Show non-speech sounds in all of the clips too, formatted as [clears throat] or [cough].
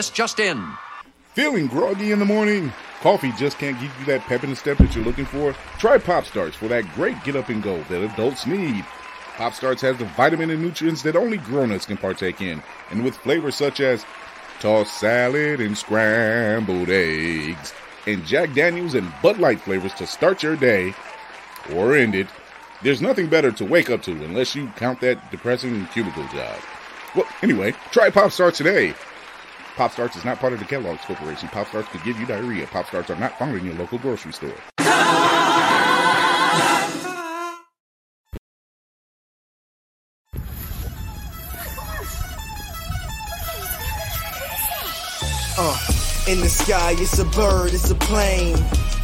This just in. Feeling groggy in the morning? Coffee just can't give you that pep in the step that you're looking for? Try Pop Starts for that great get up and go that adults need. Pop Starts has the vitamin and nutrients that only grown-ups can partake in, and with flavors such as tossed salad and scrambled eggs, and Jack Daniels and Bud Light flavors to start your day or end it. There's nothing better to wake up to unless you count that depressing cubicle job. Well, anyway, try Pop Starts today. Pop Starts is not part of the Kellogg's Corporation. Pop Starts could give you diarrhea. Pop Starts are not found in your local grocery store. Uh, in the sky, it's a bird, it's a plane.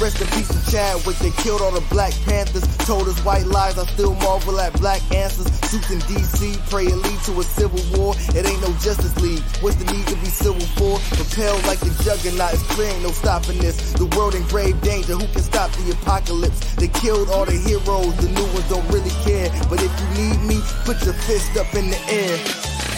Rest in peace to Chadwick, they killed all the Black Panthers. Told us white lies, I still marvel at black answers. Suits in DC, pray it lead to a civil war. It ain't no Justice League. What's the need to be civil for? Propelled like the juggernaut, it's clear ain't no stopping this. The world in grave danger, who can stop the apocalypse? They killed all the heroes, the new ones don't really care. But if you need me, put your fist up in the air.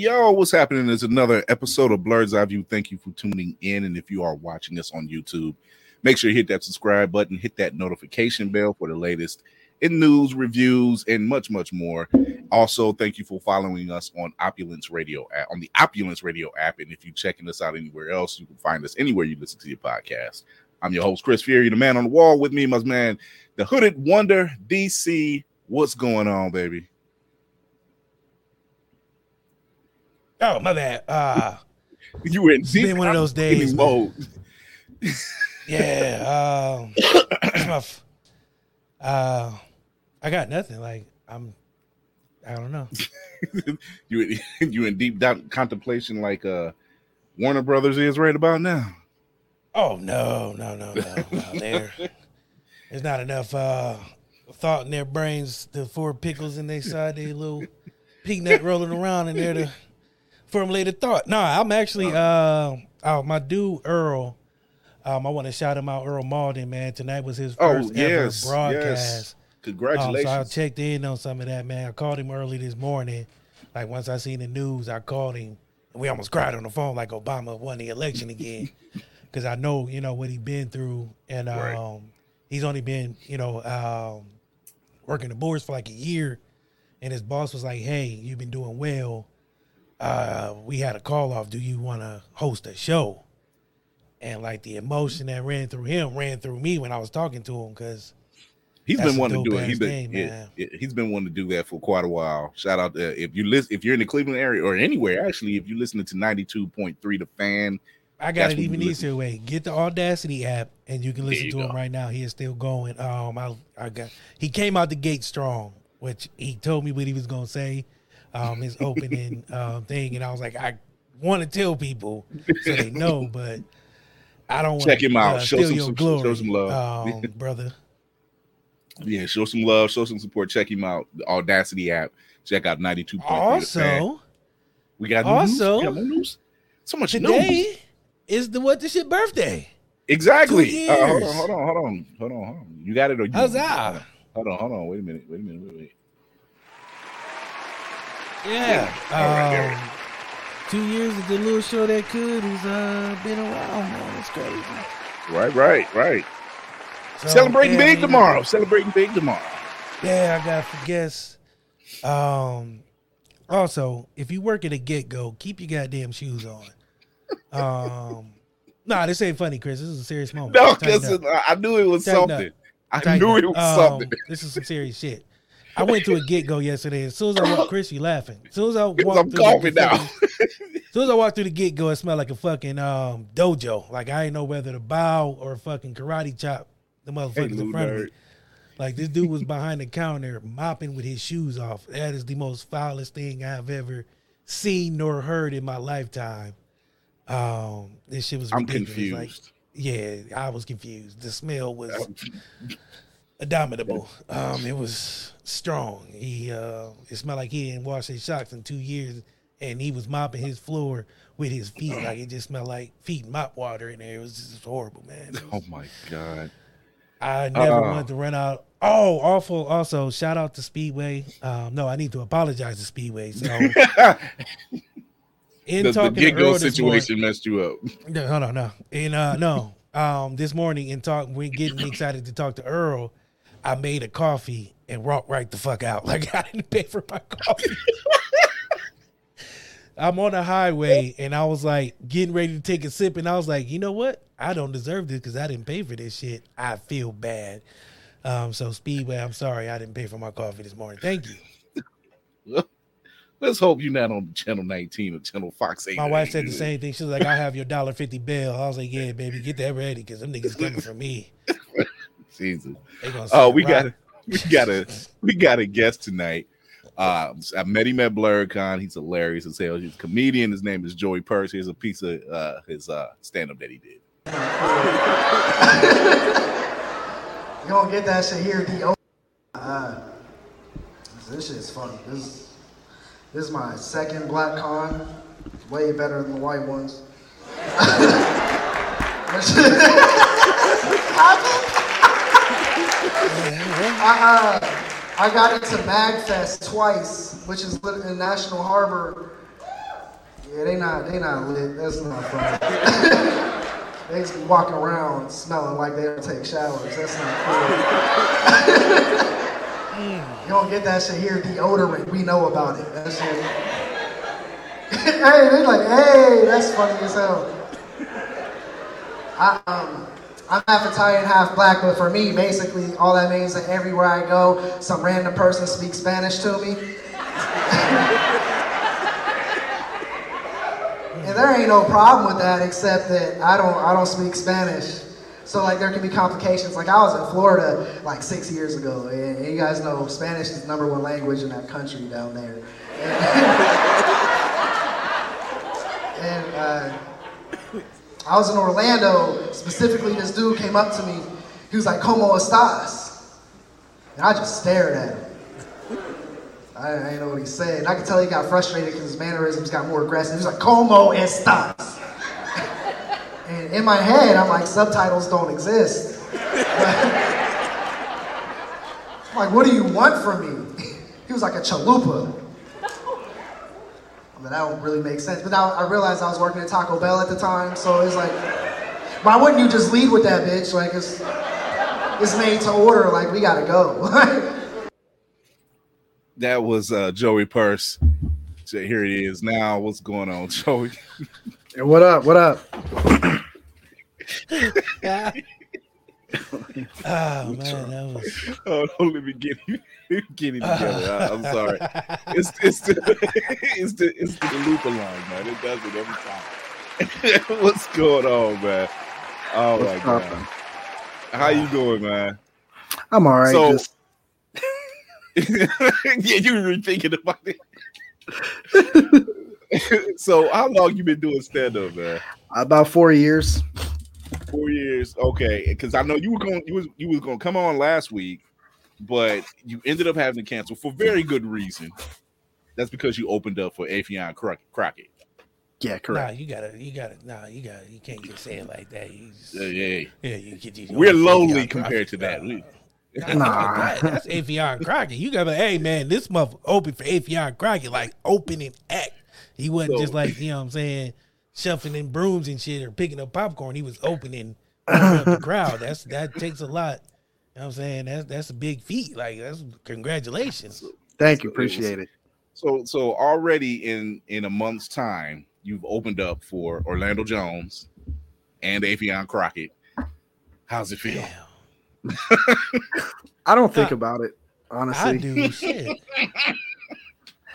Yo, what's happening? There's another episode of Blerd's Eye View. Thank you for tuning in. And if you are watching us on YouTube, make sure you hit that subscribe button, hit that notification bell for the latest in news, reviews, and much, much more. Also, thank you for following us on Opulence Radio app, on the Opulence Radio app. And if you're checking us out anywhere else, you can find us anywhere you listen to your podcast. I'm your host, Chris Fury, the man on the wall with me, my man, the hooded wonder, DC. What's going on, baby? Oh, my bad. Uh You were in it's been one of those days. mode. Yeah. Um it's my f- uh I got nothing. Like I'm I don't know. [laughs] you in- [laughs] you in deep doubt contemplation like uh Warner Brothers is right about now. Oh no, no, no, no, no. There there's not enough uh thought in their brains The four pickles in their side, they little peanut rolling around in there to formulate a thought. No, I'm actually uh oh my dude Earl. Um, I want to shout him out, Earl Malden, man. Tonight was his Oh first yes, ever broadcast. yes. Um, Congratulations. so I checked in on some of that, man. I called him early this morning. Like once I seen the news, I called him. And we almost cried on the phone like Obama won the election again. [laughs] Cause I know, you know, what he been through. And um Right. he's only been, you know, um working the boards for like a year. And his boss was like, Hey, you've been doing well. Uh, we had a call off. Do you wanna host a show? And like the emotion that ran through him ran through me when I was talking to him because He's been wanting to do it. He's been game, yeah, man. he's been wanting to do that for quite a while. Shout out to if you listen if you're in the Cleveland area or anywhere actually if you're listening to 92.3 the fan I got it even easier way. Get the Audacy app, and you can listen you to him right now. He is still going. Um, I, I got. He came out the gate strong, which he told me what he was gonna say. Um, his opening [laughs] um thing, and I was like, I want to tell people so they know, [laughs] but I don't want to Check him out. Uh, Show some- some- glory, show some love. um, [laughs] brother. Yeah, show some love, show some support. Check him out. The Audacy app. Check out 92.3 The Fan. Also, we got also, news. We got news. So much news. today is the what the shit birthday. Exactly. Uh, hold on, hold on, hold on, hold on, hold on. You got it or you Huzzah! Hold on, hold on. Wait a minute. Wait a minute. Wait, wait. Yeah. There Um, two years of the little show that could has uh, been around, man. It's crazy. Right, right, right. So, Celebrating yeah, big tomorrow. Celebrating big tomorrow. Yeah, I got for guests. Um, also, if you work at a GetGo, keep your goddamn shoes on. Um, [laughs] nah, this ain't funny, Chris. This is a serious moment. No, because. I knew it was Tighten up. something. I Tighten knew up. it was Um, something. This is some serious shit. I went to a GetGo yesterday. As soon as I walked, Chris, you laughing. As soon as I walked, I'm through the coughing now. As soon as I walked through the GetGo, it smelled like a fucking um, dojo. Like I didn't know whether to bow or fucking karate chop the motherfuckers Lou in front of me. Like this dude was [laughs] behind the counter mopping with his shoes off. That is the most foulest thing I've ever seen nor heard in my lifetime. Um, this shit was I'm ridiculous. Like, confused. yeah, I was confused. The smell was [laughs] abominable. Um, it was strong. He uh, it smelled like he didn't wash his socks in two years, and he was mopping his floor with his feet. Like it just smelled like feet mop water in there. It was just horrible, man. Was- [laughs] Oh my god. I never Uh. wanted to run out. Oh, awful. Also, shout out to Speedway. Um, no, I need to apologize to Speedway. So, [laughs] in the the talking to gig Earl morning, situation messed you up. no, hold on, no, and uh, no, um, this morning in talk, we're getting excited to talk to Earl. I made a coffee and walked right the fuck out. [laughs] Like I didn't pay for my coffee. [laughs] I'm on the highway and I was like getting ready to take a sip, and I was like, you know what? I don't deserve this because I didn't pay for this shit. I feel bad. Um, so Speedway, I'm sorry I didn't pay for my coffee this morning. Thank you. [laughs] Let's hope you're not on channel 19 or channel Fox 8. My wife said the same thing. She was like, I have your dollar fifty bill. I was like, Yeah, baby, get that ready because them niggas coming for me. Jesus. Oh, say, we got "Rock." [laughs] we got a we got a guest tonight. Uh, I met him at BlerdCon. He's hilarious as hell. He's a comedian. His name is Joey Purse. Here's a piece of uh, his uh, stand up that he did. [laughs] You don't get that shit here, D.O. Uh, this shit's funny. This, this is my second black con. Way better than the white ones. [laughs] I, uh, I got into MagFest twice, which is in National Harbor. Yeah, they not they not lit. That's not fun. [laughs] they just walking around smelling like they don't take showers. That's not cool. [laughs] you don't get that shit here. Deodorant. We know about it. That shit. [laughs] hey, they like, hey, that's funny as hell. I, um, I'm half Italian, half black, but for me, basically, all that means that everywhere I go, some random person speaks Spanish to me. [laughs] and there ain't no problem with that, except that I don't, I don't speak Spanish. So like, there can be complications. Like I was in Florida like six years ago, and, and you guys know Spanish is the number one language in that country down there. [laughs] and uh, I was in Orlando, specifically this dude came up to me. He was like, ¿Cómo estás? And I just stared at him. I, I didn't know what he said. And I could tell he got frustrated because his mannerisms got more aggressive. He was like, ¿Cómo estás? [laughs] And in my head, I'm like, subtitles don't exist. [laughs] Like, what do you want from me? [laughs] He was like a chalupa. But that don't really make sense. But now I realized I was working at Taco Bell at the time, so it's like, why wouldn't you just lead with that bitch? Like it's it's made to order. Like we gotta go. [laughs] That was uh, Joey Purse. So here it is now. What's going on, [laughs] Joey? Hey, what up? What up? [laughs] oh man, that was. [laughs] Oh, don't let me get you [laughs] get it together. I, am sorry. [laughs] It's it's the it's the it's the loop line, man. It does it every time. What's going on, man? Oh my What's god. poppin'? How you doing, man? I'm all right. So- just yeah, you were thinking about it. so how long you been doing stand up, man? About four years. Four years. Okay, because I know you were going you was you was gonna come on last week, but you ended up having to cancel for very good reason. That's because you opened up for Affion Crockett. Yeah, correct. Nah, you gotta, you gotta, nah, you gotta, you can't just say it like that. You just, Yeah, yeah. yeah, you get you. We're lowly compared to that. We- Nah, Nah. that- that's Affion Crockett. You gotta be, hey man, this month open for Affion Crockett, like opening act. He wasn't just like you know what I'm saying, shuffling brooms and shit or picking up popcorn. He was opening [laughs] up the crowd. That's that takes a lot. You know what I'm saying? That's that's a big feat. Like that's congratulations. Thank you. So it was- Appreciate it. So so already in in a month's time, you've opened up for Orlando Jones and Affion Crockett. How's it feel? Damn. [laughs] I don't think Nah, about it, honestly. I honestly. do shit. [laughs]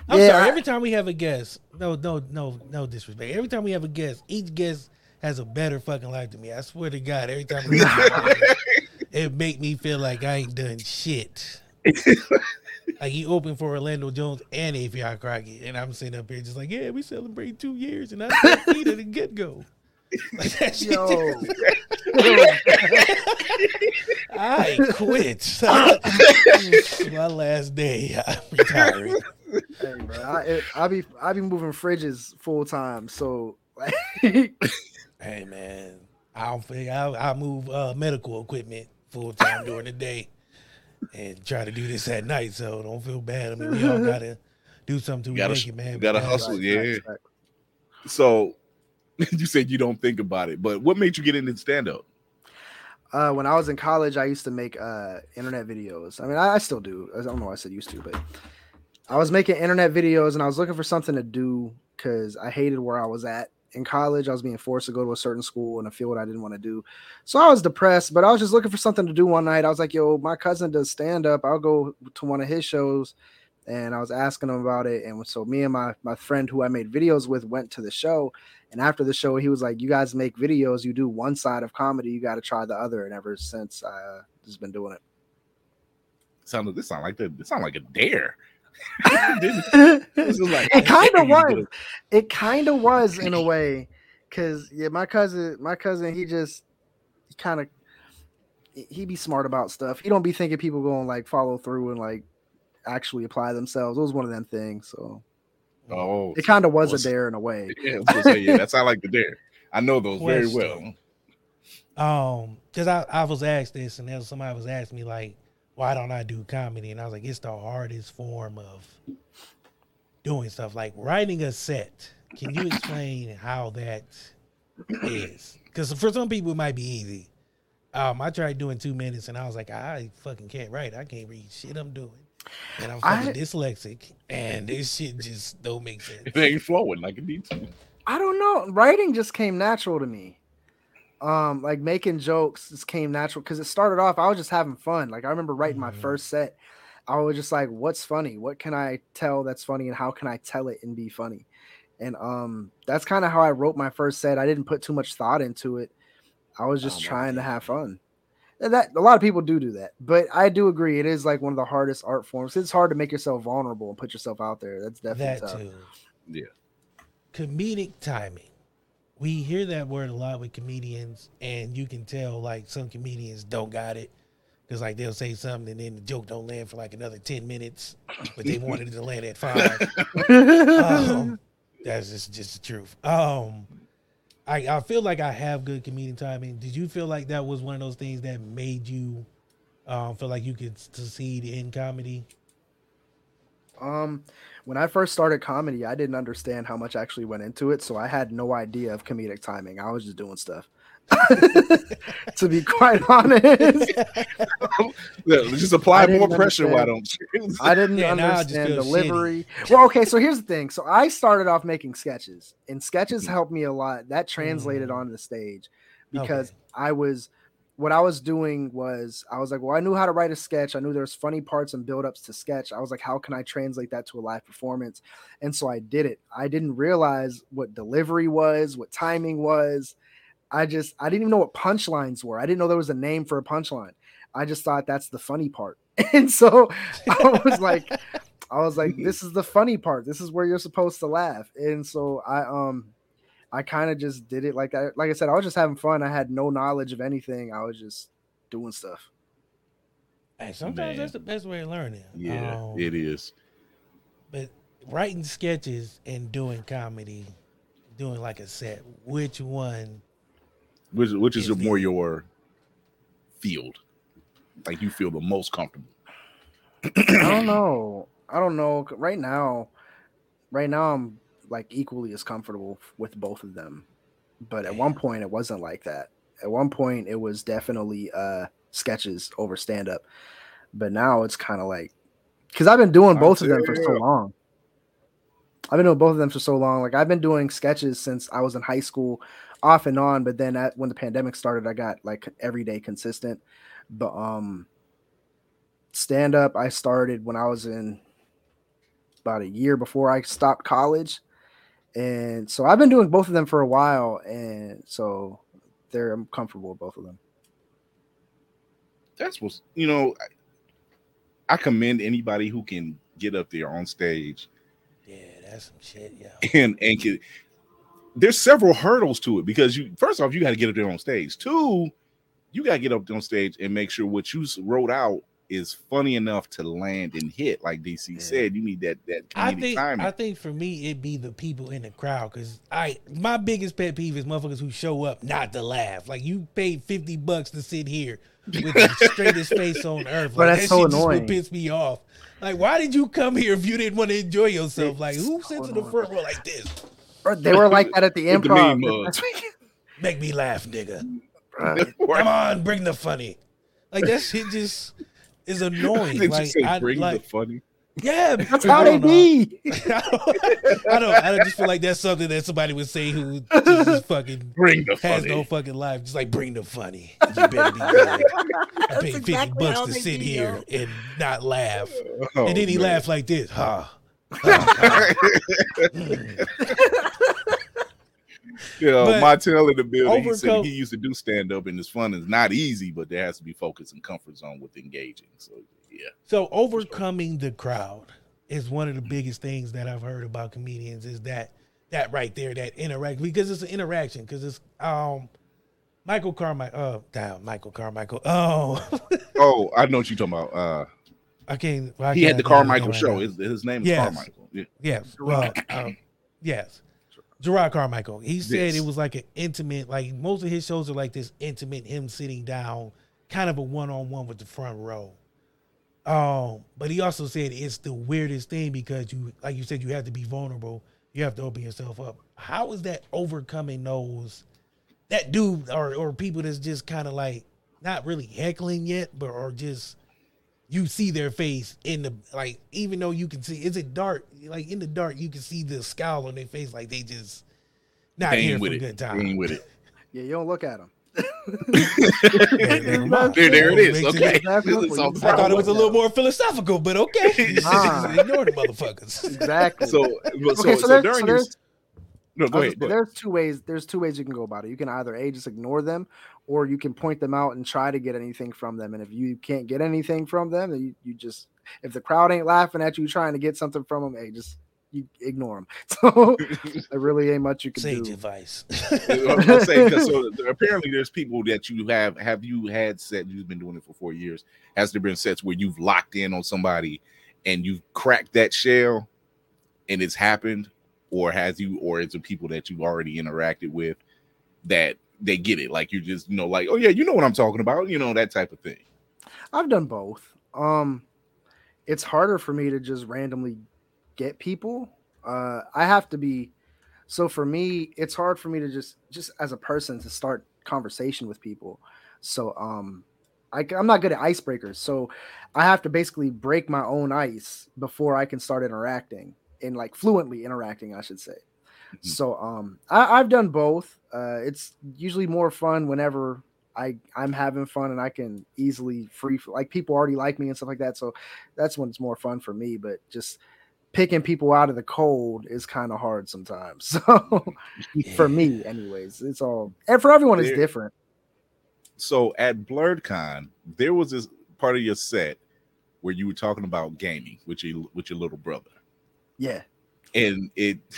I'm Yeah, sorry. I- Every time we have a guest, no, no, no, no disrespect. Every time we have a guest, each guest has a better fucking life than me. I swear to God, every time we have a guest, [laughs] it make me feel like I ain't done shit. [laughs] like he opened for Orlando Jones and Affion Crockett, and I'm sitting up here just like, yeah, we celebrate two years, and I said it at the get go. Like that shit. Yo, [laughs] I quit. My last day, I'm retiring. Hey, man, I, it, I be I be moving fridges full time, so [laughs] Hey man, I don't think I I move uh, medical equipment full time during the day, and try to do this at night. So don't feel bad. I mean, we all gotta do something to Gotta- make it, man. gotta hustle. Right, yeah. right, right. So [laughs] you said you don't think about it, but what made you get into stand up? Uh, when I was in college, I used to make uh, internet videos. I mean, I, I still do. I don't know why I said used to, but I was making internet videos and I was looking for something to do because I hated where I was at in college. I was being forced to go to a certain school in a field I didn't want to do. So I was depressed, but I was just looking for something to do one night. I was like, yo, my cousin does stand up. I'll go to one of his shows. And I was asking him about it. And so me and my, my friend who I made videos with went to the show. And after the show, he was like, "You guys make videos. You do one side of comedy. You got to try the other." And ever since, I uh, just been doing it. Sounded this sound like the this sound like a dare. [laughs] Didn't- it. like it kind of was. It kind of was in a [laughs] way, because yeah, my cousin, my cousin, he just kind of he be smart about stuff. He don't be thinking people going like follow through and like actually apply themselves. It was one of them things. So Oh, it kind of was was- a dare in a way. [laughs] yeah, I was gonna say, yeah, that sound like the dare. I know those very well. Um, because I, I was asked this, and then somebody was asking me like, why don't I do comedy? And I was like, it's the hardest form of doing stuff. Like writing a set. Can you explain how that is? Because for some people it might be easy. Um, I tried doing two minutes, and I was like, I fucking can't write. I can't read shit I'm doing, and I'm fucking I- dyslexic, and this shit just don't make sense. It ain't flowing like it needs to. I don't know. Writing just came natural to me. Um, like making jokes just came natural because it started off. I was just having fun. Like I remember writing my Mhm. first set. I was just like, "What's funny? What can I tell that's funny, and how can I tell it and be funny?" And um, that's kind of how I wrote my first set. I didn't put too much thought into it. I was just Oh, trying to have fun. And that a lot of people do do that, but I do agree it is like one of the hardest art forms. It's hard to make yourself vulnerable and put yourself out there. That's definitely that tough. too. Yeah. Comedic timing. We hear that word a lot with comedians, and you can tell like some comedians don't got it because like they'll say something and then the joke don't land for like another ten minutes, but they wanted it to land at five. [laughs] Um, that's just just the truth. Um, I I feel like I have good comedic timing. Did you feel like that was one of those things that made you um, feel like you could succeed in comedy? Um, when I first started comedy, I didn't understand how much actually went into it, so I had no idea of comedic timing. I was just doing stuff. [laughs] to be quite [laughs] honest, [laughs] Yeah, just apply I didn't more pressure. Why don't you? I didn't Yeah, now I just understand feel delivery. Well, okay, so here's the thing. So I started off making sketches, and sketches helped me a lot. That translated Mm. onto the stage because Okay. I was what I was doing was I was like, well, I knew how to write a sketch. I knew there's funny parts and build-ups to sketch. I was like, how can I translate that to a live performance? And so I did it. I didn't realize what delivery was, what timing was. I just I didn't even know what punchlines were. I didn't know there was a name for a punchline. I just thought that's the funny part. [laughs] And so [laughs] I was like, I was like, [laughs] this is the funny part. This is where you're supposed to laugh. And so I um I kind of just did it like I like I said, I was just having fun. I had no knowledge of anything. I was just doing stuff. Hey, sometimes Man. that's the best way of learning. Yeah, Um, it is. But writing sketches and doing comedy, doing like a set, which one? Which which is is more the- your field? Like you feel the most comfortable. I don't know. I don't know. Right now, right now I'm like equally as comfortable with both of them. But at one point it wasn't like that. At one point it was definitely uh sketches over stand up. But now it's kind of like cuz I've been doing both of them for so long. I've been doing both of them for so long. Like I've been doing sketches since I was in high school off and on, but then at, when the pandemic started I got like everyday consistent. But um stand up I started when I was in about a year before I stopped college. And so I've been doing both of them for a while and so they're I'm comfortable with both of them. That's what's you know. I, I commend anybody who can get up there on stage Yeah, that's some shit, yeah. and and can, there's several hurdles to it because you first off you got to get up there on stage. Two, you got to get up there on stage and make sure what you wrote out is funny enough to land and hit. Like DC Yeah. said, you need that that I think timing. I think for me it'd be the people in the crowd because I my biggest pet peeve is motherfuckers who show up not to laugh. Like you paid fifty bucks to sit here with the [laughs] straightest face on earth. But Like, that's that so shit just annoying. would piss me off. Like why did you come here if you didn't want to enjoy yourself? Like who It's sits so in the front row like this? Or They were like that at the [laughs] With the improv. meme mug. That's Make me laugh, nigga. right. [laughs] Come on, bring the funny. Like that shit just is [laughs] annoying. Did you like say I bring like the funny? yeah, [laughs] That's how they don't be. [laughs] I don't, I don't. I just feel like that's something that somebody would say who just is fucking Bring the has funny. no fucking life. Just like bring the funny. You better be good. I paid fifty bucks to sit be, here and not laugh. Oh, and then he man. laughed like this, ha. ha, ha. [laughs] You know, Montel in the building. He said he used to do stand up, and it's fun. It's not easy, but there has to be focus and comfort zone with engaging. So yeah, So overcoming the crowd is one of the biggest things that I've heard about comedians is that that right there, that interact because it's an interaction because it's um Michael Carmichael, uh, damn, Michael Carmichael. [laughs] Oh, Oh, I know what you're talking about. Uh, I can't. I he had can't the of his Carmichael right show. His, his name is Yes. Carmichael. Yeah. Yes. Well, um, yes. Jerrod Carmichael. He said Yes. it was like an intimate, like most of his shows are like this intimate, him sitting down, kind of a one on one with the front row. Um, but he also said it's the weirdest thing because you, like you said, you have to be vulnerable. You have to open yourself up. How is that overcoming those that dude or or people that's just kind of like not really heckling yet, but or just you see their face in the like even though you can see is it dark like in the dark you can see the scowl on their face like they just not They here ain't for with a it. good time. ain't with it. Yeah, you don't look at them. Yeah. [laughs] [laughs] There, there it is. Okay, That's what It's all we- the I thought it was a little more philosophical, but okay. Just [laughs] Nah. ignore the motherfuckers. Exactly. So, but so, okay, so so, there's, during so your there's, no, go ahead. gonna Go say, ahead. there's two ways. There's two ways you can go about it. You can either a just ignore them, or you can point them out and try to get anything from them. And if you can't get anything from them, then you, you just if the crowd ain't laughing at you trying to get something from them, hey, just you ignore them. [laughs] So [laughs] there really ain't much you can Sage do. advice. [laughs] I'm gonna so apparently there's people that you have have you had set you've been doing it for four years has there been sets where you've locked in on somebody and you've cracked that shell and it's happened or has you or is it people that you've already interacted with that they get it like you're just you know like oh yeah you know what i'm talking about you know that type of thing I've done both. Um, it's harder for me to just randomly get people. Uh, I have to be. So for me, it's hard for me to just just as a person to start conversation with people. So um, I, I'm not good at icebreakers. So I have to basically break my own ice before I can start interacting and like fluently interacting, I should say. Mhm. So um, I, I've done both. Uh, it's usually more fun whenever I I'm having fun and I can easily free like people already like me and stuff like that. So that's when it's more fun for me. But just picking people out of the cold is kind of hard sometimes. [laughs] So for me, anyways, it's all and for everyone it's There- different. so at BlerdCon there was this part of your set where you were talking about gaming with your with your little brother, Yeah. and it. [laughs]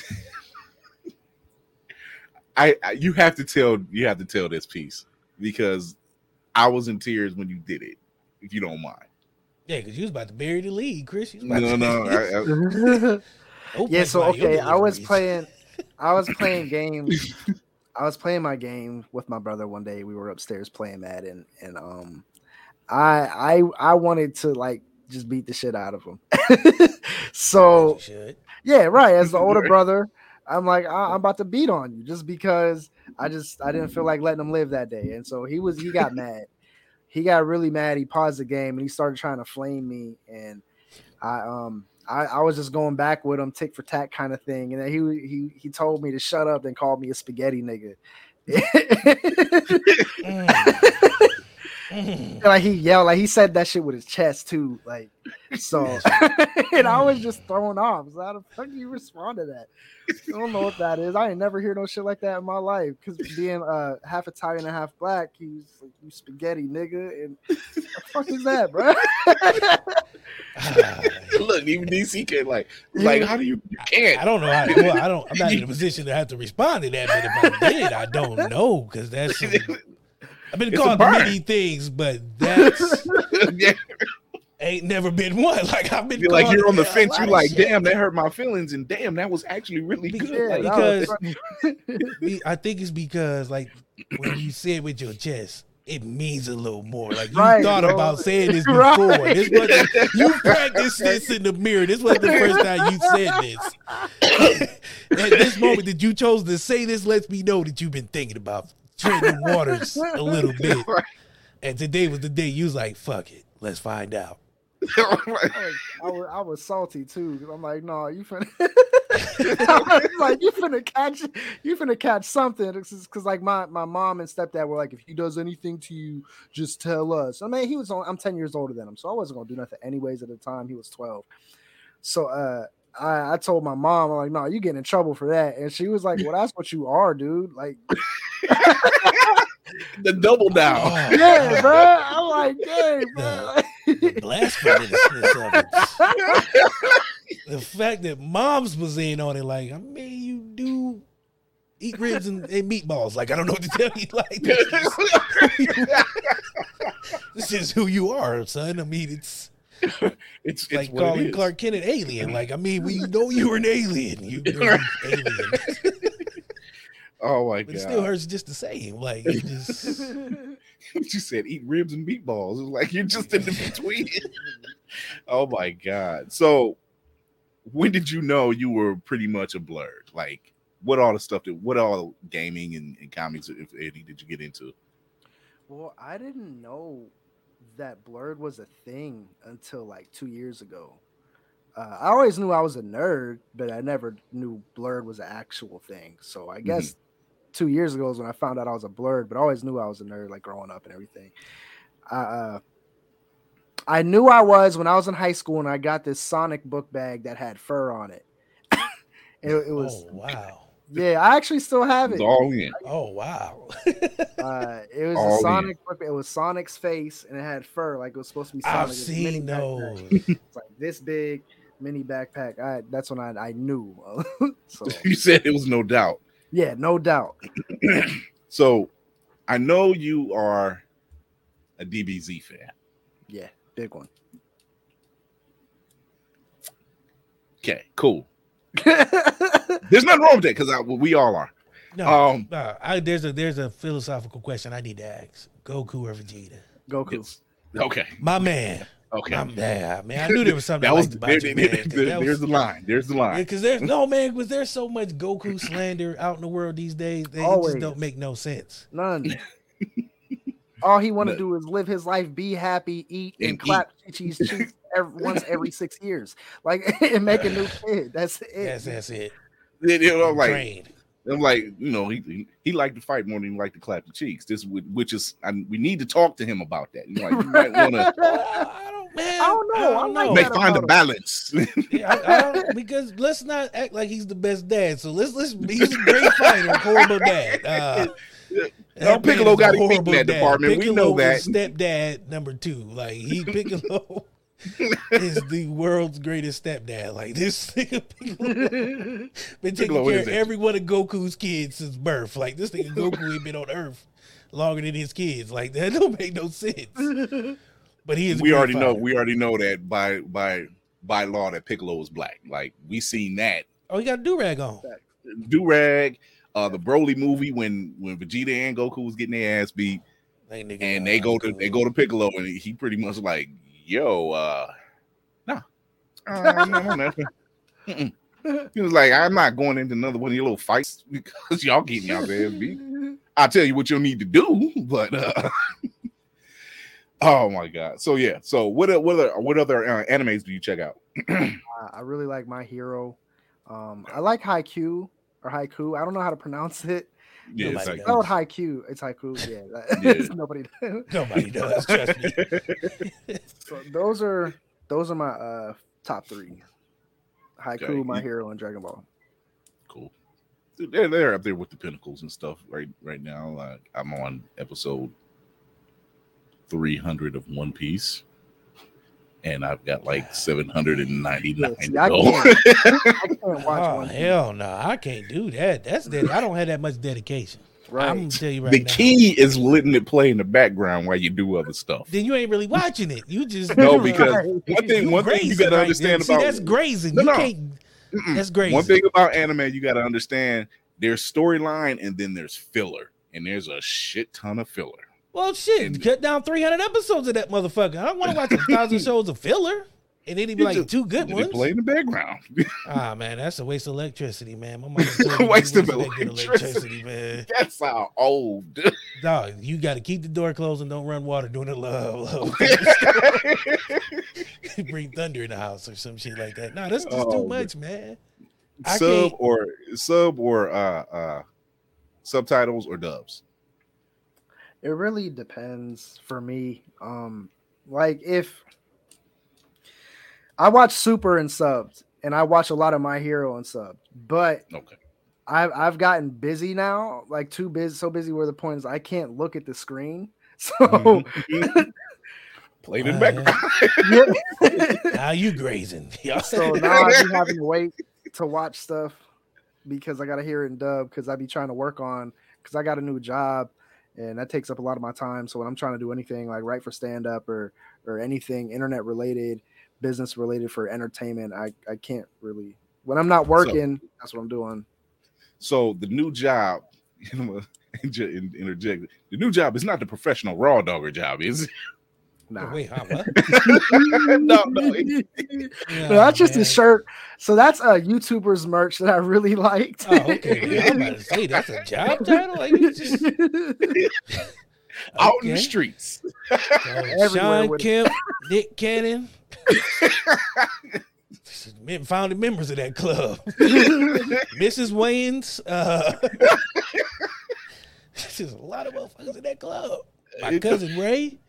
I, I you have to tell you have to tell this piece because I was in tears when you did it. If you don't mind, Yeah, because you was about to bury the lead, Chris. You was no, about no, to, [laughs] I, I, Oh, yeah, so okay, I was playing [laughs] I was playing games. I was playing my game with my brother one day. We were upstairs playing Madden and um I I I wanted to like just beat the shit out of him. [laughs] so yeah, right. As the [laughs] older brother, I'm like, I- I'm about to beat on you just because I just I didn't feel like letting him live that day. And so he was he got [laughs] mad. He got really mad. He paused the game and he started trying to flame me. And I um I, I was just going back with him, tick for tack kind of thing. And then he he he told me to shut up and called me a spaghetti nigga. Mm. Like he yelled, like he said that shit with his chest too. Like so [laughs] [laughs] and I was just thrown off. So how the fuck do you respond to that? I don't know what that is. I ain't never hear no shit like that in my life. Cause being uh half Italian and half black, he's like you spaghetti nigga. And what the fuck is that, bro? [laughs] Ah, look, even DC can like like how do you you can't I don't know how. Well, I don't. I'm not in a position to have to respond to that. But if I did, I don't know because that's. some- I've been It's called many things, but that's [laughs] yeah, ain't never been one. [laughs] Like I've been. you're like you're on the fence. You're like, shit. damn, that hurt my feelings, and damn, that was actually really Be- good. Like, because- [laughs] I think it's because like when you say it with your chest, it means a little more. Like you Right, thought bro. about saying this Right. before. This wasn't you practiced this in the mirror. This wasn't the first time you said this. At this moment that you chose to say this lets me know that you've been thinking about treading the waters a little [laughs] bit. Right. And today was the day you was like, fuck it. Let's find out. I was, [laughs] I was, I was salty too. 'cause I'm like, no, you finna. [laughs] Like, you finna catch, you finna catch something. Because like my my mom and stepdad were like, if he does anything to you, just tell us. I mean, he was on. I'm 10 years older than him, so I wasn't gonna do nothing anyways. At the time, he was 12. So uh, I I told my mom, I'm like, no, you getting in trouble for that, and she was like, well, that's what you are, dude. Like, [laughs] the double down. [laughs] Yeah, bro. I'm like, dang, bro. the blasphemousness [laughs] of the fact that moms was in on it, like, I mean, you do eat ribs and, and meatballs. Like, I don't know what to tell you. Like, this is, this is who you are, son. I mean, it's, [laughs] it's it's like what it calling. Clark Kent an alien. Like, I mean, we know you were an alien. You [laughs] you're an alien. [laughs] Oh my But god! it still hurts just the same. Like, you just, you said eat ribs and meatballs. It's like you're just in the between. oh my god! So, when did you know you were pretty much a blerd? Like, what all the stuff that what all gaming and, and comics, if any, did you get into? Well, I didn't know that blerd was a thing until like two years ago. Uh, I always knew I was a nerd, but I never knew blerd was an actual thing. So I guess two years ago is when I found out I was a blerd, but I always knew I was a nerd, like growing up and everything. I, uh, I knew I was when I was in high school and I got this Sonic book bag that had fur on it. [laughs] it, it was, oh, wow. Yeah, I actually still have It's it. all in. Oh, wow. [laughs] Uh, it was All a. Sonic. book. It was Sonic's face, and it had fur, like it was supposed to be. Sonic. I've It mini seen backpack. those. [laughs] It's like this big, mini backpack. I that's when I I knew. [laughs] so You said it was no doubt. yeah, no doubt. [clears throat] So, I know you are a DBZ fan. Yeah, big one. Okay, cool. [laughs] There's nothing wrong with that because we all are. No, Um, uh, I, there's a there's a philosophical question I need to ask: Goku or Vegeta? Goku. Yes. Okay. My man, Okay. my man, man. I knew there was something that was liked there, you, there- man. 'cause there- that there's was- the line. There's the line. because there's no man, because there's so much Goku slander out in the world these days. They Always. just don't make no sense. None. [laughs] All he want to do is live his life, be happy, eat, and, And clap Chi-Chi's [laughs] cheeks every, once every six years, like [laughs] and make a new [laughs] kid. That's it. Yes, that's it. You know, like Trained. I'm like, you know, he he, he liked to fight more than he liked to clap the cheeks. This which is, and we need to talk to him about that. You know, like, you might want to Uh, I don't, know. I don't know. I like make that find a balance. Yeah, I, I don't, because let's not act like he's the best dad. So let's let's he's a great fighter, horrible dad. Uh, that Piccolo got it beat in horrible that dad. department. We know that. Stepdad number two, like he [laughs] Piccolo. is the world's greatest stepdad. Like this [laughs] nigga Piccolo [laughs] been taking Piccolo care of it. every one of Goku's kids since birth. Like this nigga Goku ain't been on Earth longer than his kids. Like that don't make no sense. But he is. we already know we already know that by by by law that Piccolo is black. Like we seen that Oh, he got a do rag on. do rag, uh, the Broly movie when when Vegeta and Goku was getting their ass beat, Like, nigga, and they go to they go to Piccolo, and he pretty much like, yo, uh, no, uh, no, no, no. He was like, I'm not going into another one of your little fights because y'all getting y'all ass beat. [laughs] I'll tell you what you'll need to do, but uh [laughs] oh my god. So yeah, so what o- what other what other uh, animes do you check out? [clears throat] I I really like My Hero. Um, I like Haiku or Haiku. I don't know how to pronounce it. Yeah, Nobody like, does. Haiku. It's Haiku. [laughs] Yeah, Yeah. [laughs] nobody. Nobody does. Trust me. [laughs] so those are those are my uh top three. Haiku, Okay. My Hero, and Dragon Ball. cool. Dude, They're they're up there with the pinnacles and stuff right right now. Like I'm on episode 300 of One Piece. And I've got like [sighs] 799 Yeah, I can't- I can't watch [laughs] Oh one. Piece. hell no, I can't do that. That's dead. I don't have that much dedication. Right. I'm gonna tell you right the now. key is letting it play in the background while you do other stuff. Then you ain't really watching it. You just No, because one thing you one thing you gotta right understand there. See, about that's grazing. No, you no. can't. Mm-mm. That's grazing. One thing about anime you got to understand there's storyline and then there's filler, and there's a shit ton of filler. Well, shit, And- cut down 300 episodes of that motherfucker. I don't want to watch a thousand [laughs] shows of filler. And then he'd be like just- two good ones. play in the background. [laughs] Ah, man, that's a waste of electricity, man. My mother [laughs] Waste of good electricity. man. That's how old. Dog, you got to keep the door closed and don't run water during the love. Love. Bring thunder in the house or some shit like that. Nah, that's just Oh, too much, man. I sub can't- or sub or uh uh subtitles or dubs. It really depends for me. Um, like if I watch Super and subbed, and I watch a lot of My Hero and subbed, but Okay. I've I've gotten busy now, like too busy, so busy where the point is I can't look at the screen. [laughs] So Mhm. Play it in the Uh, background. [laughs] Now you grazing. [laughs] Y'all- so now I be having to wait to watch stuff because I gotta hear it in dub because I be trying to work on because I got a new job and that takes up a lot of my time. So when I'm trying to do anything like write for stand up or or anything internet related, business related for entertainment, I I can't really when I'm not working. that's what I'm doing. So the new job, I'm gonna inter- in- interject. The new job is not the professional raw dogger job, is it? Nah. Wait, huh, [laughs] no, no. Yeah, No, that's just man. a shirt. So that's a YouTuber's merch that I really liked. Oh, okay. [laughs] I'm about to say that's a job title. Like, just, Out in the streets. So, [laughs] Sean. Kemp, Nick Cannon, founding members of that club. Mrs. Wayans. Uh, there's a lot of motherfuckers in that club. My cousin Ray.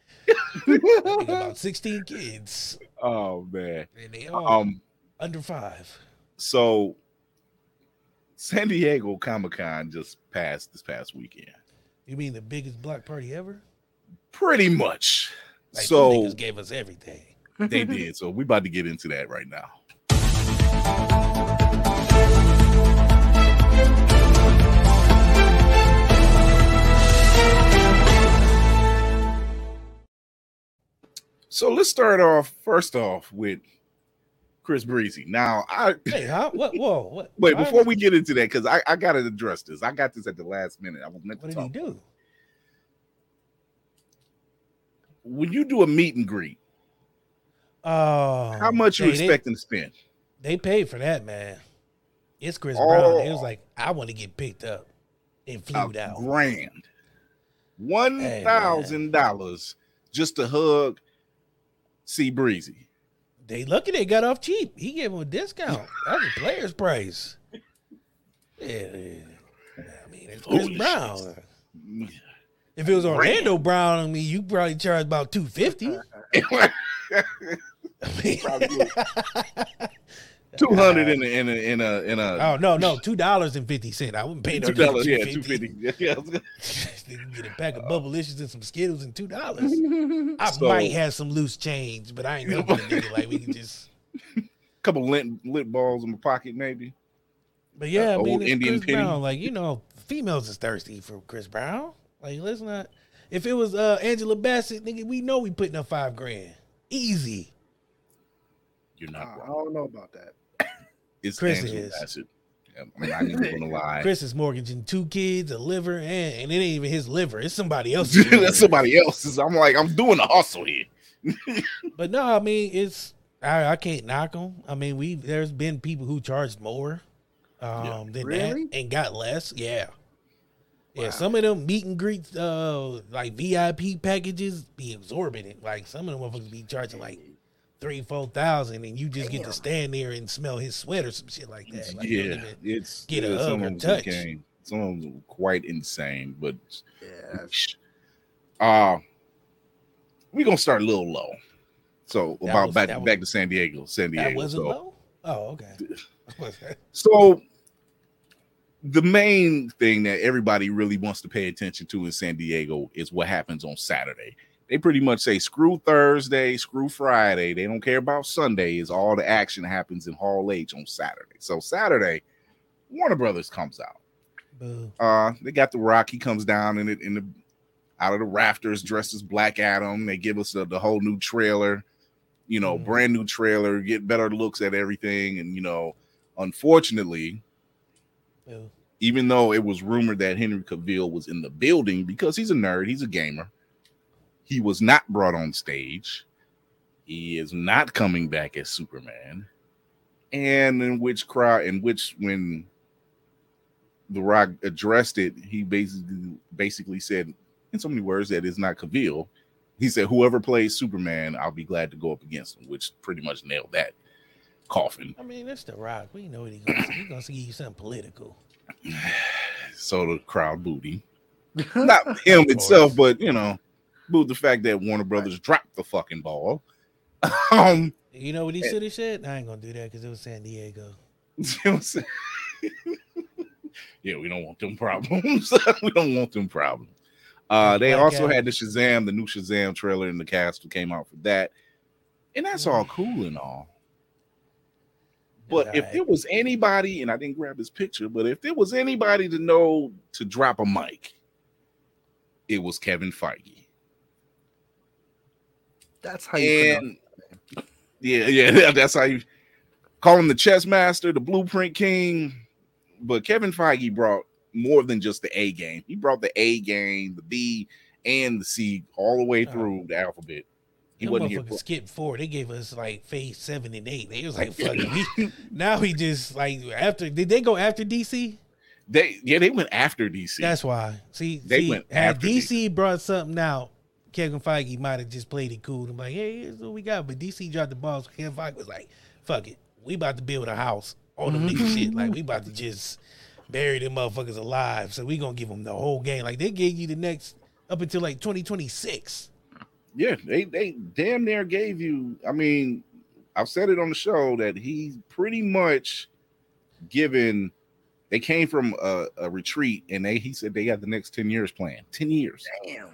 About 16 kids. Oh man. And they all Um. under five. So San Diego Comic Con just passed this past weekend. You mean the biggest block party ever? Pretty much. Like, so gave us everything. they did. So we about to get into that right now. So let's start off first off with Chris Breezy. Now, I Hey, huh? What? Whoa, [laughs] what? wait why- before we get into that because I, I got to address this. I got this at the last minute. I was meant What to did he do? When you do a meet and greet, Oh, how much you they- they- expecting to spend? They paid for that, man. It's Chris Oh. Brown. He was like, I want to get picked up and flew out. grand, one thousand dollars just to hug C Breezy. They lucky they got off cheap. He gave him a discount. [laughs] That's a player's price. Yeah, yeah. I mean, it's Chris. Brown. If it was Orlando Brown, I mean, you probably charge about two fifty. [laughs] [laughs] I mean, Probably. Two hundred in a in a in a in a. Oh no, no, two dollars and fifty cent. I wouldn't pay no Two dollars, yeah, two fifty. Yeah, yeah. [laughs] You can get a pack of bubblicious and some Skittles and two dollars. [laughs] I So- might have some loose change, but I ain't gonna get nigga like we can just. a [laughs] couple lint lit balls in my pocket, maybe. But yeah, I mean, it's Indian Chris penny. Brown. Like you know, females is thirsty for Chris Brown. Like let's not. If it was uh Angela Bassett, nigga, we know we putting up five grand, easy. You're I not wrong. don't know about that. It's Chris Angela is. Bassett. Yeah, I'm not even gonna [laughs] lie. Chris is mortgaging two kids, a liver, and and it ain't even his liver. It's somebody [laughs] else's. That's somebody else's. I'm like, I'm doing the hustle here. [laughs] But no, I mean it's I, I can't knock them. I mean we there's been people who charged more um than Really? that and got less. Yeah. Yeah, some of them meet and greets, uh, like VIP packages, be exorbitant. Like some of them motherfuckers be charging like three, four thousand, and you just get to stand there and smell his sweat or some shit like that. Like, you don't yeah, even- it's get a yeah, hug some or touch. insane. Some of them quite insane, but Yeah, [laughs] uh we're gonna start a little low. So That about was- back that was- back to San Diego, San Diego. that wasn't so, low. Oh, okay. [laughs] [laughs] so the main thing that everybody really wants to pay attention to in San Diego is what happens on Saturday. They pretty much say screw Thursday, screw Friday. They don't care about Sundays. All the action happens in Hall H on Saturday. So Saturday, Warner Brothers comes out. Boo. Uh, they got the Rock. He comes down in it in the out of the rafters, dressed as Black Adam. They give us the, the whole new trailer, you know, Mhm. brand new trailer, get better looks at everything. And you know, unfortunately, Boo. even though it was rumored that Henry Cavill was in the building because he's a nerd, he's a gamer, he was not brought on stage. He is not coming back as Superman. And in which crowd, in which when The Rock addressed it, he basically basically said in so many words that it's not Cavill. He said, "Whoever plays Superman, I'll be glad to go up against him," which pretty much nailed that coffin. I mean, that's the rock. We know what he's gonna say. He's gonna say you something political. [sighs] So the crowd booty. not him itself, but you know, booed the fact that Warner Brothers dropped the fucking ball. [laughs] um, You know what he should have said? I ain't gonna do that because it was San Diego. you know what I'm yeah, we don't want them problems. [laughs] we don't want them problems. Uh, they Black also Adam. had the Shazam, the new Shazam trailer, and the cast who came out for that, and that's all [sighs] cool and all. But if Alright. there was anybody, and I didn't grab his picture, but if there was anybody to know to drop a mic, it was Kevin Feige. That's how you. pronounce And yeah, yeah, [laughs] that's how you call him the chess master, the blueprint king. But Kevin Feige brought more than just the A game. He brought the A game, the B, and the C all the way Oh. through the alphabet. He Them wasn't here. motherfuckers For, skipped four. They gave us like phase seven and eight. They was like, [laughs] fuck it. Now he just like after did they go after DC? they yeah, they went after DC. That's why. See, They see, went had after DC brought something out, Kevin Feige might have just played it cool and like, hey, here's what we got. But DC dropped the ball. So Kevin Feige was like, fuck it. We about to build a house on them nigga shit. Like we about to just bury them motherfuckers alive. So we gonna give them the whole game. Like they gave you the next up until like 2026. yeah, they they damn near gave you. I mean, I've said it on the show that he's pretty much given. They came from a, a retreat, and they he said they got the next ten years plan Ten years. Damn.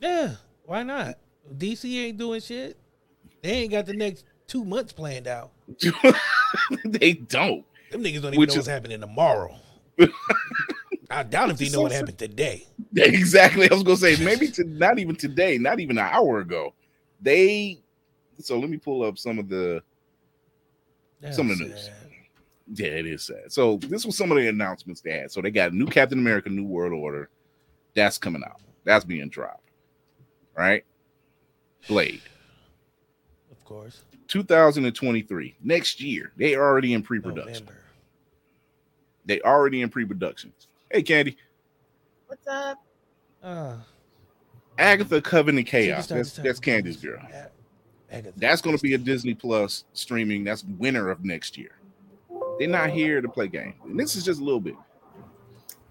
Yeah, why not? DC ain't doing shit. They ain't got the next two months planned out. [laughs] they don't. Them niggas don't even Which know is- what's happening tomorrow. [laughs] I doubt if they Which is know what happened today. Exactly. I was gonna say maybe [laughs] to not even today, not even an hour ago. They so let me pull up some of the Some of the news. sad. yeah, it is sad. So this was some of the announcements they had. So they got new Captain America, New World Order. That's coming out. That's being dropped. Right? Blade. Of course. 2023. Next year. They already in pre-production. November. They already in pre-production. Hey Candy. What's up? Uh, Agatha Coven of Chaos. superstar That's that's Candy's girl. Agatha That's going to be a Disney Plus streaming. That's winter of next year. They're not here to play games. And this is just a little bit.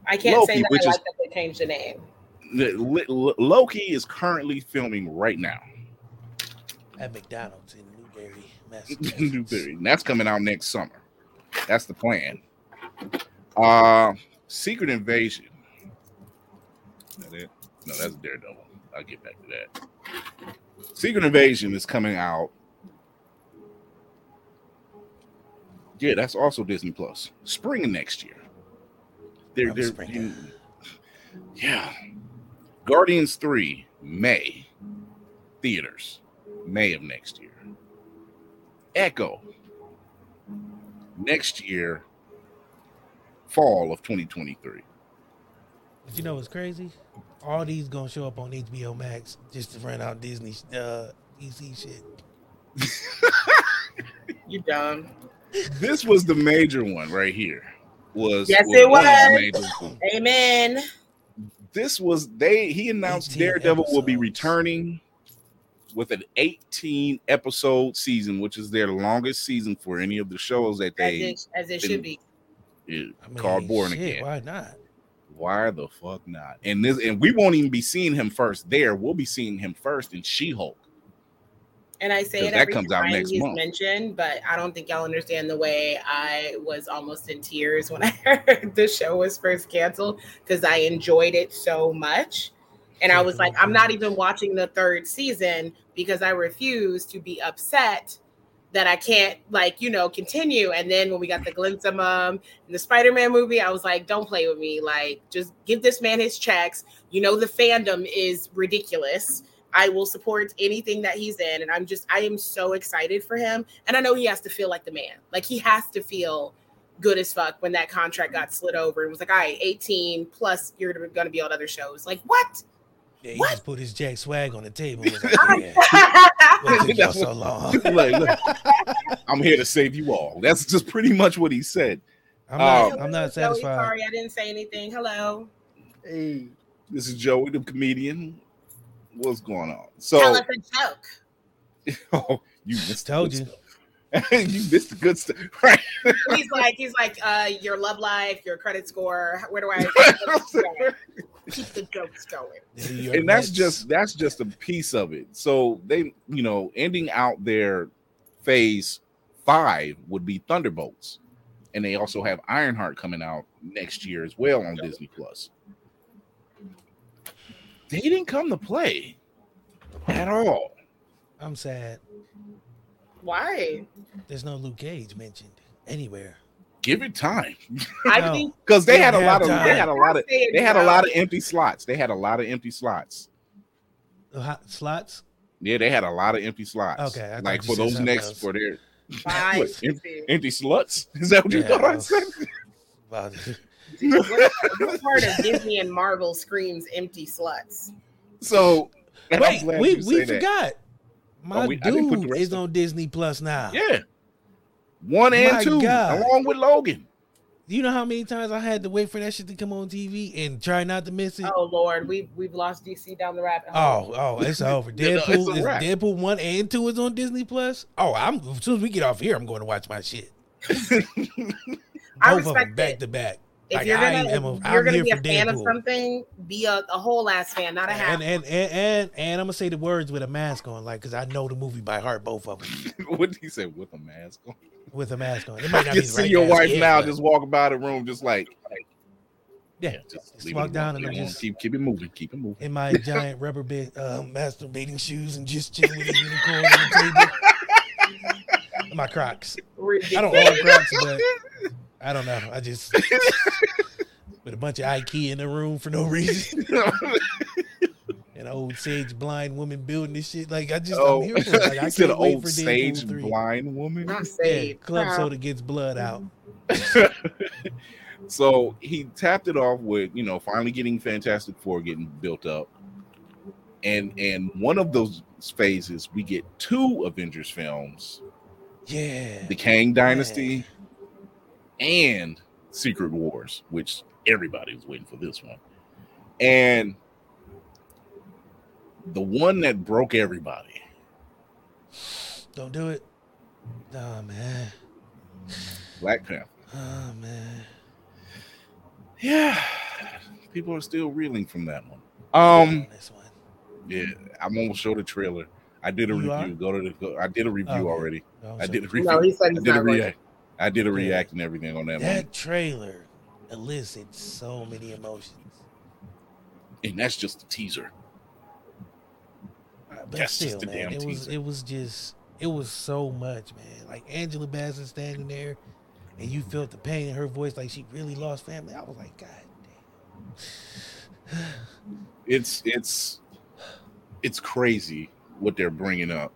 I can't Loki, say that which I is- that they changed the name. The- L- L- Loki is currently filming right now. at McDonald's in Newberry, [laughs] Massachusetts. Newberry. And that's coming out next summer. That's the plan. Uh Secret Invasion. Is that it? No, that's Daredevil. I'll get back to that. Secret Invasion is coming out. Yeah, that's also Disney Plus. Spring of next year. They're, they're spring. in- yeah. Guardians 3, May. Theaters, May of next year. Echo, next year, fall of 2023. But you know what's crazy? All these gonna show up on HBO Max just to run out Disney uh DC shit. [laughs] You dumb. This was the major one right here. Was Yes, was it one of the was. major ones. Amen. This was they. He announced 18 Daredevil will be returning with an 18 episode season, which is their longest season for any of the shows that As they it, as it should be. uh, I mean, called Born shit, Again. Why not? Why the fuck not? And this, and we won't even be seeing him first there. We'll be seeing him first in She Hulk. And I say it that every comes out time next he's month. mentioned, but I don't think y'all understand the way I was almost in tears when [laughs] I heard the show was first canceled because I enjoyed it so much. And I was like, I'm not even watching the third season because I refuse to be upset that I can't, like, you know, continue. And then when we got the glimpse of um in the Spider-Man movie, I was like, don't play with me. Like, just give this man his checks. You know, the fandom is ridiculous. I will support anything that he's in. And I'm just, I am so excited for him. And I know he has to feel like the man. Like he has to feel good as fuck when that contract got slid over and was like, all right, 18 plus you're going to be on other shows. Like, what? Yeah, he What? just put his Jack swag on the table. [laughs] like, yeah, [laughs] what took y'all so long? Like, look, I'm here to save you all. That's just pretty much what he said. I'm not, Um, I'm not Joey, satisfied. Sorry, I didn't say anything. Hello. Hey, This is Joey, the comedian. What's going on? Tell So, us a joke. [laughs] oh, you missed the Told good you. stuff. [laughs] you missed the good stuff, [laughs] right? He's like, he's like, uh, your love life, your credit score. Where do I keep the jokes going? The New York and that's just that's just a piece of it. So they, you know, ending out their phase five would be Thunderbolts, and they also have Ironheart coming out next year as well on Disney Plus. They didn't come to play at all. I'm sad. Why? There's no Luke Cage mentioned anywhere. Give it time, I No. think because they They had a have lot of time. they had a lot of they had a lot of empty slots. They had a lot of empty slots. Hot slots. Yeah, they had a lot of empty slots. Okay, I like for those next else. for their [laughs] What, em- Stevie. empty sluts. Is that what you Yeah, thought I I said? Wow. what, what part of Disney and Marvel screams empty sluts? So [laughs] Wait, we we say that. forgot. Oh, my Oh, we- I didn't put the dude rest is of- on Disney Plus now. Yeah, one and My two, God. along with Logan. You know how many times I had to wait for that shit to come on TV and try not to miss it? Oh Lord, we've we've lost DC down the rabbit Oh, hole. oh, oh, it's over. Yeah, [laughs] no, Deadpool it's is. Deadpool one and two is on Disney Plus. Oh, I'm as soon as we get off here, I'm going to watch my shit. [laughs] I Both of them back it. to back. If Like, you're gonna, am a- if I'm you're gonna be a for fan of something, be a, a whole ass fan, not a half. And and, and and and I'm gonna say the words with a mask on, like because I know the movie by heart, both of them [laughs] what did he say with a mask on? with a mask on. It [laughs] might not can be see right your wife yet, now but- just walk about the room, just like yeah, just, just walk down and I'm leave it alone. just keep keep it moving, keep it moving. in my giant [laughs] rubber band uh, masturbating shoes and just chilling with a unicorn on the table. my Crocs. I don't own Crocs, but I don't know. I just [laughs] with a bunch of IKEA in the room for no reason. [laughs] An old sage blind woman building this shit. Like I just oh, I'm here for it. Like I [laughs] can't wait old for sage Deadpool 3. blind woman. Not Yeah, club Wow. soda gets blood out. so he tapped it off with you know finally getting Fantastic Four getting built up, and and one of those phases we get two Avengers films, Yeah. the Kang Dynasty, and Secret Wars, which everybody was waiting for this one, and the one that broke everybody. Don't do it. Oh man. Black Panther. Oh man. Yeah, people are still reeling from that one. Um. this one. Yeah, I'm gonna show the trailer. I did a You are? review. Go to the. Go, I did a review Okay. already. No, I did a review. No, he said I he's did not going. react. I did a react and everything on that. That trailer elicits so many emotions. and that's just a teaser. Uh, But That's still, just a man, damn it was teaser. it was just it was so much, man. Like Angela Bassett standing there, and you felt the pain in her voice, like she really lost family. I was like, God damn. [sighs] It's it's it's crazy what they're bringing up.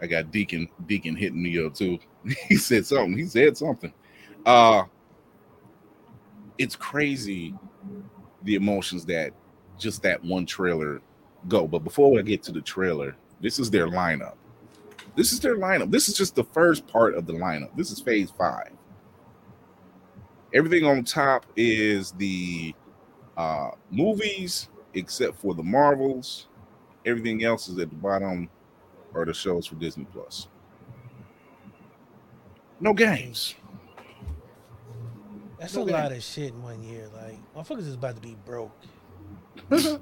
I got Deacon Deacon hitting me up too. [laughs] he said something. He said something. Uh it's crazy the emotions that just that one trailer go. But before I get to the trailer, this is their lineup. This is their lineup. This is just the first part of the lineup. This is phase five. Everything on top is the uh movies except for the Marvels. Everything else is at the bottom are the shows for Disney Plus. No games. That's No a game. lot of shit in one year. Like motherfuckers is about to be broke. [laughs]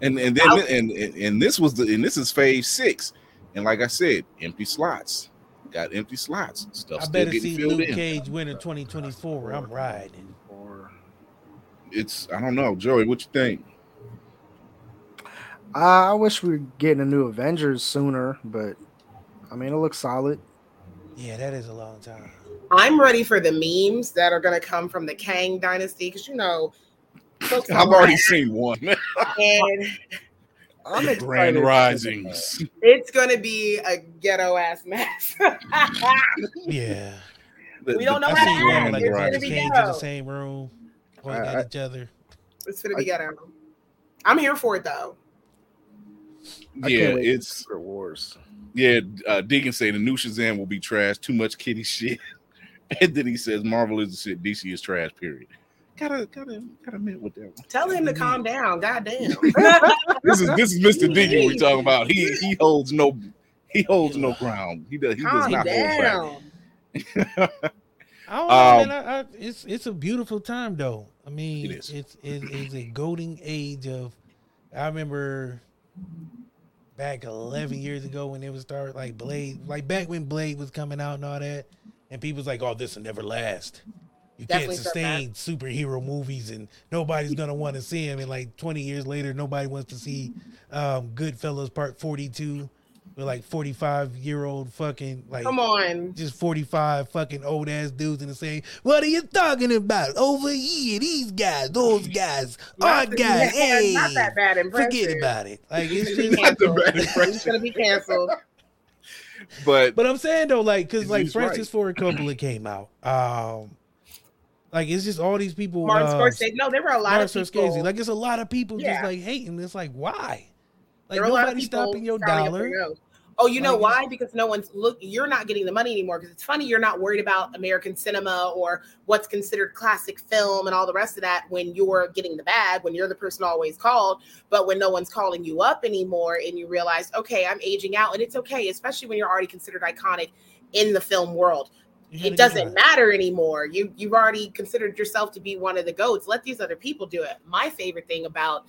And and then and, and and this was the and this is phase six. And like I said, empty slots. Got empty slots. Stuff I still better see Luke in. Cage winter 2024. I'm riding. Or It's I don't know, Joey. What you think? I I wish we were getting a new Avengers sooner, but I mean it looks solid. Yeah, that is a long time. I'm ready for the memes that are going to come from the Kang dynasty because you know, I've are already seen one. and I'm Grand excited. Risings. it's going to be a ghetto ass mess. [laughs] Yeah, The- We don't the know I how to seen act. one Grand like It's gonna Nicolas Risings. be Cage in ghetto. the same room, pointing I- at each other. it's going to be ghetto. I'm here for it though. Yeah, can't for it's Secret Wars. Yeah. Uh, Deacon say the new Shazam will be trash. Too much kitty [laughs] shit. And then he says Marvel is the shit. DC is trash. Period. Gotta gotta gotta admit with that one. Tell him to calm down. Goddamn. [laughs] This is this is Mr. Deacon we're talking about. He he holds no he holds no ground. He does he does calm not hold back. down. [laughs] I don't know, Um, man. I, I, it's it's a beautiful time though. I mean, It is. it's it is a golden age of. I remember back eleven years ago when it was start like Blade, like back when Blade was coming out and all that, and people was like, "Oh, this will never last." You Definitely can't sustain superhero movies, and nobody's gonna want to see them. And like twenty years later, nobody wants to see um, Goodfellas Part Forty Two with like forty five year old fucking like Come on. just 45 fucking old ass dudes in the same. What are you talking about? Over here, these guys, those [laughs] guys, our Not- guys. yeah, [laughs] Hey, not that bad impressive. forget about it. Like it's He's just. Not the canceled. bad He's impression. gonna be canceled. [laughs] But But I'm saying though, like, cause He's like right. Francis Ford Coppola came out. Um, like it's just all these people. Martin uh, Scorsese. No, there were a lot Martin of people. Scorsese. Like it's a lot of people just like hating. It's like why? Like there were a lot of nobody's stopping your selling up dollar. Oh, you know why? Because no one's look. You're not getting the money anymore. Because it's funny, you're not worried about American cinema or what's considered classic film and all the rest of that when you're getting the bag, when you're the person always called. But when no one's calling you up anymore, and you realize, okay, I'm aging out, and it's okay, especially when you're already considered iconic in the film world. It doesn't matter anymore. You you've already considered yourself to be one of the goats. Let these other people do it. My favorite thing about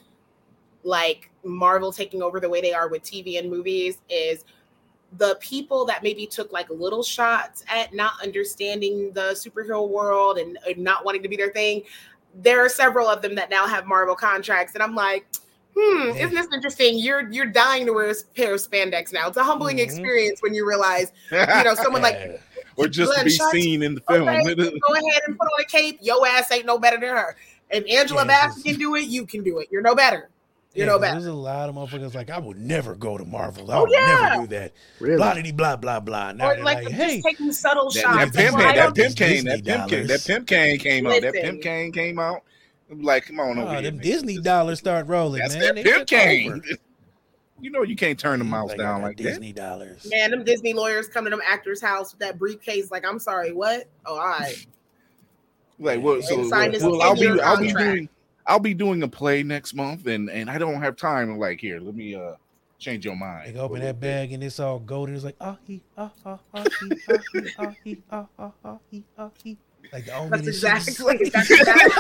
like Marvel taking over the way they are with TV and movies is the people that maybe took like little shots at not understanding the superhero world and, and not wanting to be their thing. There are several of them that now have Marvel contracts, and I'm like, hmm, isn't this interesting? You're you're dying to wear a pair of spandex now. It's a humbling Mhm. experience when you realize, [laughs] you know, someone like [laughs] or just to be seen in the film. Okay, go ahead and put on a cape. Yo ass ain't no better than her. If Angela Yeah, Bassett can do it, you can do it. You're no better. You're Yeah, no 'cause better. There's a lot of motherfuckers like I would never go to Marvel. I Oh, would yeah. never do that. Really? Blah blah blah blah blah. Now Or like, like, just hey, taking subtle that, shots. that pimp, why cane, I that pimp came, that pimp came. that pimp cane came out. That pimp came came out. Like, come on over oh, here. them man. Disney This- dollars start rolling, That's man. that They pimp took cane. over. You know you can't turn the mouse Like, down like Disney dollars. Man, them Disney lawyers come to them actors' house with that briefcase. Like, I'm sorry, what? Oh, all right. Like what? So And sign this well, I'll be I'll be doing I'll be doing a play next month, and and I don't have time. I'm like, here, let me uh change your mind. They open that bag and it's all golden. It's like ah he ah ah ah he ah he ah he ah ah ah he ah he. Like the omen That's shit, exactly, [laughs] that's exactly,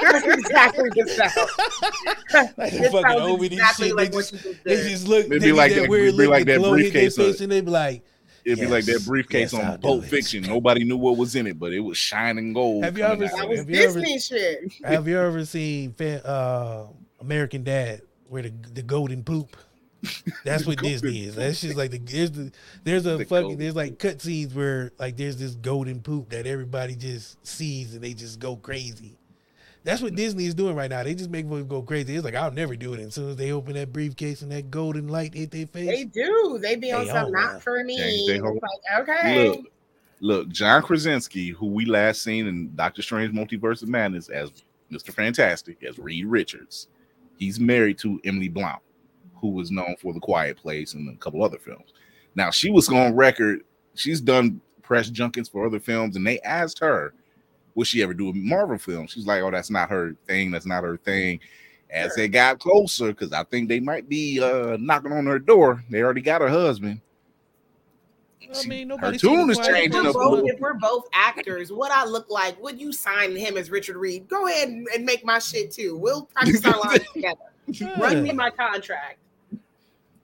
that's exactly the sound. [laughs] Like the fucking sounds omen exactly shit. like they just, they just look. It'd they be like that that- weird be look, like that glow hit their briefcase, uh, face, and they be like, It'd be like that briefcase Yes, I'll on do Pulp. Fiction. Nobody knew what was in it, but it was shining gold. Have you ever out. That was Have you ever- Disney shit. "Have you ever seen uh, American Dad, where the the golden poop?" That's [laughs] what Disney is. That's just like the there's the there's a The fucking golden there's like cut scenes where like there's this golden poop that everybody just sees and they just go crazy. That's what Disney is doing right now. They just make folks go crazy. It's like I'll never do it. And as soon as they open that briefcase and that golden light hit their face, They do. They be on They some not for me. Change their whole- Like, okay. Look, look, John Krasinski, who we last seen in Doctor Strange Multiverse of Madness as Mr. Fantastic, as Reed Richards. He's married to Emily Blunt, who was known for The Quiet Place and a couple other films. Now, she was on record, she's done press junkets for other films, and they asked her, Would she ever do a Marvel film? She's like, Oh, that's not her thing. That's not her thing. As they got closer, because I think they might be uh knocking on her door, they already got her husband. I She- mean, her nobody tune is If changing we're, both, if we're both actors, what I look like, would you sign him as Richard Reed? Go ahead and, and make my shit too. We'll practice our lines together. Run me my contract.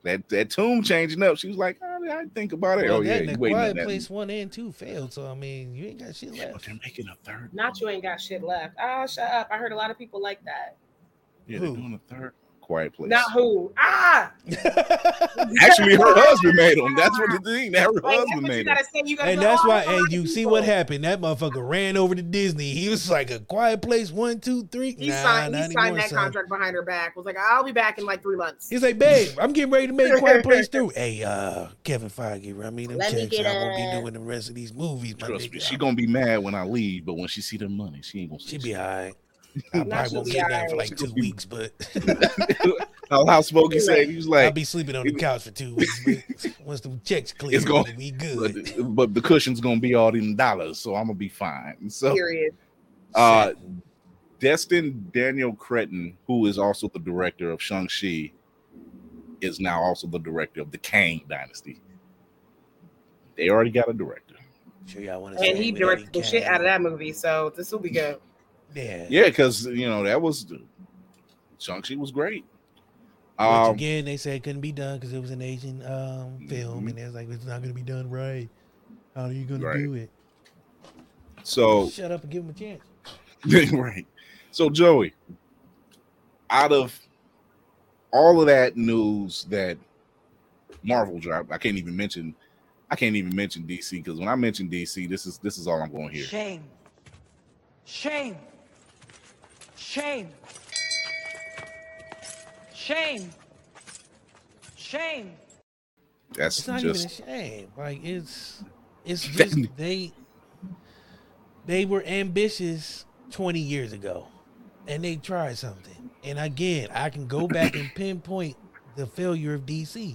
That that tomb changing up. She was like, oh, I think about it. Well, oh yeah, that and you the waiting on Quiet that. Place one and two failed. So I mean, you ain't got shit Yeah, but left. they're making a third. Not you ain't got shit left. Oh, shut up. I heard a lot of people like that. Yeah, they're doing a third quiet place. Not who. Ah! [laughs] Actually, her husband made them. That's what the thing. That her Like, husband what made them. gotta say. You gotta And that's why, and of you see what happened. That motherfucker ran over to Disney. He was like a quiet place, one, two, three. He nah, signed, not he signed anymore, that son. contract behind her back. Was like, I'll be back in like three months. He's like, babe, I'm getting ready to make Quiet Place through. [laughs] Hey, uh, Kevin Feige, run me them Let me checks. get I won't be doing the rest of these movies. My Trust me, nigga. she gonna be mad when I leave, but when she see the money, she ain't gonna. She say be shit. all right. I probably she'll won't be get that for like two weeks, but [laughs] How, how Smokey said he was like, I'll be sleeping on the couch for two weeks. But [laughs] once the checks clear, It's gonna- be good. but the cushion's gonna be all in dollars, so I'm gonna be fine. So, Period. uh, Destin Daniel Cretton, who is also the director of Shang Chi, is now also the director of the Kang Dynasty. They already got a director. Sure, y'all want to And he directed the shit out of that movie, so this will be good. Yeah. Yeah, because you know that was Shang Chi was great. Once Um, again, they said it couldn't be done because it was an Asian um, film, Mhm. and it's like it's not going to be done right. How are you going Right. to do it? so Shut up and give him a chance. [laughs] right. So Joey, out of all of that news that Marvel dropped, I can't even mention. I can't even mention DC because when I mention DC, this is this is all I'm going to hear. Shame. Shame. Shame. Shame. Shame. That's It's not just even a shame. Like it's it's [laughs] just they they were ambitious 20 years ago and they tried something. And again, I can go back and [coughs] pinpoint the failure of DC.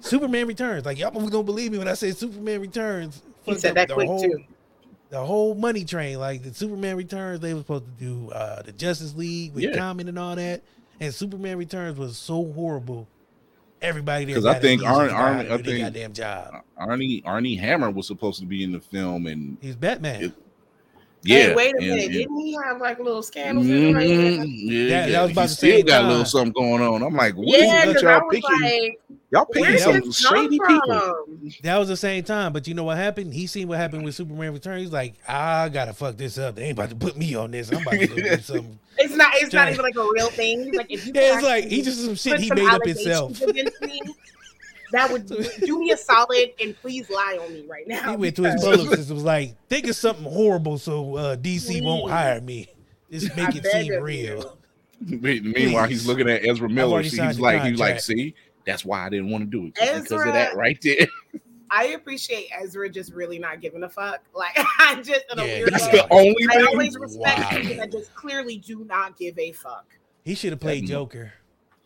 Superman Returns. Like y'all was gonna believe me when I say Superman Returns. He said up that the quick whole, too. The whole money train, like the Superman Returns, they were supposed to do uh the Justice League with Yeah. Common and all that. And Superman Returns was so horrible. Everybody there because I think at least Arn- was Arn- dying I to do their think- goddamn job. Armie Armie Hammer was supposed to be in the film, and He's Batman. It- yeah, Hey, wait a and- minute. and- Didn't he have like little scandals in it right Mhm, there? yeah, That- that was about he the still same got a little something going on. I'm like, what Yeah, got because I y'all was picking? like, y'all where picking did some this come shady people. That was the same time, but you know what happened? He seen what happened with Superman Returns. He's like, I gotta fuck this up. They ain't about to put me on this. I'm about to do [laughs] something. It's not. It's not even like a real thing. He's like, if you Yeah, it's like he just some shit he some made up himself. me, that would [laughs] do me a solid and please lie on me right now. He went to his because- publicist and was like, think of something horrible so uh, DC won't hire me. Just make I it seem real. you. Me- Meanwhile, he's looking at Ezra Miller. See, he's like, he's like, see, that's why I didn't want to do it 'cause- because of that right there. [laughs] I appreciate Ezra just really not giving a fuck. [laughs] Like I just in a Yeah, weird That's way. the only I thing. always respect Wow. people that just clearly do not give a fuck. He should have played That- Joker.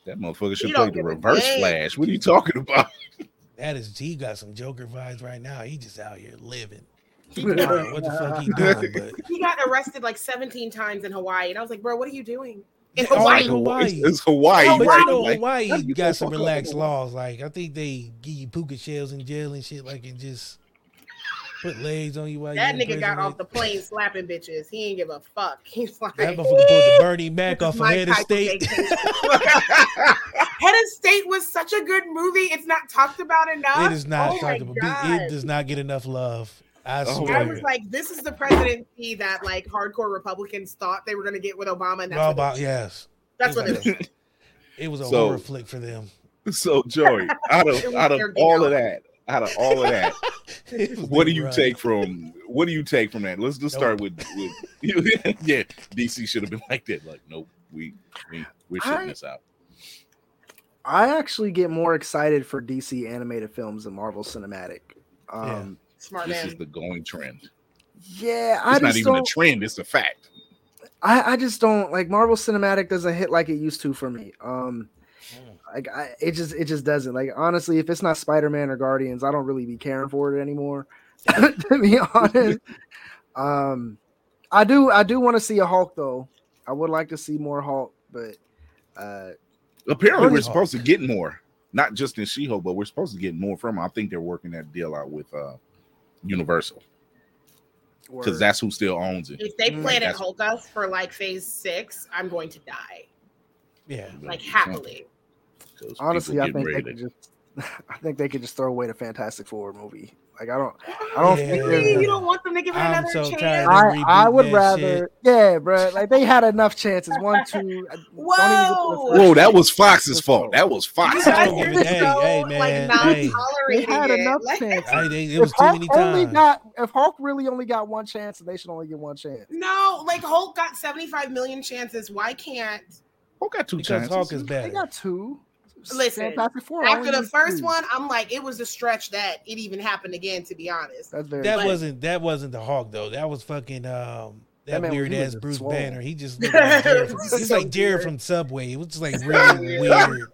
That motherfucker should He play the reverse flash. What are you talking about? [laughs] That is, he got some Joker vibes right now. He just out here living. He, what the fuck he doing, but he got arrested like 17 times in Hawaii, and I was like, bro, what are you doing in Oh, Hawaii? Hawaii. It's, it's Hawaii, Oh, but right? you know, Like, Hawaii you got some relaxed laws. Like I think they give you puka shells in jail and shit. Like and just Put legs on you while That nigga got off the plane slapping bitches. He ain't give a fuck. [laughs] He's like, That motherfucker pulled the Bernie Mac off of Head of State. [laughs] [laughs] Head of State was such a good movie. It's not talked about enough. It is not Oh my talked about. God. It does not get enough love. I Oh, swear. I was like, this is the presidency that like hardcore Republicans thought they were going to get with Obama, and that's Well, what, about yes, that's it what was it like it was a So- horror flick for them. So Joey, [laughs] out of out of all of that, out of all of that, [laughs] what do you run. take from what do you take from that? Let's just start with, with [laughs] yeah. DC should have been like that. Like, nope, we we we're shitting I- this out. I actually get more excited for DC animated films than Marvel Cinematic. Um, Smart This man. is the going trend. yeah, I It's not even a don't. trend; it's a fact. I, I just don't like Marvel Cinematic doesn't hit like it used to for me. Um, Mm. like I, it just it just doesn't. Like honestly, if it's not Spider Man or Guardians, I don't really be caring for it anymore. [laughs] to be honest, um, I do I do want to see a Hulk though. I would like to see more Hulk, but uh, Apparently, we're Really? supposed to get more, not just in She-Hulk, but we're supposed to get more from. from. 'em. I think they're working that deal out with uh Universal because that's who still owns it. If they mm. plan to that's- Hulk us for like phase six, I'm going to die. Yeah, Like happily. honestly, I getting think they could just [laughs] I think they could just throw away the Fantastic Four movie. Like I don't I don't think Yeah. there's Really? a- You don't want them to give it I'm another so chance? I, I would that rather, yeah, bro. Like they had enough chances. One, two. don't even get to the Whoa! Whoa, that was Fox's fault. That was You Fox. guys don't are give a damn. so, Hey, like man, not hey. They had it. enough Like, chances. I, they, it If was too Hulk many only times. got, if Hulk really only got one chance, they should only get one chance. No, like Hulk got 75 million chances. Why can't Who got two because chances? Hulk is bad. They got two. Listen, Fantastic Four after the first two. one, I'm like, it was a stretch that it even happened again, to be honest. That's very. That But- wasn't that wasn't the Hulk though. That was fucking um That that weird ass Bruce swole. Banner. He just [laughs] looked like Jared from, he's So like Jared weird. from Subway. It was just like [laughs] really weird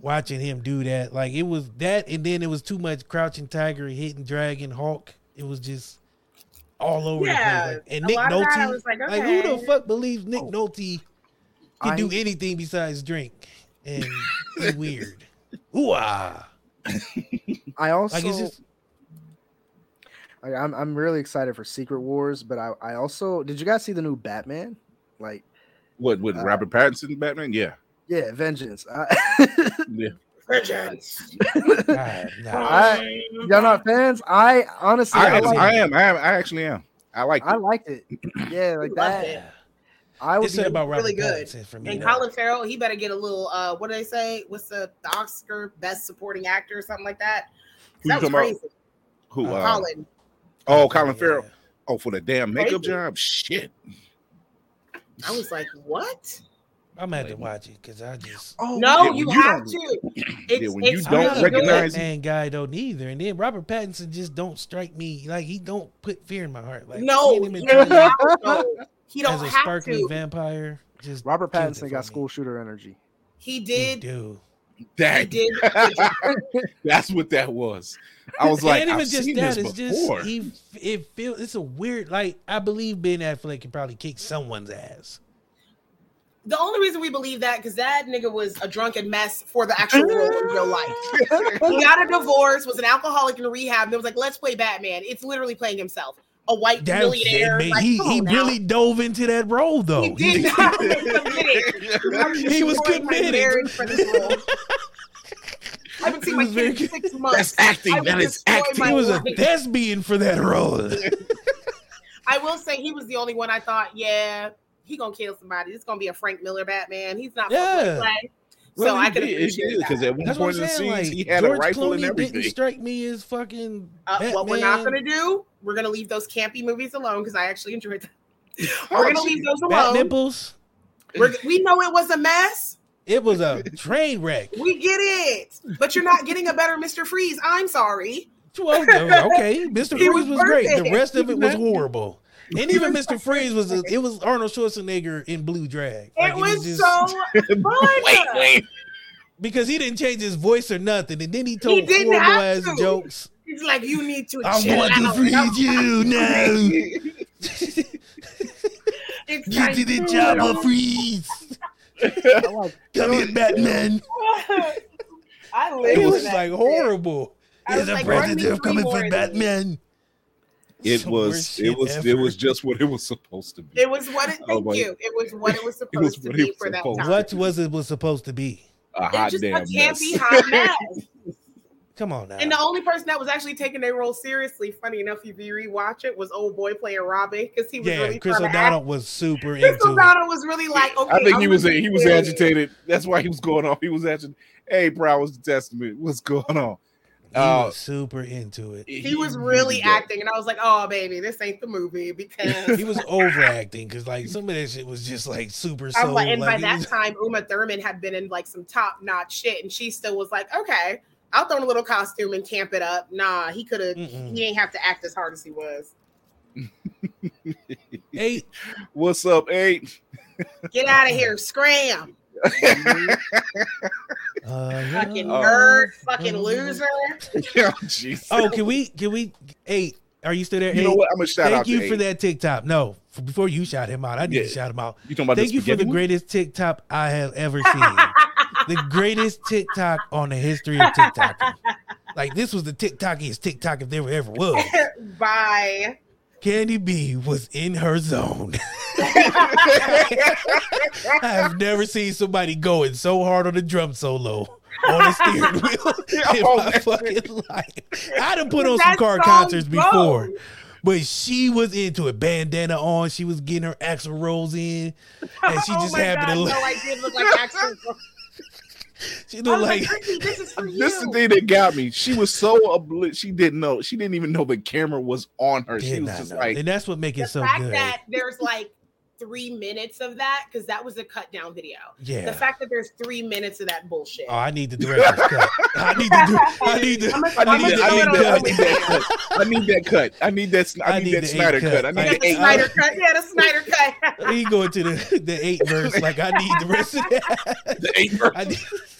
watching him do that. Like it was that, and then it was too much Crouching Tiger, Hidden Dragon, Hulk. It was just all over Yeah, the place. Like, and a Nick lot of that, I Nolte, was like, like who the fuck believes Nick Oh. Nolte can I- do anything besides drink and [laughs] weird? Ooh ah! [laughs] I also. Like just I, I'm I'm really excited for Secret Wars, but I I also did you guys see the new Batman? Like, What with Uh, Robert Pattinson Batman? Yeah. yeah, Vengeance. I, [laughs] Yeah. Vengeance. God, nah. I- y'all not fans? I honestly, I, I, am, like, I am. I am. I actually am. I like I it. liked it. [clears throat] Yeah, like Loved that. It. I would It's be, about Robert really good. For me. And though. Colin Farrell, he better get a little. uh What do they say? What's the, the Oscar Best Supporting Actor or something like that? 'Cause Who That you was talking about? crazy. Who? Uh, Uh, Colin. oh, Colin Yeah. Farrell. Oh, for the damn makeup Crazy. job. Shit. I was like, what? I'm gonna have to watch it because I just oh No, Yeah, you you have don't- to. [clears throat] Yeah, when you it's I'm don't really a good. recognize- Batman guy though neither. And then Robert Pattinson just don't strike me like he don't put fear in my heart. Like No, seeing him [laughs] he in don't 20 have to. As a have sparkling to. vampire. Just Robert Pattinson got school shooter energy. He He did. do. He That. did. [laughs] That's what that was. I was like, and I've just seen that, this it's before. just he. It feels it's a weird. Like I believe Ben Affleck can probably kick someone's ass. The only reason we believe that because that nigga was a drunken mess for the actual role in real life. [laughs] He got a divorce, was an alcoholic in rehab, and it was like, let's play Batman. It's literally playing himself, a white That, millionaire. man, Like, he he now. really dove into that role though. He did not. [laughs] He was destroyed my committed. for this role. I haven't seen my kid in six months. That's acting. That is acting. he was a life. thespian for that role. [laughs] I will say he was the only one I thought, yeah, he gonna kill somebody. It's gonna be a Frank Miller Batman. He's not Yeah. Yeah. play. Well, so I could did, appreciate because that. at one That's what point I'm in the saying. scenes, Like he had George a rifle Clooney and didn't strike me as fucking. Uh, what we're not gonna do, we're gonna leave those campy movies alone because I actually enjoyed them. Oh, [laughs] We're gonna leave those Bat alone. nipples. We're, we know it was a mess. It was a train wreck. We get it, but you're not getting a better Mr. Freeze. I'm sorry. Well, okay, Mr. Freeze was was great. The rest of it was [laughs] horrible. And even Mr. Freeze was a, it was Arnold Schwarzenegger in blue drag. Like, It was just- so fun. Wait, wait. because he didn't change his voice or nothing, and then he told He horrible ass to. jokes. He's like, you need to. I'm chill going to freeze you now. It's Get to time the to chopper, chill. freeze. I like Come here, Batman. [laughs] I live It was that like shit. horrible. I There's was a like, run predator coming for. Batman. It Some was it shit was it was just what it was supposed to be. It was what it. Thank my- you. It was what it was [laughs] It was supposed to be was for that time. What was it was supposed to be? a It hot was just damn a campy hot mess. [laughs] Come on now. And the only person that was actually taking their role seriously, funny enough, if you rewatch it, was old boy playing Robin because he was yeah, really Chris O'Donnell was super Chris into it. O'Donnell was really like, okay. I think I'm he was gonna he was agitated. That's why he was going off. He was agitated. Hey, Prowess the Testament. What's going on? He Uh, was super into it. He was really yeah. acting, and I was like, "Oh, baby, this ain't the movie." Because He was overacting because like some of that shit was just like super I so was like, and by like, it that was- time, Uma Thurman had been in like some top notch shit, and she still was like, "Okay, I'll throw in a little costume and camp it up." Nah, he could have. He ain't have to act as hard as he was. eight. [laughs] What's up, eight? Get out of here, scram! Uh, yeah. Fucking Oh. nerd, fucking Mhm. loser. [laughs] yeah, jeez. Oh, can we? Can we? Eight. Are you still there? you know what? I'm gonna shout Thank out you to for eight. that TikTok. No, f- before you shout him out, I need Yeah. to shout him out. You talking about Thank the you for the spaghetti one? greatest TikTok I have ever [laughs] seen. the greatest TikTok on the history of TikTok. Like this was the TikTokiest TikTok if there ever was. [laughs] Bye. Candy B was in her zone. [laughs] I have never seen somebody going so hard on a drum solo on a steering [laughs] wheel [laughs] in Oh, my fucking life. I'd have put on some car concerts before, goes. but she was into it. Bandana on, she was getting her Axl Rose in, and she oh just happened God, to look. No, I did look like Axel. She looked like like, this is for you. This is the thing that got me. She was so obli- she didn't know. She didn't even know the camera was on her. She was just know. like, and that's what makes it so fact good. that there's like three minutes of that because that was a cut down video. yeah. The fact that there's three minutes of that bullshit. Oh, I need the director's cut. I need to do. I need to. I'm a- I I'm need, gonna that, I, need that, I need that cut. I need that cut. I need that. I I need, need that Snyder cut. cut. I I need Yeah, the the eight. Snyder cut. Yeah, the Snyder cut. He going to the the eight verse. Like I need the rest of that. The eight verse.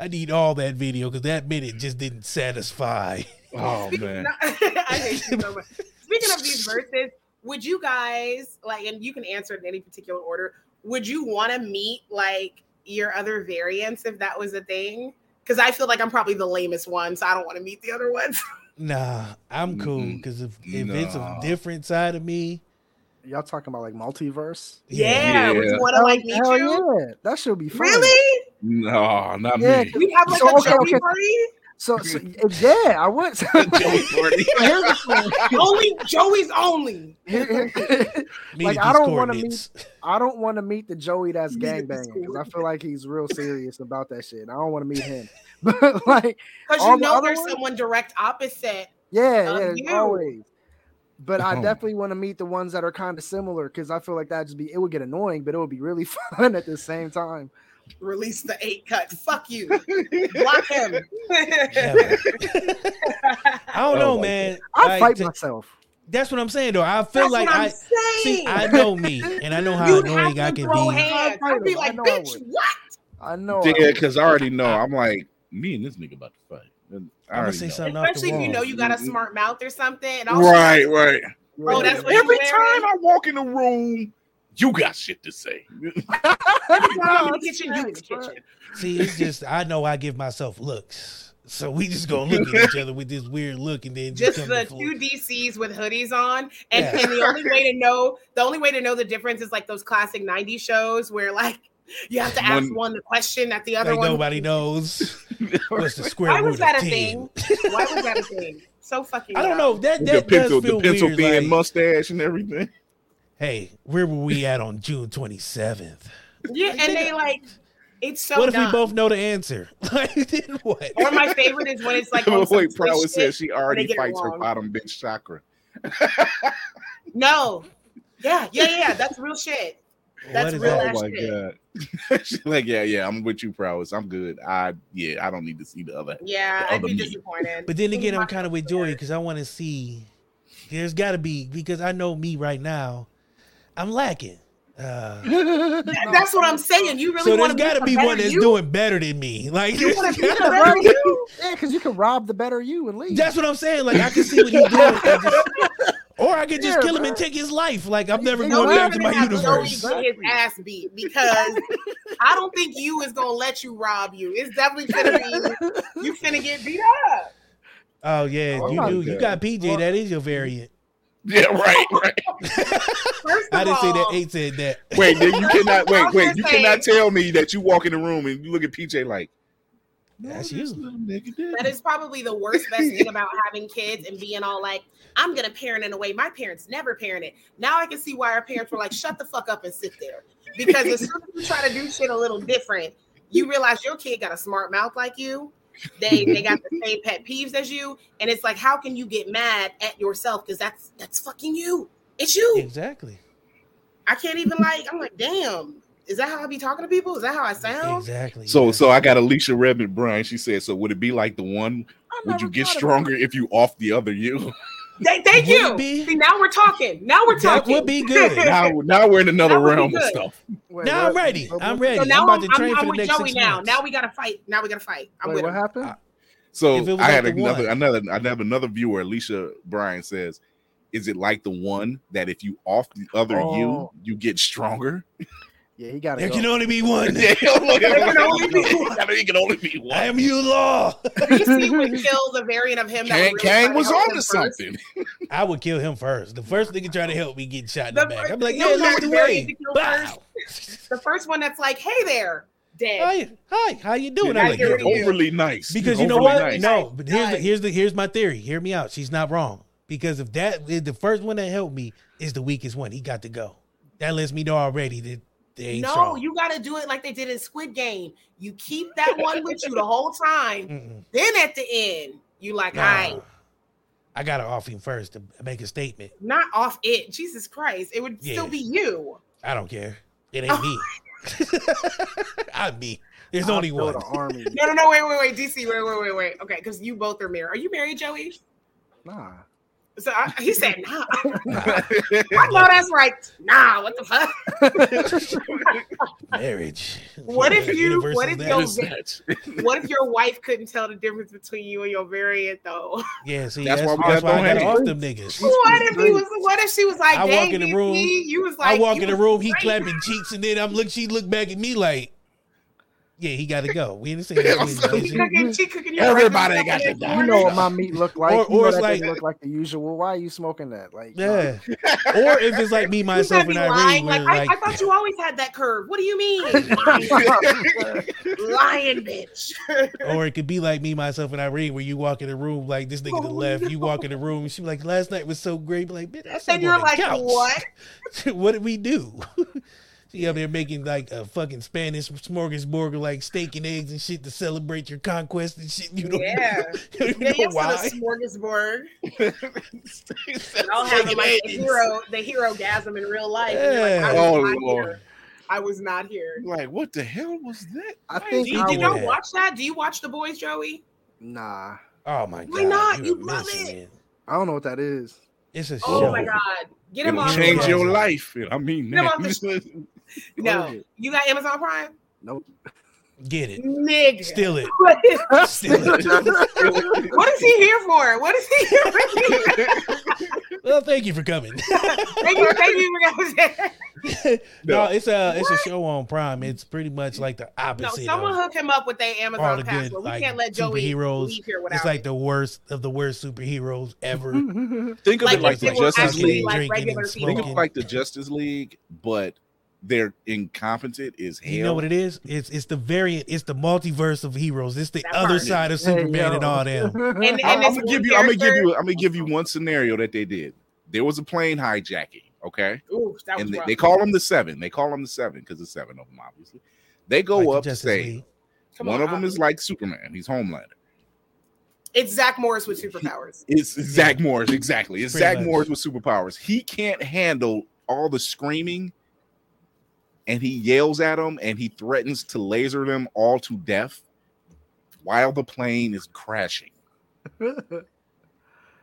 I need, all that video because that minute just didn't satisfy. Oh man. No, [laughs] I hate you so much. Speaking of these verses, would you guys like, and you can answer in any particular order, would you want to meet like your other variants if that was a thing? Because I feel like I'm probably the lamest one, so I don't want to meet the other ones. [laughs] Nah, I'm cool because if if it's a different side of me, Y'all talking about like multiverse? Yeah, would you want to oh, like meet Hell you? yeah, that should be fun. Really? No, not Yeah, me. We have like So, a okay, Joey okay. party? So, so yeah, I would. [laughs] Joey Party. [laughs] Here's the thing. Only Joey's only. Here- here- [laughs] meet Like, I don't wanna coordinates. I don't want to meet the Joey that's Meet at gangbanging because I feel like he's real serious about that shit. I don't want to meet him. But like, Because you know other there's ones? someone direct opposite. yeah, yeah, you. always. But I Oh. definitely want to meet the ones that are kind of similar because I feel like that just be it would get annoying, but it would be really [laughs] fun at the same time. Release the eight cut. Fuck you. [laughs] Block him. Never. [laughs] I don't Oh know, my man. I'd Like, fight t- myself. that's what I'm saying, though. I feel That's like what I'm I saying. see. I know me, and I know how You'd annoying I have to can throw be. hands. I'd I'd be like, him. I know I bitch, would. what? I know. Yeah, I- because I already know. I'm like, me and this nigga about to fight. I I'm gonna say know. something Especially if you know you got a mm-hmm. smart mouth or something. And all Right, right. Bro, that's what Every time? I walk in the room, you got shit to say. Every time I'm in the kitchen, you in the Facts, bro. kitchen. See, it's just I know I give myself looks, so we just gonna look at each other with this weird look, and then Just the two DCs with hoodies on, and, Yeah. and the only [laughs] way to know the only way to know the difference is like those classic '90s shows where like you have to ask One- one the question that the other like one. nobody knows [laughs] what's the square Why root was that a 10. thing? Why was that a thing? So fucking. I don't dumb. know. That the pencil, does the pencil weird. being like, mustache and everything. hey, where were we at on June twenty seventh? Yeah, and they like it's so. what if dumb. we both know the answer? [laughs] Then what? Or my favorite is when it's like on [laughs] some Wait, Twitch Prowess shit. says she already fights her bottom bitch chakra. No. Yeah, yeah, yeah. That's real shit. That's What is real that? Oh ass Oh my shit. god. She's [laughs] like, yeah, yeah, I'm with you, Prowess. I'm good. I yeah, I don't need to see the other. Yeah, The I'd be other me. disappointed. But then again, I'm kind of with Joy because I want to see. There's got to be because I know me right now. I'm lacking. Uh, [laughs] that's what I'm saying. You really so there's want to got to be one that's doing better than me. [laughs] Like You wanna be the better you? yeah, because you can rob the better you and leave. That's what I'm saying. Like I can see what he's doing, and just- or I could just Yeah, kill him bro. and take his life. Like I'm never You No, going we're back to gonna my have universe. Joey get his ass beat because [laughs] I don't think you is gonna let you rob you. It's definitely gonna be [laughs] you finna get beat up. Oh yeah, Oh, you my do. You got PJ. That is your variant. Yeah, right, right. [laughs] First of I didn't say that. all, Eight said that. Wait, you cannot wait, wait. You say- cannot tell me that you walk in the room and you look at PJ like That's "No, this you. little nigga did." That is probably the worst best thing about having kids and being all like, I'm gonna parent in a way my parents never parented. Now I can see why our parents were like, shut the fuck up and sit there. Because as soon as you try to do shit a little different, you realize your kid got a smart mouth like you. They they got the [laughs] same pet peeves as you. And it's like, how can you get mad at yourself? Because that's that's fucking you. It's you. Exactly. I can't even like, I'm like, damn. Is that how I be talking to people? Is that how I sound? Exactly. So yeah. so I got Alicia Redmond Bryan. She said, so would it be like the one? Would you get stronger if you off the other you? [laughs] Th- thank Would you. be? See, now we're talking. Now we're That talking. would be good. now now we're in another That would be realm of stuff. Wait, now I'm ready. what- I'm ready. So now I'm about I'm, to I'm, train I'm for the with next Joey six now. months. Now we gotta fight. Now we gotta fight. I'm Wait, with what him. happened? So If it was I like had the another one. another I have another viewer, Alicia Bryan says, "Is it like the one that if you off the other you, Oh. you get stronger?" [laughs] Yeah, he got There to can only be one. [laughs] Yeah, There can only be [laughs] one. I mean, it can only be one. I am you, law. DC would kill the variant of him that Kang, would really Kang was help on to something. [laughs] I would kill him first. The first nigga trying to help me get shot in The the, back. first- I'm like, yeah, know lead what's the way. to. The first one that's like, hey there, dead. Hi, hi, how you doing? Yeah, I'm like, "You're you. Overly nice. because He's you know what? nice. No, but here's the, here's the here's my theory. Hear me out. She's not wrong because if that is the first one that helped me is the weakest one, he got to go. That lets me know already that they ain't no, strong. you gotta do it like they did in Squid Game. You keep that one with you the whole time. [laughs] Mm-mm. Then at the end, you like, Nah. I I gotta off him first to make a statement. not off it. Jesus Christ, it would Yeah. still be you. I don't care. It [laughs] ain't me. [laughs] I'm me. There's I'll only one. the army. No, no, no, wait, wait, wait, DC, wait, wait, wait, wait. Okay, because you both are married. Are you married, Joey? Nah. So I, he said, nah. I know that's right. Nah, what the fuck? Marriage. What if you- universe what is if your- that? What if your wife couldn't tell the difference between you and your variant, though? Yeah, see, That's that's, why we that's got why I no got off them niggas. What if he was? What if she was like, I walk in the DC," room, You was like, I walk in the room, he great. clapping cheeks, and then I'm look. She look back at me like, "Yeah, he got to go." We didn't say [laughs] that. She cooking, cooking Everybody got to the die. You know what my meat look like. Or- you know or it's that like- look like the usual. Why are you smoking that? Like, no. Yeah. or if it's like me, myself, and Irene, lying. Like, like, I, I thought you always had that curve. What do you mean, [laughs] lying bitch? or it could be like me, myself, and Irene, where you walk in the room like this nigga to the Oh, left, you walk in the room, and she be like, "Last night was so great." Be like, "Bitch, I slept and you're the like, couch. what? [laughs] what did we do? She up there making like a fucking Spanish smorgasbord, like steak and eggs and shit to celebrate your conquest and shit. You don't Yeah. know, [laughs] you Yeah, know yes, why? smorgasbord. [laughs] I'll have like the hero, the Herogasm in real life. and you're like, I was Oh, not Lord. here. I was not here. Like, what the hell was that? I Do think you, I do you not watch that? Do you watch The Boys, Joey? Nah, Oh my god! Why not? you're You love missing it. I don't know what that is. It's a shit. Oh show. my god, get him It'll on. change your life. I mean, Get him off that. [laughs] [laughs] No, What is it? you got Amazon Prime, Nope. Get it. nigga. Steal it. [laughs] What is, [laughs] Steal it. what is he here for? What is he here for? well, thank you for coming. thank you, thank you for coming. no, it's a it's a show on Prime. It's pretty much like the opposite. No, opposite. someone of hook him up with their Amazon the good password. We like can't let Joey superheroes. leave It's like it. the worst of the worst superheroes ever. Think of Like it like the Justice League. like Drinking regular and people. Think of it like the Justice League, but they're incompetent is hell. You know what it is? It's it's the variant. It's the multiverse of heroes. It's the That other part. side of Hey, Superman and all them. [laughs] And, and I'm, it's gonna give you. I'm gonna give you. I'm gonna give you one scenario that they did. There was a plane hijacking. Okay, Ooh, that was and they, they call them the seven. They call them the seven because there's seven of them, obviously. They go Like up to say one on, of them is like Superman. He's Homelander. It's Zach Morris with superpowers. It's Zach Morris, exactly. It's Pretty Zach much. Morris with superpowers. He can't handle all the screaming, and he yells at them, and he threatens to laser them all to death while the plane is crashing. [laughs]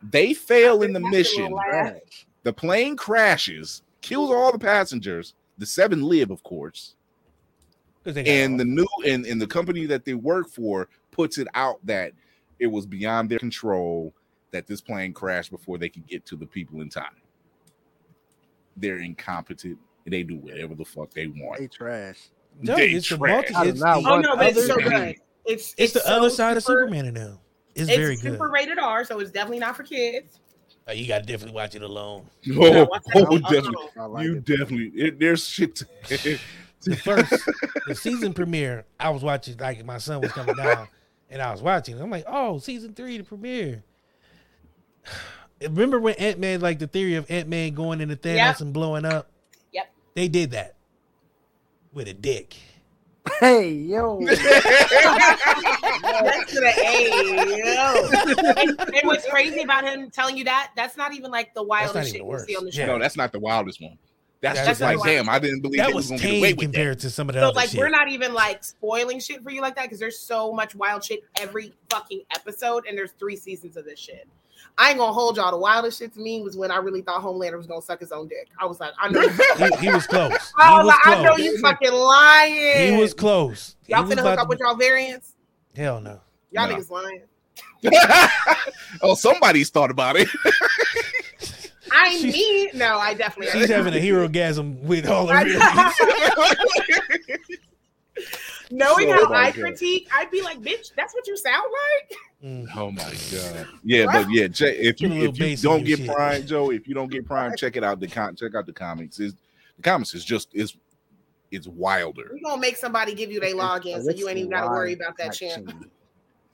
They fail in the mission. The plane crashes, kills all the passengers. The seven live, of course. And the new and, and the company that they work for puts it out that it was beyond their control that this plane crashed before they could get to the people in time. They're incompetent. They do whatever the fuck they want. They trash. No, they it's the trash. multi. I It's the, Oh no, but it's other- so good. It's it's the so other side of Superman in them. It's, It's very super good. rated R, so it's definitely not for kids. Oh, you gotta definitely watch it alone. Oh, watch that oh, alone. definitely. Like you it. definitely. It, there's shit. To, [laughs] [laughs] The first the season premiere, I was watching like my son was coming down, [laughs] and I was watching. I'm like, oh, season three, the premiere. [sighs] Remember when Ant Man, like the theory of Ant Man going into Thanos Yep. and blowing up? Yep. They did that with a dick. Hey, yo. [laughs] That's the A. yo. And, and what's crazy about him telling you that? That's not even like the wildest shit the you see on the show. Yeah. no, that's not the wildest one. That's, That's just like, damn, I didn't believe That was was gonna get away tame with that. compared to some of the So other like shit. we're not even like spoiling shit for you like that because there's so much wild shit every fucking episode and there's three seasons of this shit. I ain't gonna hold y'all. The wildest shit to me was when I really thought Homelander was gonna suck his own dick. I was like, I know. [laughs] He, he was close. I was was like, I know you fucking lying. He was close. Y'all was finna hook up to with y'all variants. Hell no. Y'all No. niggas lying. [laughs] oh, somebody's thought about it. [laughs] I She's- mean, no, I definitely. She's having a hero gasm with all of I- it. Knowing Oh how I God. critique, I'd be like, bitch, that's what you sound like. Mm. Oh my god. Yeah, but yeah, Jay, if you Put a little if you don't get shit. Prime, Joe, if you don't get [laughs] Prime, check it out. The con check out the comics. Is the comics is just is it's wilder. We gonna make somebody give you their login, so you ain't even gotta worry about that shit.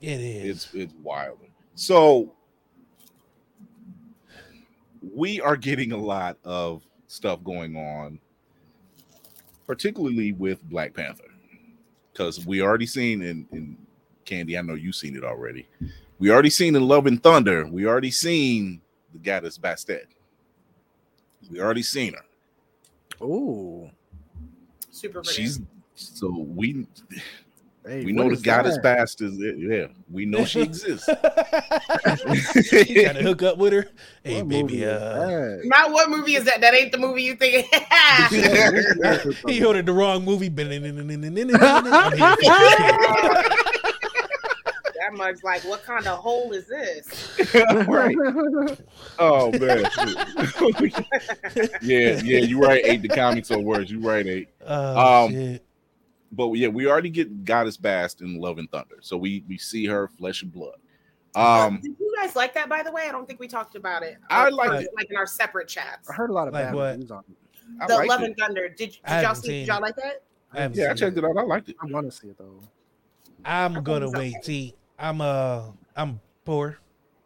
It is. It's it's wilder. So we are getting a lot of stuff going on, particularly with Black Panther, because we already seen in, in Candy. I know you've seen it already. We already seen in Love and Thunder. We already seen the goddess Bastet. We already seen her. Oh, Super. Brilliant. She's so we Hey, we know the is goddess that? Bastet. Yeah, we know she exists. [laughs] you trying to hook up with her? Hey, What baby. movie is Uh, that? Not what movie is that? That ain't the movie you think. [laughs] he ordered the wrong movie. [laughs] That mug's like, what kind of hole is this? right. Oh man. yeah, yeah, you're right. Eight the comics or words. You're right, eight. Oh, Um, shit. But yeah, we already get Goddess Bast in Love and Thunder. So we we see her flesh and blood. Um Did you guys like that? By the way, I don't think we talked about it. I like it. like in our separate chats. I heard a lot of Like bad what? reviews on it. I The Love it. and Thunder. Did, did y'all see? Did y'all like that? I Yeah, I checked it out. I liked it. I want to see it though. I'm gonna it's wait. okay. See, I'm uh, I'm poor,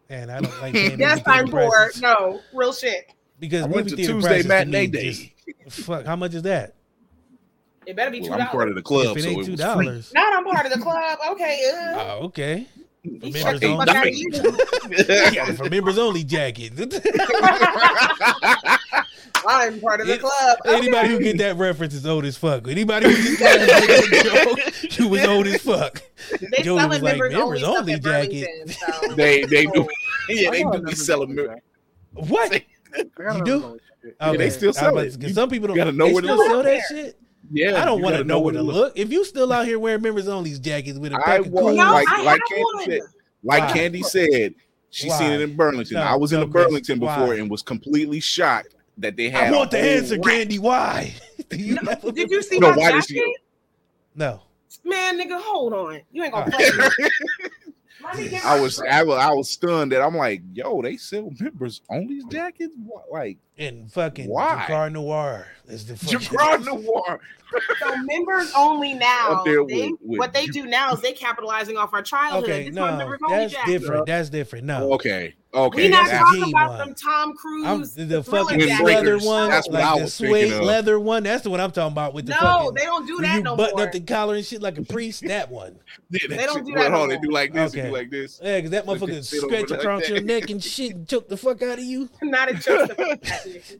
and I don't like. [laughs] paying Yes, movie I'm poor. prices No, real shit. because I went to Tuesday matinee day. just- Fuck, how much is that? It better be two Well, I'm part of the club, if it so ain't it two was free. dollars, Not I'm part of the club. Okay. Uh, oh, okay. he members only. fuck out of you. [laughs] Yeah, for members only jacket. [laughs] I'm part of the It- club. Anybody who get that reference is old as fuck. Anybody who just got that [laughs] joke, you was old as fuck. They Jody selling was like, members, members only, only stuff at jacket. Burlington, so. They they do yeah, they do a be selling on mir- that. What? You do? number on that. Yeah, they still sell it. Some people don't. You gotta know they where to still look. sell that shit. Yeah, I don't want to gotta know where to look. If you still out here wearing members only jackets with a pack of want- cool, No, like I like have Candy said, like Why? Candy said, she Why? seen it in Burlington. No, I was in no, the Burlington miss. before Why? and was completely shocked that they had. I want the answer, rack. Candy. Why? [laughs] Do you No, did you see No, my jacket? she- No. Man, nigga, hold on. You ain't gonna play me. [laughs] Let I was, I was I was stunned that I'm like, yo, they sell members only jackets. What, like And fucking Why? Drakkar Noir is the fucking Drakkar Noir? So members only now. They- with- with what they you- do now is they capitalizing off our childhood. Okay, This no, that's jacket. different. That's different. No, Okay, okay. We not that's talking about one. them Tom I'm Cruise. the thriller fucking jackets. leather one, That's what I like the was thinking suede of. leather one. That's the one I'm talking about with the No, fucking. they don't do when that you no button more. up the collar and shit like a [laughs] priest. That one. Yeah, They don't shit- do well, that no hold on, They do like this. They Okay. do like this. Yeah, because that motherfucker at- scratch across your neck [laughs] and shit and choke the fuck out of you. Not a joke. [laughs] Clutches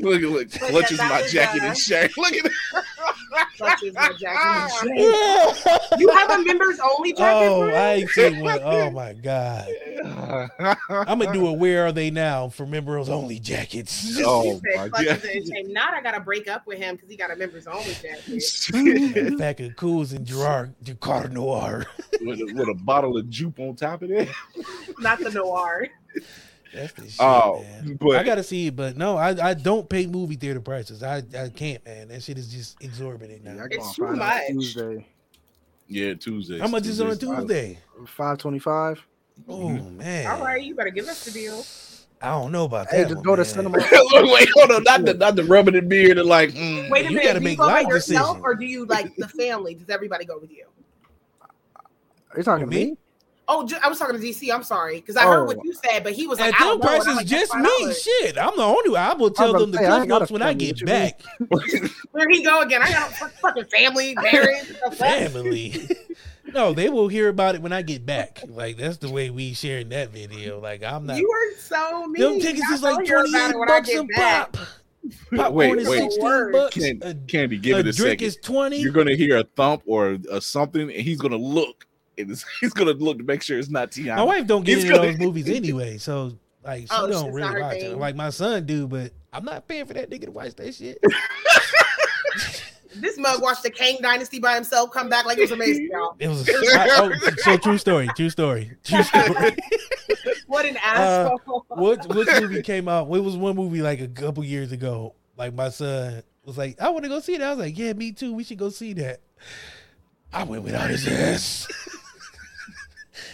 Look, look, But clutches [laughs] my jacket and [laughs] shirt. Look at it. my jacket. You have a members only jacket. Oh, bro? I ain't seen one. Oh my god. [laughs] I'm gonna do a where are they now for members only jackets. Oh my god. Not I gotta break up with him because he got a members only jacket. Pack of Kools and Gerard Drakkar Noir. with, a, with a bottle of jupe on top of it. Not the noir. That's the shit, Oh, man. but I gotta see it, but no, I, I don't pay movie theater prices. I, I can't, man. That shit is just exorbitant now. Yeah, I It's go on too Friday, much. Tuesday. yeah, Tuesday. How much is on a Tuesday's- Tuesday? Five twenty five. Oh man, All right, you better give us the deal. I don't know about Hey, that. just one, go to man. cinema. [laughs] Wait, hold on, not the not the rubbing the beard and like. mm. Wait a You minute. gotta do make you go by yourself, decisions. or do you like the family? Does everybody go with you? Are you talking to Me? me? Oh, ju- I was talking to DC. I'm sorry because I heard what Oh. you said, but he was like, At I them don't know. and I'm prices, like, just me. Shit, I'm the only one. I will tell about them to the say, I cliff ain't got a notes when I get you back. [laughs] Where he go again? I got a fucking family, [laughs] marriage. Family. [laughs] no, they will hear about it when I get back. Like that's the way we sharing that video. Like I'm not. You are so mean. them tickets I is like told you twenty about eight it when I bucks get a back. pop. Popcorn Wait, is wait. sixteen Word. bucks. Can- a, Candy, give a it a drink second. is twenty. You're gonna hear a thump or a something, and he's gonna look. And [laughs] he's gonna look to make sure it's not Tiana. My wife don't get He's into gonna- those movies anyway, so like she Oh, don't really not her watch it. Like my son do, but I'm not paying for that nigga to watch that shit. This mug watched the Kang Dynasty by himself, come back like it was amazing, [laughs] y'all. It was I, oh, so true [laughs] story, true story, true story. What an Uh, asshole. what what movie came out? It was one movie like a couple years ago. Like my son was like, I want to go see that. I was like, Yeah, me too. We should go see that. I went without his ass.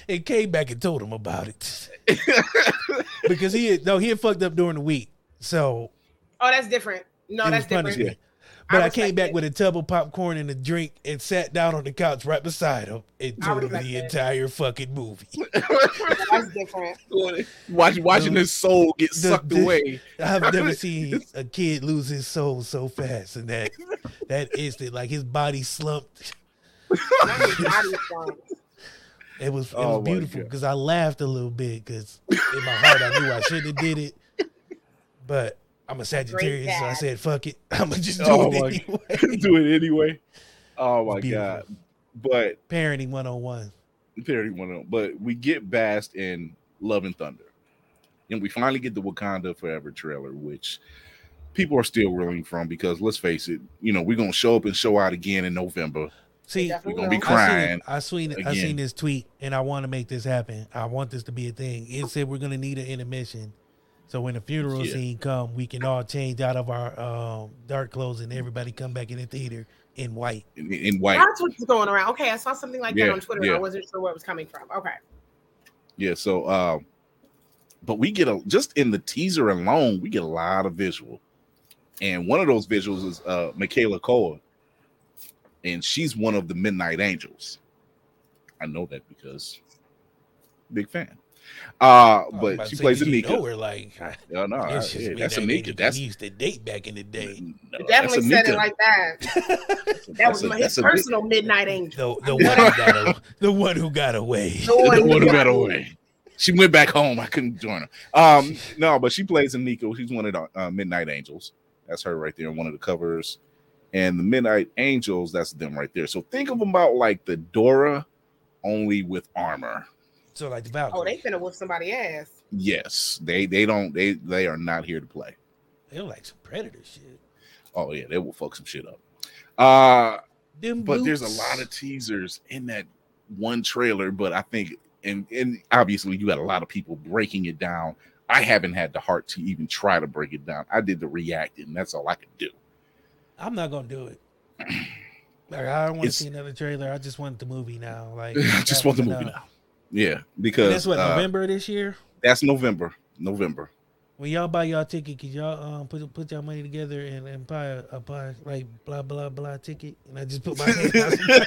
And came back and told him about it. [laughs] because he had no, he had fucked up during the week. So Oh, that's different. No, that's different. punishment. But I, respect came back it. with a tub of popcorn and a drink and sat down on the couch right beside him and told him the it. entire fucking movie. [laughs] That's different. Watch, watching The- his soul get the- sucked the- away. I've never [laughs] seen a kid lose his soul so fast and that that instant, like his body slumped. Not his body slump. It was it Oh was my beautiful because I laughed a little bit because in my heart I knew I shouldn't have did it, [laughs] but I'm a Sagittarius, so I said, "Fuck it, [laughs] I'm gonna just do Oh it my anyway." [laughs] Do it anyway. Oh my god! But Parenting 101. parody one of them. But we get Bast in Love and Thunder, and we finally get the Wakanda Forever trailer, which people are still reeling from because let's face it, you know we're gonna show up and show out again in November. See, We're gonna be crying. I seen it. I seen, I seen this tweet, and I want to make this happen. I want this to be a thing. It said we're gonna need an intermission, so when the funeral Yeah. scene come, we can all change out of our um, dark clothes, and everybody come back in the theater in white. In, in white, That's what's going around. Okay, I saw something like Yeah, that on Twitter. yeah. I wasn't sure where it was coming from. Okay. yeah. So, um, but we get a just in the teaser alone, we get a lot of visual, and one of those visuals is uh Michaela Coel, and she's one of the Midnight Angels. I know that because big fan. Uh, I but she plays did you Aneka. know her like Yeah, [laughs] no, it's I- just yeah, that's that Aneka. That's we used to date back in the day. no, It definitely that's said it like that. [laughs] That was a- my, his that's a- personal midnight angel. The the one who got a, [laughs] the one who got away. The the one one who who got got away. She went back home. I couldn't join her. Um, no, but she plays Aneka. She's one of the uh, Midnight Angels. That's her right there on one of the covers. And the Midnight Angels, that's them right there. So think of them about like the Dora, only with armor. So like the Valkyrie. Oh, Valkyrie. they finna whoop somebody ass. Yes, they they don't they they are not here to play. they look like some predator shit. Oh yeah, they will fuck some shit up. Uh Them but there's a lot of teasers in that one trailer but i think and and obviously you got a lot of people breaking it down i haven't had the heart to even try to break it down i did the reacting that's all i could do I'm not gonna do it. [clears throat] Like I don't want to see another trailer. I just want the movie now. Like [laughs] i just want the was movie now yeah And because that's what uh, November this year. that's november november When y'all buy y'all ticket, cause y'all um put put y'all money together and, and buy a, a buy like blah blah blah ticket, and I just put my hand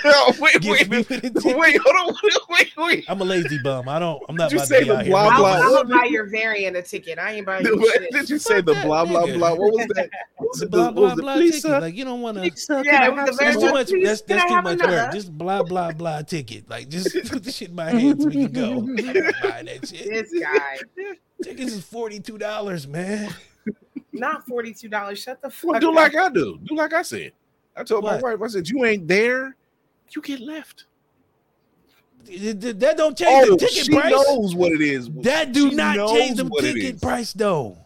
out. [laughs] Wait wait wait with a ticket. wait hold on wait wait I'm a lazy bum. I don't. I'm not Did you say the blah, blah, I'm, blah? I'm gonna buy your variant a ticket. I ain't buying [laughs] your shit. did you say the blah blah blah what was that [laughs] what was The blah what blah blah ticket. sir Like you don't want to. Yeah, can I it was have the some very That's too much. That's that's too much work. Just blah blah blah ticket. Like just put the shit in my hand so we can go. I'm not buying that shit. This guy. Tickets is forty two dollars, man. [laughs] Not $42. Shut the fuck Well, do up. like I do. Do like I said. I told What? my wife, I said, you ain't there, you get left. Th- th- That don't change Oh, the ticket she price. knows what it is. That do She not change the ticket price though.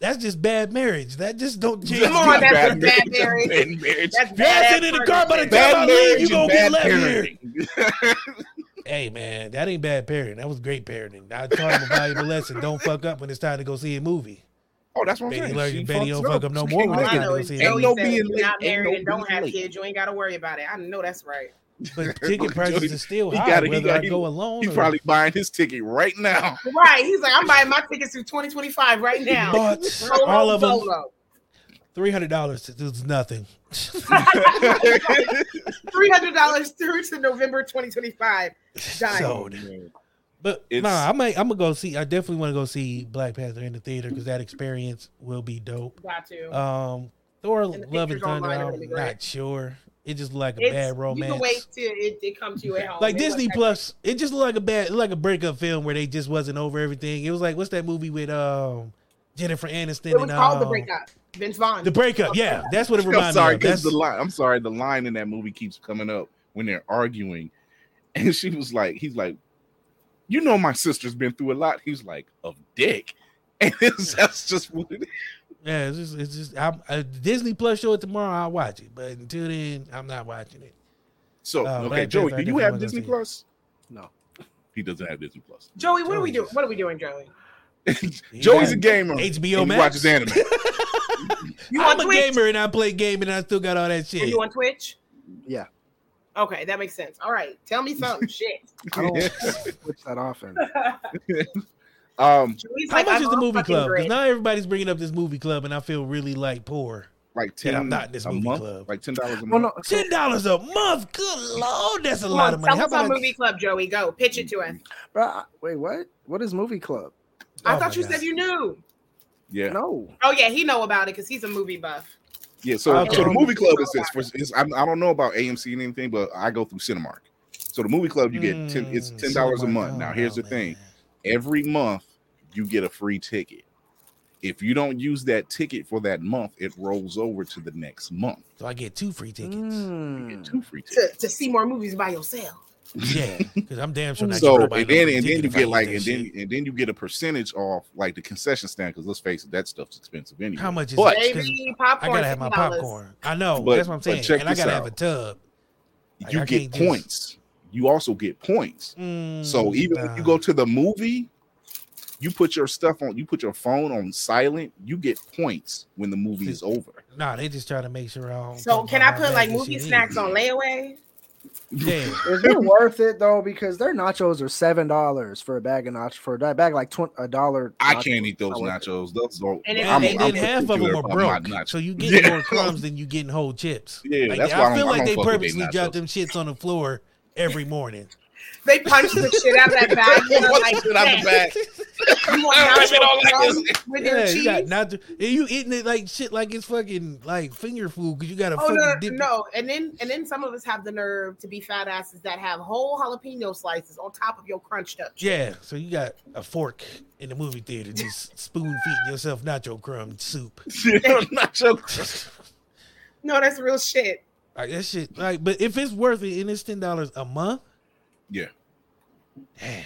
That's just bad marriage. That just don't change. Come on, that's a bad marriage. Bad marriage. That's you're sitting in the car by the time I leave, you gonna get left here. [laughs] parenting. Hey man, that ain't bad parenting. That was great parenting. I taught him a valuable lesson. Don't fuck up when it's time to go see a movie. oh, that's what I'm Benny saying. learn- She Benny don't fuck up no more can't when it's time it. know to go see Ain't Joey no being late, you're not ain't married no and don't have late. kids, you ain't got to worry about it. I know that's right. But ticket [laughs] prices are still he high, gotta- he whether got- I go alone He's or probably buying his ticket right now. Right. He's like, I'm buying my tickets through 2025 right now. bought Solo, all of them. Solo. Three hundred dollars is nothing. [laughs] Three hundred dollars through to November 2025. Dying. Sold. But It's- nah, I might. I'm gonna go see. I definitely want to go see Black Panther in the theater because that experience will be dope. Got to. Um, Thor: And Love and pictures Thunder. I'm gonna great. not sure. It just looked like a It's- bad You romance. can wait till it, it comes to you at home. like It Disney was Plus, it just looked like a bad, like a breakup film where they just wasn't over everything. It was like what's that movie with um Jennifer Aniston It was and called the um, breakup. Vince Vaughn. The breakup, yeah, that's what it [laughs] I'm sorry, me of. That's the line. I'm sorry, the line in that movie keeps coming up when they're arguing, [laughs] and she was like, "He's like, you know, my sister's been through a lot." He's like, "Of dick," [laughs] and it's, that's just what it is. yeah, it's just, it's just I'm, uh, Disney Plus show it tomorrow. I'll watch it, but until then, I'm not watching it. So, Uh, okay, Black Joey, do you have Disney. Plus? No. He doesn't have Disney Plus. Joey, what are we doing? just- What are we doing, Joey? [laughs] He Joey's a gamer. HBO and he Max. watches anime. [laughs] You I'm a Twitch? gamer and I play game and I still got all that shit. Are shit. you on Twitch? Yeah. Okay, that makes sense. All right, tell me something. [laughs] Shit. I don't switch that often. um, Joey's How like, much I'm is the movie club? Because grid. now everybody's bringing up this movie club, and I feel really like poor. like ten. I'm not in this a movie month, club. Like ten dollars a Well, month. no, so, Ten dollars a month, good lord, that's a Come lot of money. Tell How us about movie club, Joey. Go pitch it to us. bro, wait, what? What is movie club? I Oh thought you God. said you knew. Yeah, No. Oh yeah, he know about it because he's a movie buff. yeah. So, Okay. so the movie club is this. For, is, I, I don't know about AMC and anything, but I go through Cinemark. So the movie club, you get ten. It's Mm, ten dollars a month. Oh, Now, here's no, the thing: every month you get a free ticket. If you don't use that ticket for that month, it rolls over to the next month. So I get two free tickets. You Mm. get two free tickets. To, to see more movies by yourself. Yeah, [laughs] because I'm damn sure not So nobody and then and then you ticket if I get like that and then shit. and then you get a percentage off like the concession stand because let's face it, that stuff's expensive anyway. how much is But- it? 'Cause Baby, I gotta have my popcorn. I know. But- that's what I'm saying. check And I gotta out. have a tub. Like, you I get can't just- points. You also get points. Mm, So even when you go to the movie, you put your stuff on, you put your phone on silent, you get points when the movie is over. Nah, they just try to make sure I don't. So can I put like movie snacks on layaway? Yeah. [laughs] Is it worth it though? Because their nachos are seven dollars for a bag of nachos for a bag like twenty a dollar. I can't eat those Not worth it. nachos. Those don't. And And, I'm- and then half of them are broke, so you get Yeah. more crumbs than you getting whole chips. Yeah, Like, that's I why I don't- feel I like don't they fuck with they purposely drop them shits on the floor every morning. They punch the shit out of that bag. and they're like, Shit out the bag. You want I don't nacho like crumbs this. with your cheese? you got not and you eating it like shit, like it's fucking like finger food because you got to Oh fucking no, dip. it- no, and then and then some of us have the nerve to be fat asses that have whole jalapeno slices on top of your crunched up. shit. Yeah, so you got a fork in the movie theater, just [laughs] spoon feeding yourself nacho crumb soup. [laughs] Nacho. No, that's real shit. Like that shit. Like, but if it's worth it and it's ten dollars a month, Yeah. Damn,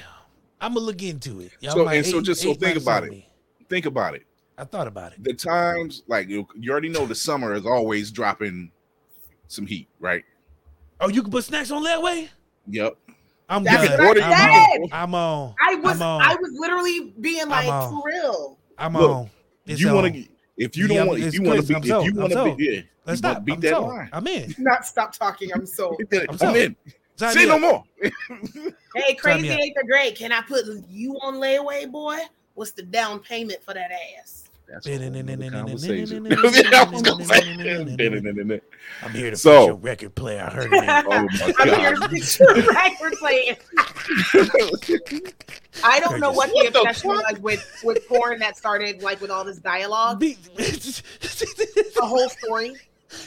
I'm gonna look into it. Y'all So- might and so eight- just so eight think about it. me. Think about it. I thought about it. The times, like you, you already know, the summer is always dropping some heat, right? Oh, you can put snacks on that way. Yep. I'm That's done. what I order- I'm, said. on. I'm on. I was I'm on. I was literally being like for real. I'm Look, on. It's you want to if you don't I'm- want if you want to be if you want to be yeah, Let's you wanna stop. beat I'm that sold. line. I'm in. [laughs] Not stop talking. I'm so. [laughs] I'm I'm in. Sign Say no up. more. [laughs] Hey, crazy up. eighth grade. Can I put you on layaway, boy? What's the down payment for that ass? That's a whole nother conversation. I'm was gonna say. here to So- fix your record player. I heard it. Oh my I'm here to god. fix your record playing. I don't know what the What the obsession was with with porn that started like with all this dialogue, the whole story.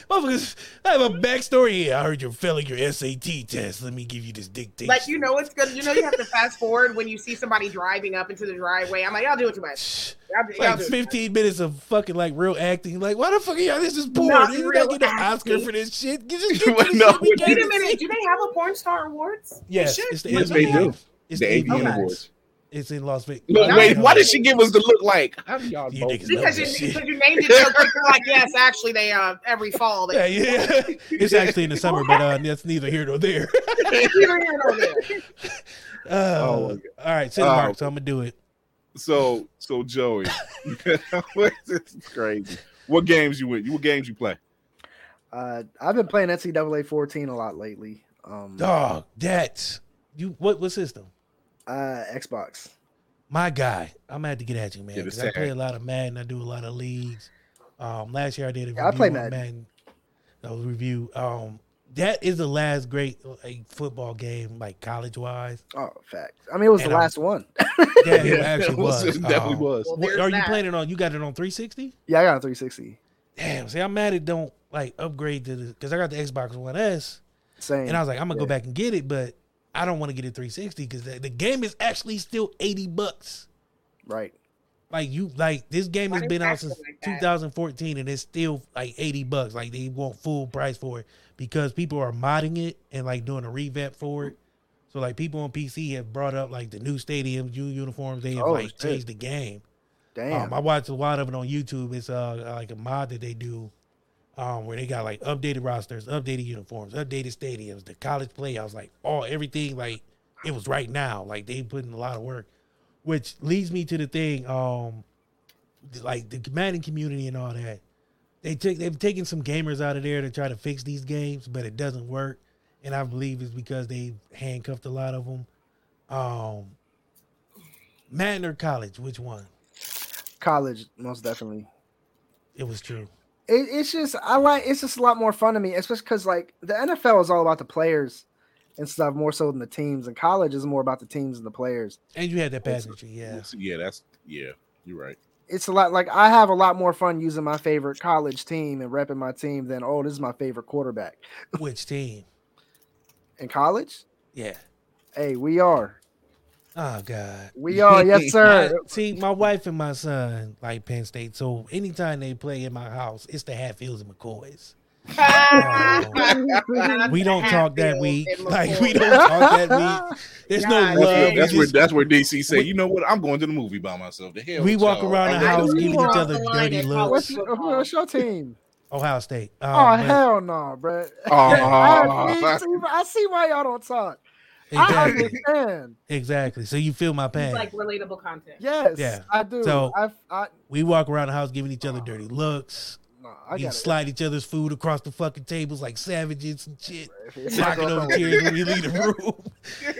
Motherfuckers, I have a backstory here. I heard you're failing your SAT test. Let me give you this dictation. Like you know, it's good. You know, you have to fast forward when you see somebody driving up into the driveway. I'm like, y'all do it too much. Y'all, do- y'all like do 15 minutes of fucking like real acting. Like, why the fuck are y'all? This is porn. Not You did real not get an Oscar for this shit. You just [laughs] get Well, no. Wait a to minute. Do they have a porn star awards? Yes, They it's the Yes, they do. It's The the AVN AVN. Awards. It's in Las Vegas. Look, No, wait, no. why did she give us the look like? How do y'all You both niggas know Because you, because you named it so quick, you're like, yes, actually, they uh every fall Yeah, they yeah. yeah. it's actually in the summer, but uh, that's neither here nor there. [laughs] Neither here nor there. [laughs] Uh, Oh, all right, Cinemark, Oh. so I'm gonna do it. So, so Joey, [laughs] it's crazy. What games you with? What games you play? Uh, I've been playing NCAA 14 a lot lately. Um, Dog, that's you. What what system? Uh, Xbox. My guy, I'm gonna have to get at you, man. Because I play a lot of Madden. I do a lot of leagues. Um, last year I did a Yeah, I play on Madden. Madden. That was a review. Um, that is the last great like football game, like college wise. Oh, fact. I mean, it was And the I'm- last one. [laughs] Yeah, it Yeah, actually [laughs] it was- was. it definitely Um, was. Well, what- there's are you that. playing it on? You got it on 360? yeah, I got a 360. Damn. See, I'm mad it don't like upgrade to the because I got the Xbox One S, Same. and I was like, I'm gonna Yeah. go back and get it, but I don't want to get it 360 because the, the game is actually still 80 bucks. right. Like you, like this game has been out since like 2014, and it's still like 80 bucks. Like they want full price for it because people are modding it and like doing a revamp for it. So like people on PC have brought up like the new stadiums, new uniforms. They have Oh, like shit. changed the game. Damn. Um, I watched a lot of it on YouTube. It's uh like a mod that they do, um, where they got like updated rosters, updated uniforms, updated stadiums, the college playoffs, like all everything. Like it was right now. Like they put in a lot of work, which leads me to the thing. Um, like the Madden community and all that. They take they've taken some gamers out of there to try to fix these games, but it doesn't work. And I believe it's because they handcuffed a lot of them. Um, Madden or college, which one? College, most definitely. It was true. It, it's just I like. It's just a lot more fun to me, especially because like the NFL is all about the players and stuff more so than the teams, and college is more about the teams and the players. And you had that pageantry, yeah. Yeah, that's yeah. You're right. It's a lot like I have a lot more fun using my favorite college team and repping my team than oh this is my favorite quarterback Which team? in college. Yeah. Hey, we are. Oh God. We are, yes, [laughs] sir. I- see, my wife and my son like Penn State, so anytime they play in my house, it's the Hatfields and McCoys. Um, [laughs] we don't talk that week. Like we don't talk that week. [laughs] There's no God, That's, love. where, We that's where that's where DC say, you know what? I'm going to the movie by myself. The hell We walk y'all. around the I'm house ready. giving each other dirty looks. college What's, football. what's your team? Ohio State. Um, oh but- hell no, bro. Aw. I, see, I see why y'all don't talk. I Exactly. understand. exactly. So you feel my pain. It's like relatable content. Yes, Yeah. I do. So- I, I, we walk around the house giving each other dirty looks. no, I we got slide each other's food across the fucking tables like savages and shit. it. Knocking over chairs when we leave the room. [laughs]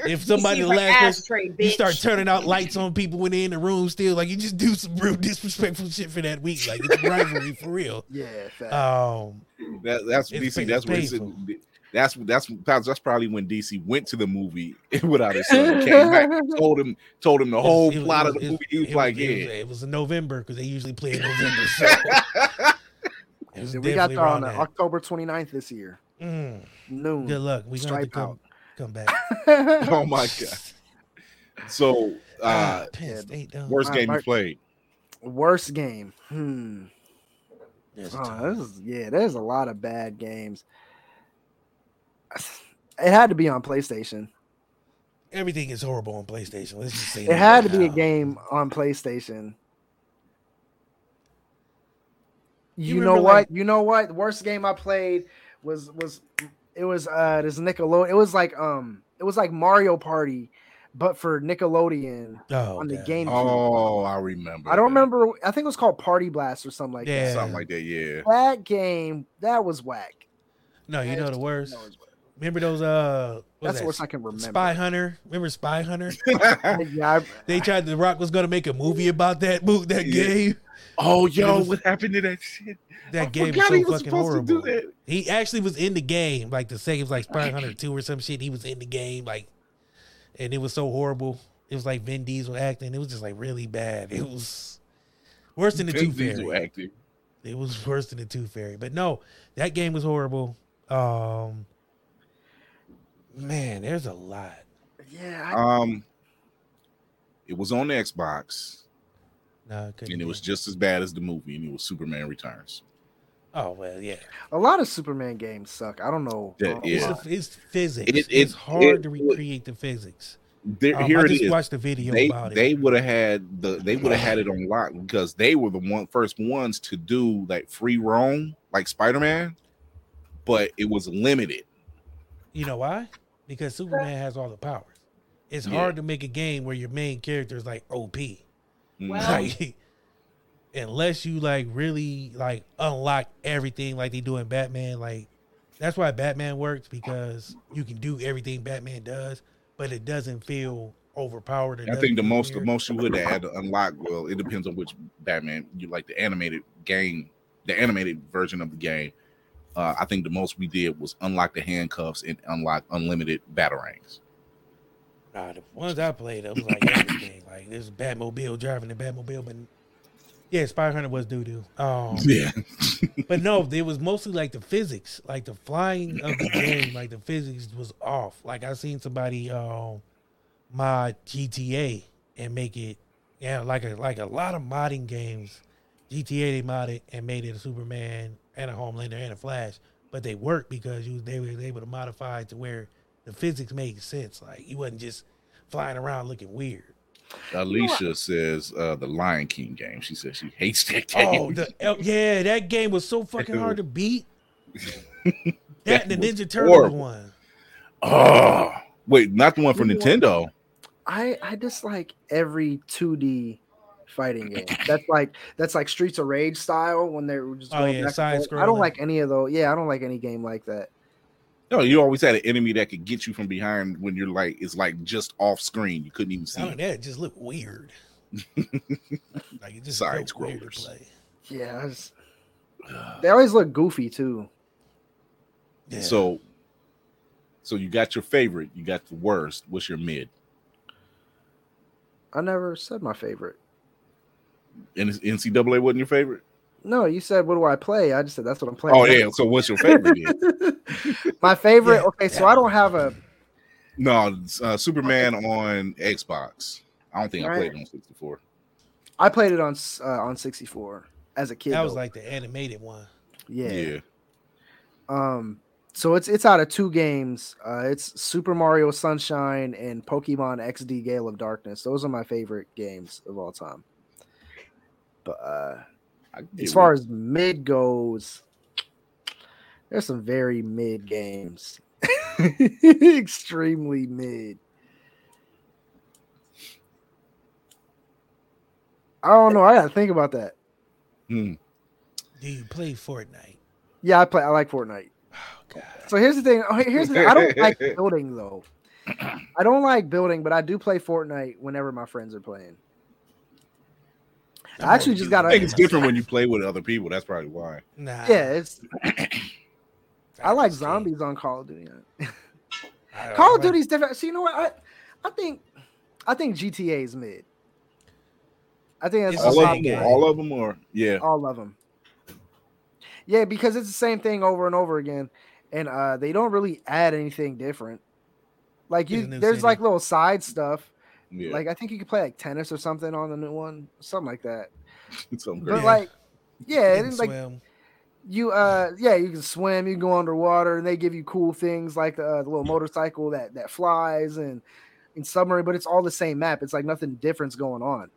If somebody You the last my ashtray, you start turning out lights on people when they're in the room still, like you just do some real disrespectful shit for that week. Like it's rivalry for real. Yeah, fact. Um That, that's It's DC. pa- That's where he painful. said, that's that's that's probably when DC went to the movie [laughs] without his son. Came back, [laughs] told him told him the whole was- plot it of the movie. He was it like, yeah. it was in November because they usually play in [laughs] November. So it we got definitely there on around uh, that. October 29th this year. Mm, Noon. good luck. We gonna have to Stripe come, out. come back. oh my god. So, uh, Ah, Penn State, though. worst game my- you played? Worst game. Hmm. There's Oh, this is, yeah, there's a lot of bad games. It had to be on PlayStation. Everything is horrible on PlayStation. Let's just say It that had to right be a game on PlayStation. You You, know what? like- you know what? The worst game I played was was it was uh this Nickelodeon. It was like um it was like Mario Party, but for Nickelodeon Oh, on the God. GameCube. Oh, I remember. I don't that. remember. I think it was called Party Blast or something like Yeah. that. something like that. Yeah. That game that was whack. No, you That know the worst. That was whack. Remember those? Uh, That's was the worst that? I can remember. Spy Hunter. Remember Spy Hunter? [laughs] yeah, I, [laughs] They tried. The Rock was gonna make a movie about that move, that Yeah. game. oh, yo, was- what happened to that shit? That I game was so he was fucking supposed to horrible. do that. He actually was in the game. Like the second was like Spy Hunter [laughs] Two or some shit. He was in the game. Like, and it was so horrible. It was like Vin Diesel acting. It was just like really bad. It was worse than the Vin Tooth Diesel Fairy. acting. It was worse than the Tooth Fairy. But no, that game was horrible. Um, man, there's a lot. yeah. I, Um, it was on the Xbox, No, it couldn't and it was just as bad as the movie, and it was Superman Returns. Oh well, yeah. a lot of Superman games suck. I don't know. Yeah, yeah. It's, the, it's physics. It- it- it's hard it- to recreate the physics. There, Um, here I it just is. watched the video They about it. they would have had the they would have had it [sighs] on lock because they were the one first ones to do like free roam like Spider Man, but it was limited. You know why? Because Superman has all the powers. It's Yeah. hard to make a game where your main character is like OP. Mm. Well- Like, [laughs] unless you like really like unlock everything like they do in Batman, like That's why Batman works because you can do everything Batman does, but it doesn't feel overpowered. I think the feel most the most you would add to unlock. Well, it depends on which Batman you like. The animated game, the animated version of the game. Uh, I think the most we did was unlock the handcuffs and unlock unlimited batarangs. Nah, the ones I played, it was like [coughs] everything. like this Batmobile driving the Batmobile, but yeah, Spy Hunter was doo doo. Um, Yeah, [laughs] but no, it was mostly like the physics, like the flying of the [coughs] game, like the physics was off. Like I seen somebody um mod GTA and make it, yeah, like a like a lot of modding games. GTA they modded and made it a Superman and a Homelander and a Flash, but they worked because you they were able to modify it to where the physics made sense. Like he wasn't just flying around looking weird. Alicia says uh, the Lion King game. She says she hates that game. Oh, the, yeah, that game was so fucking hard to [laughs] beat. That, and the Ninja Turtle horrible. one. Oh, wait, not the one for You know? Nintendo. I I dislike every 2D fighting [clears throat] game. That's like that's like Streets of Rage style when they're just Oh, going yeah, side forth. I don't like any of those. Yeah, I don't like any game like that. No, you always had an enemy that could get you from behind when you're like it's like just off screen. You couldn't even see. None of it. that just looked weird. [laughs] like it just Side felt weird to scrollers. Yeah, I just- [sighs] they always look goofy too. Yeah. So, so you got your favorite. You got the worst. What's your mid? I never said my favorite. N- NCAA wasn't your favorite. No, you said what do I play? I just said that's what I'm playing. Oh yeah. So what's your favorite? then? [laughs] my favorite. Yeah, okay, so I don't have a. no, uh, Superman on Xbox. I don't think I Right. it on 64. I played it on uh, on 64 as a kid. that was though. like the animated one. yeah. Yeah. Um, so it's it's out of two games. Uh, it's Super Mario Sunshine and Pokemon XD Gale of Darkness. Those are my favorite games of all time. But uh, as far with- as mid goes, there's some very mid games. [laughs] Extremely mid. I don't know. I gotta think about that. Hmm. Do you play Fortnite? Yeah, I play. I like Fortnite. Oh god. So here's the thing. oh, Here's the thing. I don't like [laughs] building though. I don't like building, but I do play Fortnite whenever my friends are playing. I actually just got I a- think it's different when you play with other people. That's probably why. Nah. Yeah, it's. I like zombies on Call of Duty. I- Call of Duty's different. So you know what? I, I think, I think GTA is mid. I think that's It's All of them. All of them are. Yeah. all of them. Yeah, because it's the same thing over and over again, and uh they don't really add anything different. Like you, there's city. like little side stuff. Yeah. Like I think you could play like tennis or something on the new one, something like that. [laughs] Something But. Yeah. like, yeah, You it can like swim. you, uh, yeah, you can swim, you can go underwater, and they give you cool things like the, uh, the little motorcycle that that flies and in submarine, but it's all the same map. It's like nothing different's going on.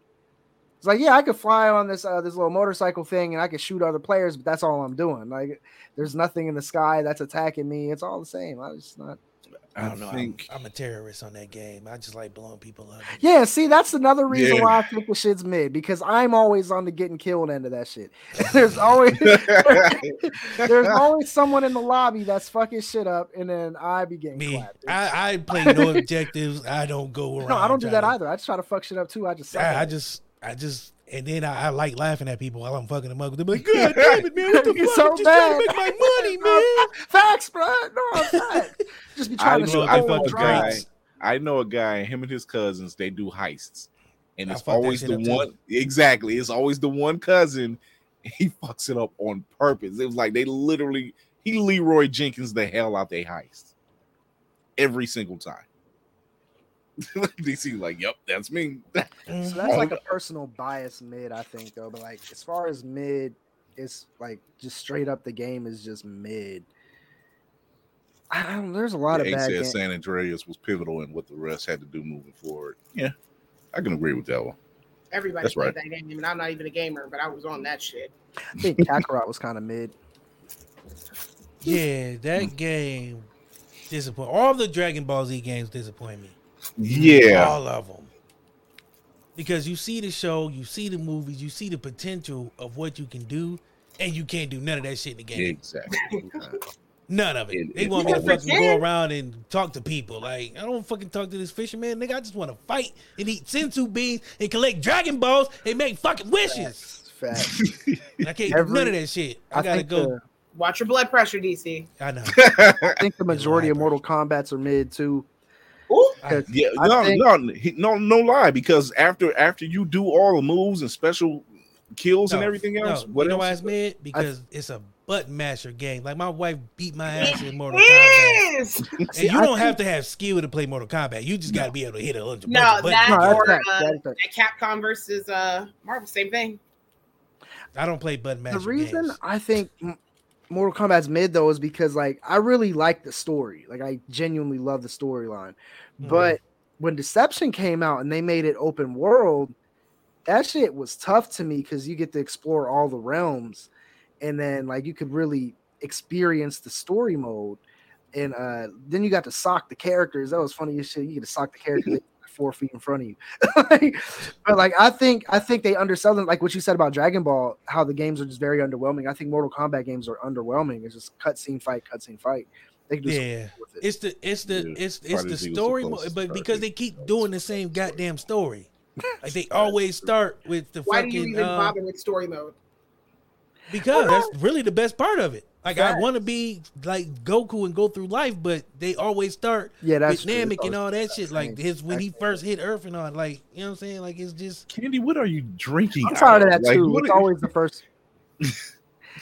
It's like, yeah, I could fly on this uh, this little motorcycle thing and I could shoot other players, but that's all I'm doing. Like, there's nothing in the sky that's attacking me. It's all the same. I just not. I don't know. think- I'm, I'm a terrorist on that game. I just like blowing people up. Yeah, see, that's another reason Yeah. why I think the shit's mid because I'm always on the getting killed end of that shit. [laughs] [laughs] There's always [laughs] there's always someone in the lobby that's fucking shit up, and then I be getting Me, clapped. I, I play no objectives. I don't go around. no, I don't do that to- either. I just try to fuck shit up too. I just I, I just, I just, and then I, I like laughing at people while I'm fucking them up. They're like, "God damn it, man! What the [laughs] You're fuck? so I'm just trying to make my money, [laughs] man." facts, bro. No, I'm facts. Just be I trying to know, shoot I know a guy. drinks. I know a guy. Him and his cousins. They do heists, and I it's always the up too. one. Exactly, it's always the one cousin. [laughs] He fucks it up on purpose. It was like they literally he Leeroy Jenkins the hell out they heist every single time. [laughs] DC like, yep, that's me. So [laughs] Mhm. that's like a personal bias mid, I think, though. But like as far as mid, it's like just straight up the game is just mid. I don't. There's a lot Yeah, of he bad said games. San Andreas was pivotal in what the rest had to do moving forward. Yeah, I can agree with that one. Everybody That's played right. that game, and I'm not even a gamer, but I was on that shit. I think Kakarot was kind of mid. Yeah, that game disappoint. All the Dragon Ball Z games disappoint me. Yeah, all of them. Because you see the show, you see the movies, you see the potential of what you can do, and you can't do none of that shit in the game. exactly. None of it. It- they it- want me to fucking go around and talk to people. Like I don't fucking talk to this fisherman, nigga. I just want to fight and eat senzu beans and collect Dragon Balls and make fucking wishes. Facts. And I can't do none of that shit. I, I gotta go. the, Watch your blood pressure, DC. I know. [laughs] I think the majority of Mortal Kombat's are mid too. Ooh, I- 'cause Yeah, no, think- no, he- no, no lie. Because after after you do all the moves and special kills and No, everything no, else, what you know else? why it's mid? Because it's a button masher game. Like my wife beat my ass in Mortal Kombat. yes. And See, you I don't have to have skill to play Mortal Kombat. You just got to be able to hit a bunch of No, buttons. that No, that's or fact, uh, that is that Capcom versus uh Marvel, same thing. I don't play button masher The reason games. I think M- Mortal Kombat's mid though is because like I really like the story. Like I genuinely love the storyline. Mhm. But when Deception came out and they made it open world, that shit was tough to me because you get to explore all the realms, and then like you could really experience the story mode. And uh then you got to sock the characters. That was funny as shit. You get to sock the characters [laughs] four feet in front of you. [laughs] Like, but like I think I think they undersell them. Like what you said about Dragon Ball, how the games are just very underwhelming. I think Mortal Kombat games are underwhelming. It's just cutscene fight, cutscene fight. They can do Yeah. it. It's the it's the Yeah, it's it's Fighter the story, the mo- but because they keep doing the same goddamn story, [laughs] like they always start with the Why do you even uh, bother with story mode? because that's really the best part of it. Like I want to be like Goku and go through life, but they always start Yeah, that's with true. Namek and all that the shit. Like his when he That's- first hit Earth and all, like you know what I'm saying. Like it's just Candy, what are you drinking? I'm tired of that Like, too. what It's are you- always the first. [laughs]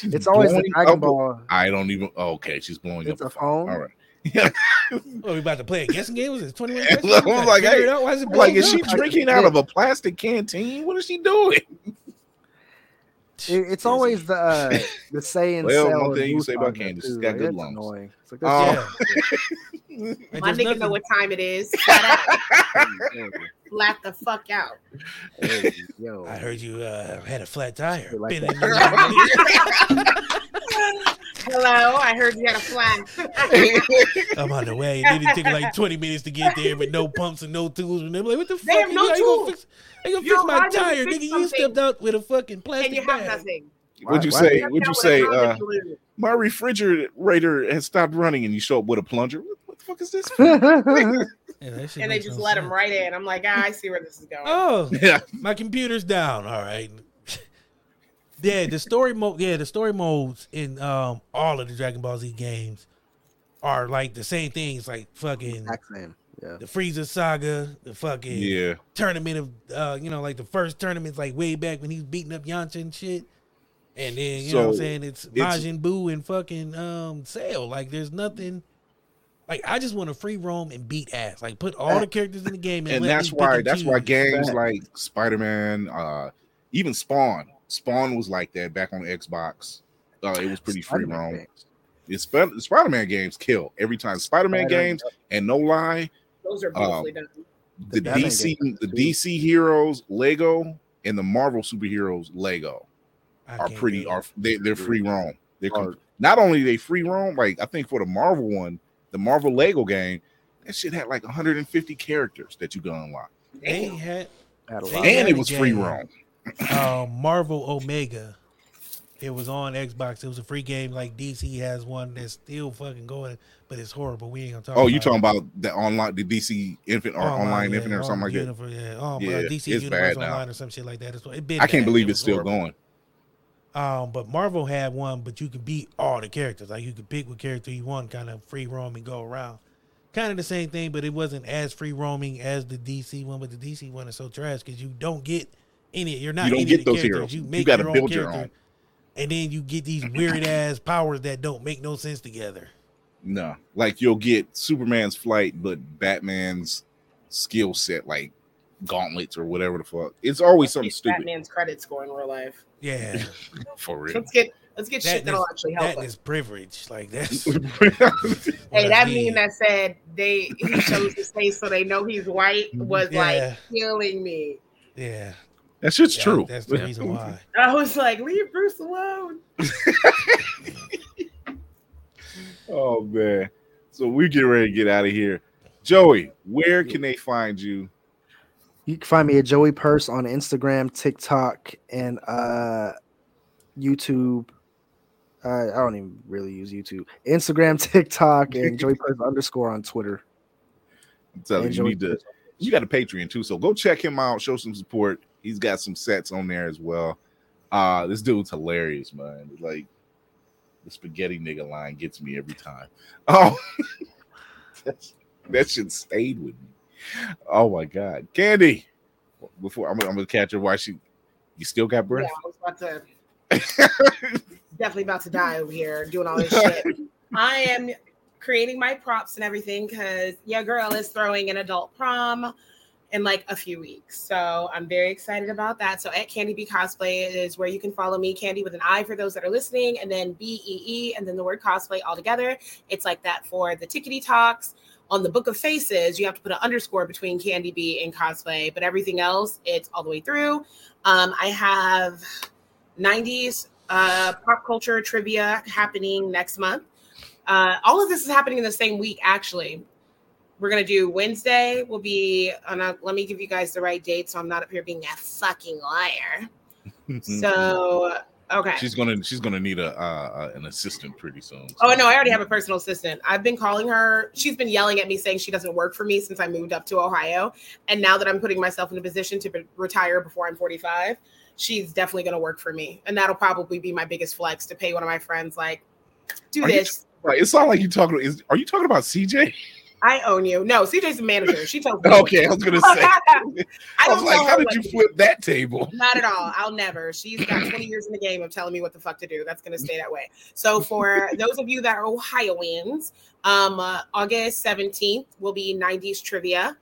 It's always the Dragon Ball. I don't even. Oh, okay, she's blowing It's up a a phone. All right. [laughs] [laughs] oh, we about to play a guessing game. Was it 21 I questions? was like, hey, it out. Why is it like, is she drinking out of a plastic canteen? What is she doing? It- it's always the uh, the Saiyan [laughs] Well, cell one thing you say about that Candace, too, she's got good it's lungs. Annoying. It's like, Oh. Yeah. [laughs] My there's nigga know what time it is. [laughs] Flat out. yeah. Flat the fuck out. Hey, yo, I heard you uh, had a flat tire. Like Been in the- Hello, I heard you had a flat. I'm on the way. Then it took like 20 minutes to get there, but no pumps and no tools. And they're like, what the They fuck? have no you gonna tools. Fix, how you fix my why didn't you tire, fix nigga? You stepped out with a fucking plastic and you have bag. nothing. What'd you say? What'd you say? Uh, my refrigerator has stopped running, and you show up with a plunger. What, what the fuck is this? [laughs] Yeah, and they just no let him right in. I'm like, ah, I see where this is going. Oh, [laughs] yeah, my computer's down. All right. [laughs] yeah, the story mode. Yeah, the story modes in um all of the Dragon Ball Z games are like the same things. Like fucking Exact same. Yeah. the Frieza saga, the fucking yeah. tournament of uh you know like the first tournaments like way back when he was beating up Yamcha and shit. And then you know what I'm saying it's it's- Majin Buu and fucking um Cell. Like there's nothing. Like I just want to free roam and beat ass. Like put all the characters in the game and, and let that's why that's why games Facts. like Spider Man, uh, even Spawn, Spawn was like that back on Xbox. Uh, it was pretty free Spider-Man roam. games. It's Spider Man games kill every time. Spider Man Spider- games, and no lie, Those are Um, done. the Batman DC the too. DC heroes Lego and the Marvel superheroes Lego I are pretty are they they're free roam. They're com- not only they free roam, like I think for the Marvel one, the Marvel Lego game, that shit had like 150 characters that you can unlock, They had Had a lot. and it was free roam. um, Marvel Omega. It was on Xbox. It was a free game. Like DC has one that's still fucking going, but it's horrible. We ain't gonna talk. Oh, you talking about the online, the DC Infinite or online, yeah, Infinite or something like that? Universe, Yeah, um, Yeah, uh, DC it's Universe bad now. Online or some shit like that. It's, it been I can't bad. believe It it's still horrible. going. Um, but Marvel had one, but you could beat all the characters. Like you could pick what character you want, kind of free roam and go around. Kind of the same thing, but it wasn't as free roaming as the DC one. But the DC one is so trash because you don't get any. You're not. You don't any get of the those characters. heroes. You You your own build your character, own. And then you get these weird ass powers that don't make no sense together. No, like you'll get Superman's flight, but Batman's skill set, like gauntlets or whatever the fuck. It's always something stupid Batman's credit score in real life. Yeah, [laughs] for real. Let's get let's get shit that that'll actually help that us. is privilege. Like that's [laughs] Hey, what I that need. meme that said they he chose his face so they know he's white [laughs] was Yeah. like killing me. yeah, That shit's yeah, true. That's the reason why. [laughs] I was like, leave Bruce alone. [laughs] Oh man. So we get ready to get out of here. Joey, where can they find you? You can find me at Joey Purse on Instagram, TikTok, and uh, YouTube. I, I don't even really use YouTube. Instagram, [laughs] TikTok, and Joey Purse underscore on Twitter. I'm telling And you, you need to. You got a Patreon too, so go check him out. Show some support. He's got some sets on there as well. Uh this dude's hilarious, man. Like the spaghetti nigga line gets me every time. [laughs] Oh, that shit stayed with me. Oh my god, Candy. Before I'm, gonna- I'm gonna catch her. Why she? You still got Yeah, breath? I was about to [laughs] definitely about to die over here doing all this shit. [laughs] I am creating my props and everything because your girl is throwing an adult prom in like a few weeks. So I'm very excited about that. So at Candy B Cosplay is where you can follow me, Candy with an I for those that are listening, and then B E E, and then the word cosplay all together. It's like that for the Tickety Talks. On the Book of Faces, you have to put an underscore between Candy B and cosplay, but everything else, it's all the way through. Um, I have 90s uh, pop culture trivia happening next month. Uh, all of this is happening in the same week, actually. We're gonna do Wednesday. Will be on a, let me give you guys the right date, so I'm not up here being a fucking liar. [laughs] So okay. she's gonna she's gonna need a uh, an assistant pretty soon. Oh no, I already have a personal assistant. I've been calling her. She's been yelling at me saying she doesn't work for me since I moved up to Ohio. And now that I'm putting myself in a position to be- retire before I'm 45, she's definitely going to work for me. And that'll probably be my biggest flex to pay one of my friends like do Are you this. Right, it's not like you're talking. Is are you talking about CJ? I own you. No, CJ's the manager. She told me. Okay, I was gonna say. [laughs] I I was like, how did you flip that table? Not at all. I'll never. She's got 20 years in the game of telling me what the fuck to do. That's going to stay that way. So, for [laughs] those of you that are Ohioans, um, uh, August 17th will be 90s trivia.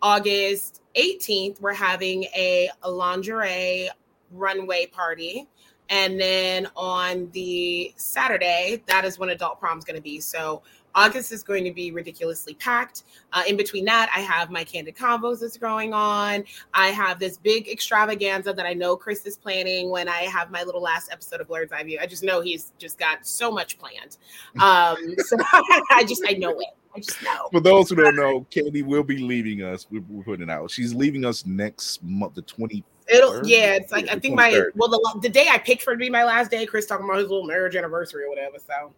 August 18th, we're having a lingerie runway party. And then on the Saturday, that is when adult prom is going to be. So, August is going to be ridiculously packed. Uh, in between that, I have my candid combos that's going on. I have this big extravaganza that I know Chris is planning when I have my little last episode of Blerd's Eye View. I just know he's just got so much planned. Um, [laughs] so [laughs] I just I know it. I just know. For those who don't know, Candy will be leaving us. We're, we're putting it out. She's leaving us next month, the twenty. It'll yeah. It's like Yeah, I think my well the the day I picked for it to be my last day. Chris talking about his little marriage anniversary or whatever. So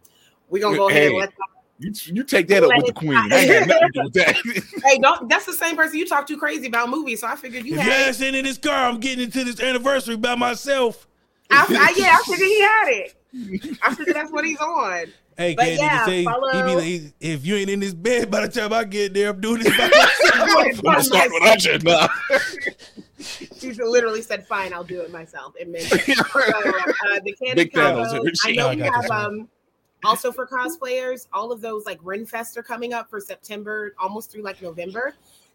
we're gonna go ahead and Hey. let. You, you take that up with the queen. I ain't got nothing to do with that. [laughs] Hey, don't. That's the same person you talk too crazy about movies. So I figured you If had. your it. ass in this car, I'm getting into this anniversary by myself. I, I, yeah, I figured he had it. I figured that's what he's on. Hey, But Candy, yeah, to say, he be like, if you ain't in this bed by the time I get there, I'm doing this by [laughs] myself. I'm gonna start without you. Nah. She literally said, "Fine, I'll do it myself." And then, [laughs] so, uh, the candy Big combo. I know Oh, I we have this one. um also for cosplayers. All of those like Renfest are coming up for September, almost through like November.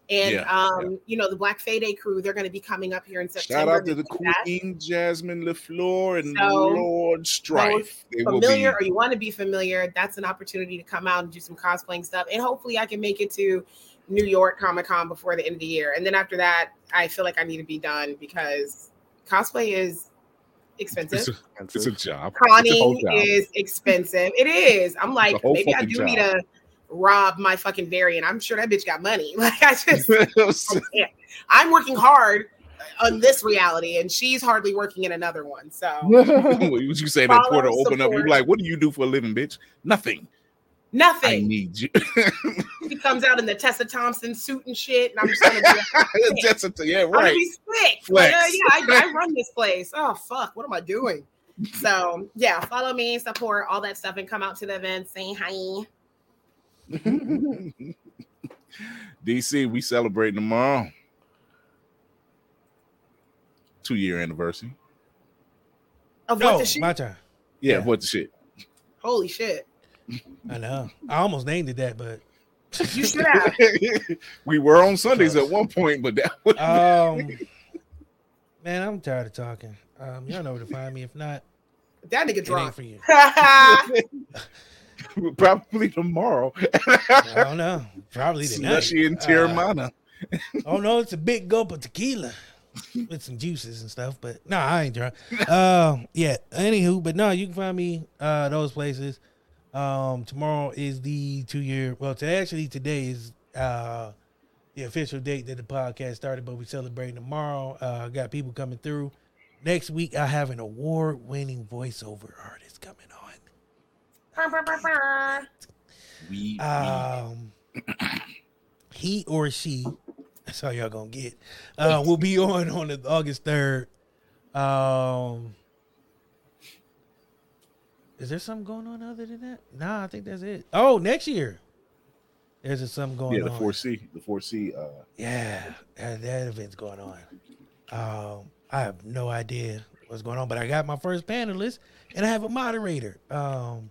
And Yeah, um, you know, the Black Fade crew, they're going to be coming up here in September. Shout out to the do that. Queen Jasmine LaFleur and So, Lord Strife. They will familiar be or you want to be familiar, that's an opportunity to come out and do some cosplaying stuff. And hopefully I can make it to New York Comic Con before the end of the year. And then after that, I feel like I need to be done because cosplay is expensive. it's a, it's a job. Conning job. is expensive. It is. I'm like, maybe I do job. need to rob my fucking variant. I'm sure that bitch got money. [laughs] Like I just [laughs] [laughs] I'm working hard on this reality and she's hardly working in another one. So what you say that portal open up? You're like, what do you do for a living, bitch? Nothing. I nothing. need you. [laughs] She comes out in the Tessa Thompson suit and shit, and I'm just gonna be like, [laughs] That's a, yeah, I'm gonna right. be sick. Flex. Like, uh, yeah, I, I run this place. Oh fuck, what am I doing? So yeah, follow me, support all that stuff, and come out to the event. Say hi. [laughs] DC, we celebrating tomorrow. Two year anniversary. Of what No, the shit? my turn. Yeah, Yeah. what the shit? Holy shit! I know. I almost named it that, but You should have. [laughs] we were on Sundays at one point, but that was um, man, I'm tired of talking. Um, y'all know where to find me. If not, that nigga it ain't drunk. for you. [laughs] probably tomorrow. [laughs] I don't know. Probably tonight. Slushy and Uh, Teremana. Oh no, it's a big gulp of tequila with some juices and stuff. But no, I ain't drunk. Um, yeah. Anywho, but no, you can find me uh those places. Um, tomorrow is the two year. Well, to actually today is uh the official date that the podcast started, but we're celebrating tomorrow. Uh, got people coming through. Next week, I have an award winning voiceover artist coming on. We, Um, he or she, that's all y'all gonna get. Uh, will be on on the August third. Um, is there something going on other than that? Nah, I think that's it. Oh, next year, there's just something going on. yeah, the four C, the four C. Uh, Yeah, that, that event's going on. Um, I have no idea what's going on, but I got my first panelist and I have a moderator. Um,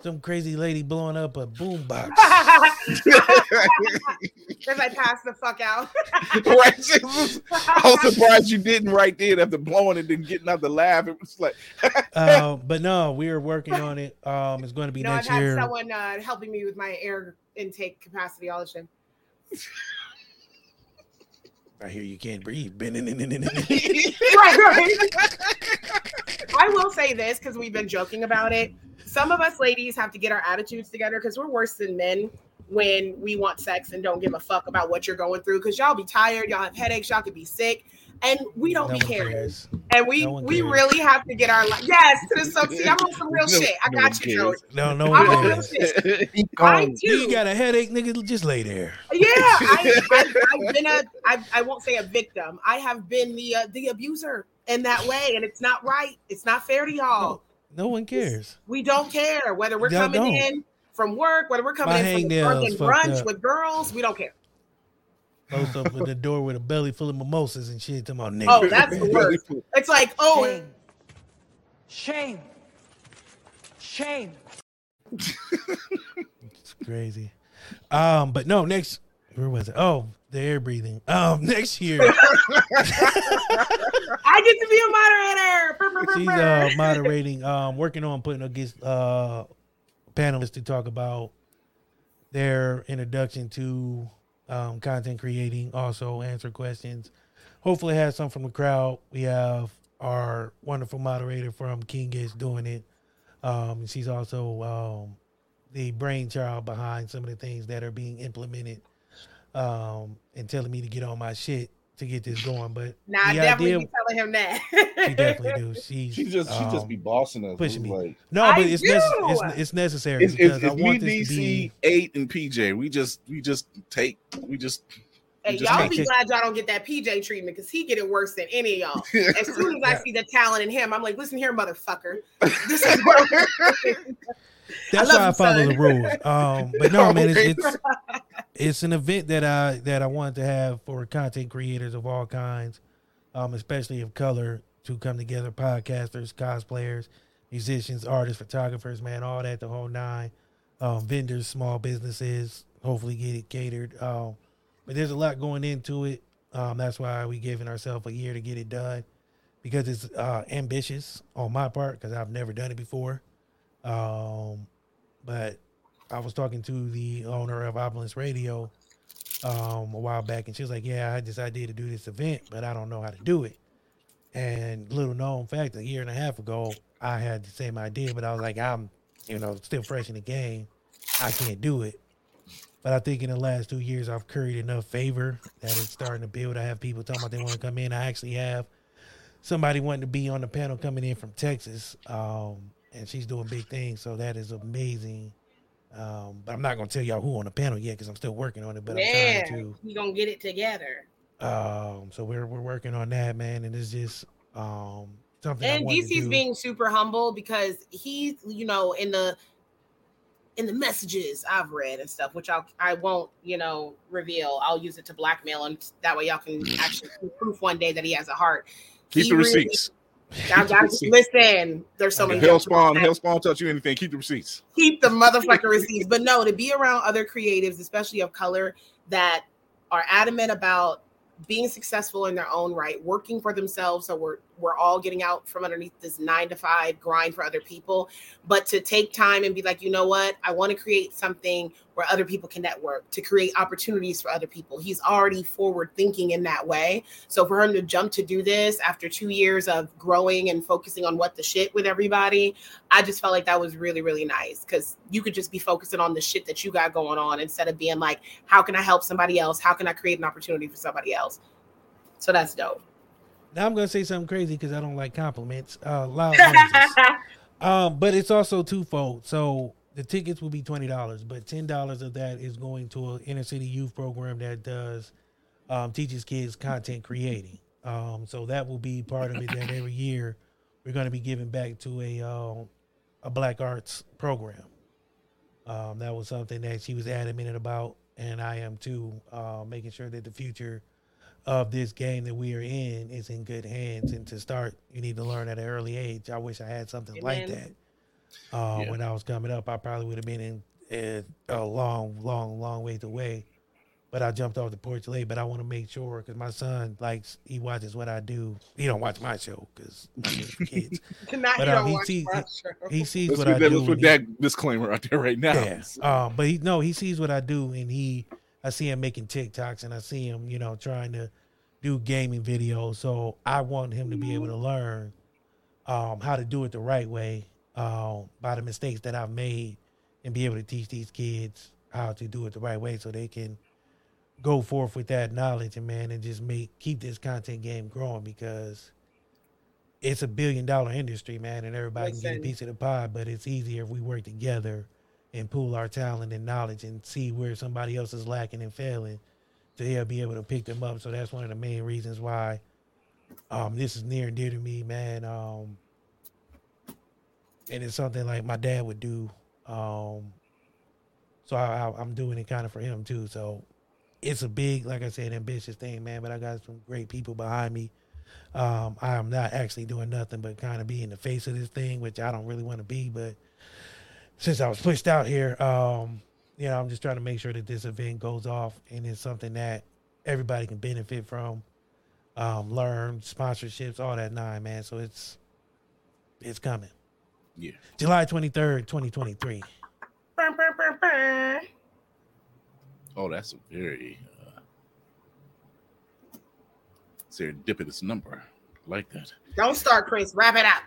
some crazy lady blowing up a boombox. [laughs] As I pass the fuck out. right? [laughs] I was surprised you didn't right there after blowing it and getting out the lab. It was like, [laughs] uh, but no, we are working on it. Um, it's going to be You know, I've next had year. someone uh, helping me with my air intake capacity all the time. I hear you can't breathe. right, right. I will say this because we've been joking about it. Some of us ladies have to get our attitudes together because we're worse than men when we want sex and don't give a fuck about what you're going through because y'all be tired, y'all have headaches, y'all could be sick, and we don't No be caring. cares. And we No we cares. really have to get our li- yes to the [laughs] so see, I'm on some real No- shit. I no got you, Joey. cares. No, no I'm one on real cares. shit. [laughs] I going. too. You got a headache, nigga? Just lay there. Yeah, I, [laughs] I, I've been a, I, I won't say a victim. I have been the uh, the abuser in that way, and it's not right. It's not fair to y'all. No one cares. We don't care whether we're Y'all coming don't. in from work, whether we're coming My in from a hangnails brunch up. with girls. We don't care. Post up with the door with a belly full of mimosas and shit. Talking about nigga. Oh, that's the [laughs] worst. It's like, oh, Shame. Shame. Shame. It's crazy. Um, but no, next where was it? Oh, the air breathing. Um, [laughs] next year [laughs] I get to be a moderator. She's uh moderating, um, working on putting against uh panelists to talk about their introduction to um content creating, also answer questions. Hopefully have some from the crowd. We have our wonderful moderator from King is doing it. Um, she's also um, the brainchild behind some of the things that are being implemented um, and telling me to get on my shit to get this going. But Nah, I the definitely idea, be telling him that. she definitely do. [laughs] She's she just, she just um, be bossing us. pushing me. Like, no, I but it's, necess- do. it's it's necessary it's, because it's, I it's me, want this to DC, be. eight, and PJ. We just, we just take, we just. Hey, we just y'all be it. glad y'all don't get that PJ treatment because he get it worse than any of y'all. [laughs] As soon as I Yeah. see the talent in him, I'm like, listen here, motherfucker. This is [laughs] what That's love why I follow son. the rules. Um, but no, man, it's, it's it's an event that I that I wanted to have for content creators of all kinds, um, especially of color, to come together, podcasters, cosplayers, musicians, artists, photographers, man, all that, the whole nine, um, vendors, small businesses, hopefully get it catered. Um, but there's a lot going into it. Um, that's why we giving ourselves a year to get it done because it's uh, ambitious on my part because I've never done it before. Um, but I was talking to the owner of Opulence Radio um, a while back, and she was like, "Yeah, I had this idea to do this event, but I don't know how to do it." And little known fact, a year and a half ago, I had the same idea, but I was like, "I'm, you know, still fresh in the game. I can't do it." But I think in the last two years, I've curried enough favor that it's starting to build. I have people talking about they want to come in. I actually have somebody wanting to be on the panel coming in from Texas, um, and she's doing big things. So that is amazing. Um, but I'm not gonna tell y'all who on the panel yet because I'm still working on it. But I'm man, trying we gonna get it together. Um, so we're we're working on that, man, and it's just um something. I And to DC's do. being super humble because he's, you know, in the in the messages I've read and stuff, which I'll I won't, you know, reveal. I'll use it to blackmail him. That way y'all can [laughs] actually see proof one day that he has a heart. Keep He the really- I gotta listen. There's so many Hell spawn, hell spawn touch you anything. Keep the receipts. keep the motherfucking receipts. But no, to be around other creatives, especially of color, that are adamant about being successful in their own right, working for themselves. So we're we're all getting out from underneath this nine to five grind for other people. But to take time and be like, you know what, I want to create something where other people can network, to create opportunities for other people. He's already forward thinking in that way. So for him to jump to do this after two years of growing and focusing on what the shit with everybody, I just felt like that was really, really nice because you could just be focusing on the shit that you got going on instead of being like, how can I help somebody else? How can I create an opportunity for somebody else? So that's dope. Now I'm gonna say something crazy because I don't like compliments. Uh, loud [laughs] noises. Um, but it's also twofold. So the tickets will be twenty dollars, but ten dollars of that is going to an inner city youth program that does um, teaches kids content creating. Um, so that will be part of it. That every year we're going to be giving back to a uh, a black arts program. Um, that was something that she was adamant about, and I am too, uh, making sure that the future of this game that we are in is in good hands. And to start, you need to learn at an early age. I wish I had something like that uh, Yeah. when I was coming up. I probably would have been in, in a long, long, long ways away. But I jumped off the porch late. But I want to make sure because my son likes he watches what I do. He don't watch my show because [laughs] kids. [laughs] Not But, you um, don't he watch sees- my show. He sees Let's what I that, do. let's put and he- that disclaimer out there right now. yeah. Um, but he no, he sees what I do, and he, I see him making TikToks, and I see him, you know, trying to do gaming videos. So I want him to be able to learn um, how to do it the right way um, by the mistakes that I've made, and be able to teach these kids how to do it the right way, so they can go forth with that knowledge and man, and just make keep this content game growing because. It's a billion dollar industry, man, and everybody can get a piece of the pie, but it's easier if we work together and pool our talent and knowledge and see where somebody else is lacking and failing to yeah, be able to pick them up. So that's one of the main reasons why um, this is near and dear to me, man. Um, and it's something like my dad would do. Um, so I, I'm doing it kind of for him too. So it's a big, like I said, ambitious thing, man. But I got some great people behind me. Um, I am not actually doing nothing but kind of being the face of this thing, which I don't really want to be, but since I was pushed out here, um, you know, I'm just trying to make sure that this event goes off and it's something that everybody can benefit from, um, learn sponsorships, all that nine, man. So it's it's coming. Yeah. July 23rd, 2023. Burn, burn, burn, burn. Oh, that's a very uh, serendipitous number. I like that. Don't start, Chris. Wrap it up.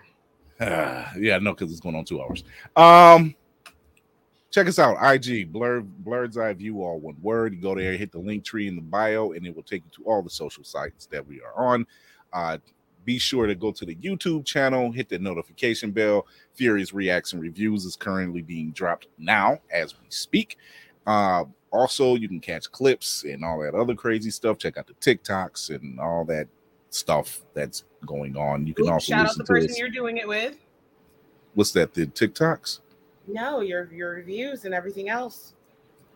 Ah, [sighs] yeah, no, because it's going on two hours. Um, check us out, IG Blur Blerd's Eye View, all one word. You go there, hit the link tree in the bio, and it will take you to all the social sites that we are on. Uh, be sure to go to the YouTube channel, hit the notification bell. Furious Reacts and Reviews is currently being dropped now as we speak. Uh, also, you can catch clips and all that other crazy stuff. Check out the TikToks and all that stuff that's going on. You can Ooh, also shout out the person you're doing it with. What's that? The TikToks? No, your your reviews and everything else.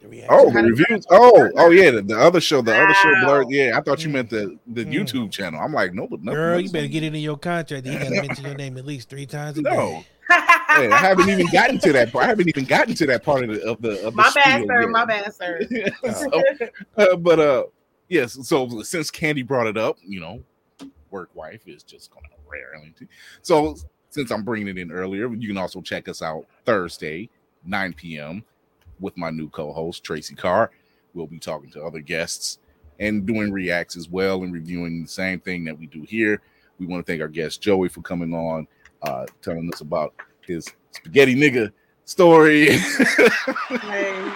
The. Oh, the reviews. Oh, oh yeah, the, the other show, the other show Wow. blurred. Yeah, I thought you meant the the Mm. YouTube channel. I'm like, no, but nothing. Girl, you better get it in your contract. that You got to mention your name at least three times a No. day. Hey, I haven't even gotten to that part. I haven't even gotten to that part of the of the of the my bad, spiel sir. yet. My bad, sir. [laughs] so, uh, but uh, yes. So since Candy brought it up, you know, work wife is just gonna rarely. So since I'm bringing it in earlier, you can also check us out Thursday, 9 p.m. with my new co-host Tracy Carr. We'll be talking to other guests and doing reacts as well and reviewing the same thing that we do here. We want to thank our guest Joey for coming on, uh, telling us about his spaghetti nigga story. [laughs] Hey,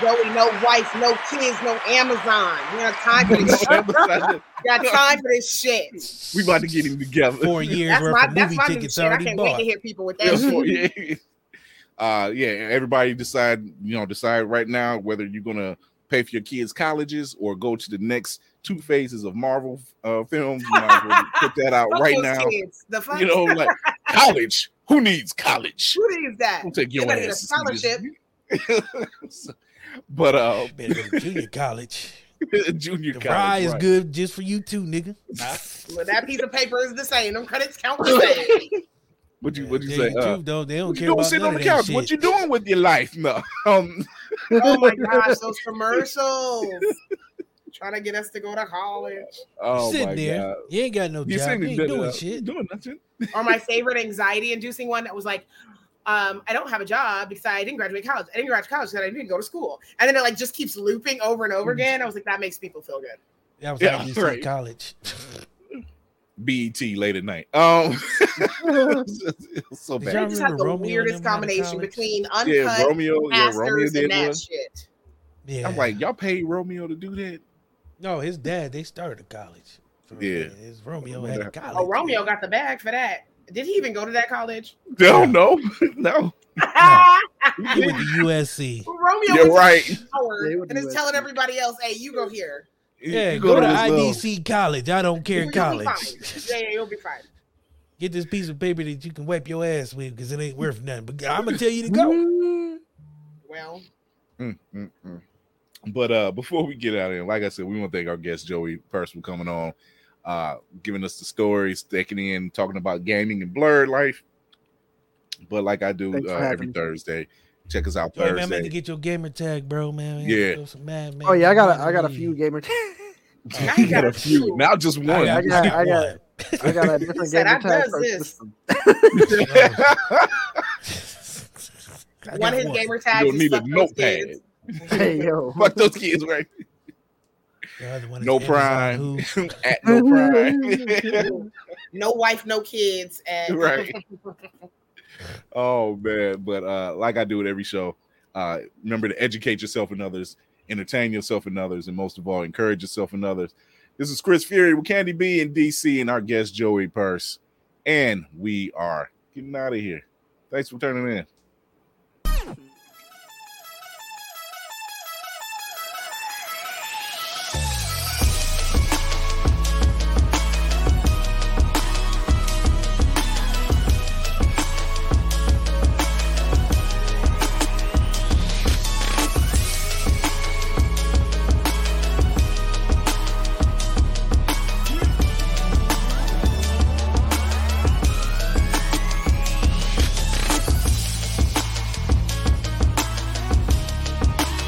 Joey, no wife, no kids, no Amazon. We got time for [laughs] this. shit. got time for this shit. we about to get him together. Four years That's worth my of that's movie my tickets shit. I already can't wait bought. to hit people with Yeah, that. four- yeah. Uh, yeah, everybody decide, you know, decide right now whether you're gonna pay for your kids' colleges or go to the next two phases of Marvel uh, films. You might well [laughs] put that out Fuck right those now. kids. The fuck? You know, like college. Who needs college? who needs that? Don't take They your better get a ass. to see scholarship. [laughs] this. But uh, [laughs] Better go junior college. [laughs] junior The college, rye is right. good just for you too, nigga. [laughs] Well, that piece of paper is the same. Them credits count the same. What'd you What'd you Tell say? Uh, truth, though, they don't what you care doing about sitting on the couch? What you doing with your life? No. Um, oh my gosh, those commercials. Trying to get us to go to college. oh sitting my there. god. You ain't got no You job. You ain't doing uh, shit. Doing nothing. Or my favorite anxiety inducing one that was like, um, I don't have a job because I didn't graduate college. I didn't graduate college because I didn't go to school. And then it like just keeps looping over and over again. I was like, that makes people feel good. That was Yeah, how you see [laughs] right. college. BET late at night. Um, [laughs] so bad. y'all just have the Romeo weirdest them out of combination college? between Yeah, uncut Romeo. Yeah, Romeo did and that one. shit. Yeah. I'm like, y'all paid Romeo to do that? no, his dad, they started a college. For Yeah. yeah. His Romeo I had wonder- college. Oh, Romeo got the bag for that. Did he even go to that college? No, no, [laughs] no. He went to [laughs] USC. Romeo You're right. Yeah, he went to and is telling everybody else, "Hey, you go here. Yeah, You go, to, this little- IDC college. I don't care You'll college. Yeah, yeah, you'll be fine." Get this piece of paper that you can wipe your ass with because it ain't worth nothing. But I'm gonna tell you to go. [laughs] Well, Mm, mm, mm. But uh, before we get out of here, like I said, we want to thank our guest Joey first for coming on, uh, giving us the stories, taking in, talking about gaming and blerd life. But like I do uh, every me. Thursday, check us out Joey, man, I'm Thursday. to get your gamer tag, bro, man. Yeah. Mad, man. Oh yeah, I got a, I got a few gamer. [laughs] Now [laughs] You you got got a a few, few. now just one. I I got, got- I got- I got a [laughs] different said, gamer "I tag this." system. I one got his one. gamer you tags. don't need a notepad. Hey yo, Fuck those kids, right? The other one is No Amazon prime. [laughs] [laughs] At no [laughs] prime. No wife, no kids, and right. Oh man, but uh, like I do at every show, uh, remember to educate yourself and others, entertain yourself and others, and most of all, encourage yourself and others. This is Chris Fury with Candy B in DC and our guest Joey Purse, and we are getting out of here. Thanks for turning in.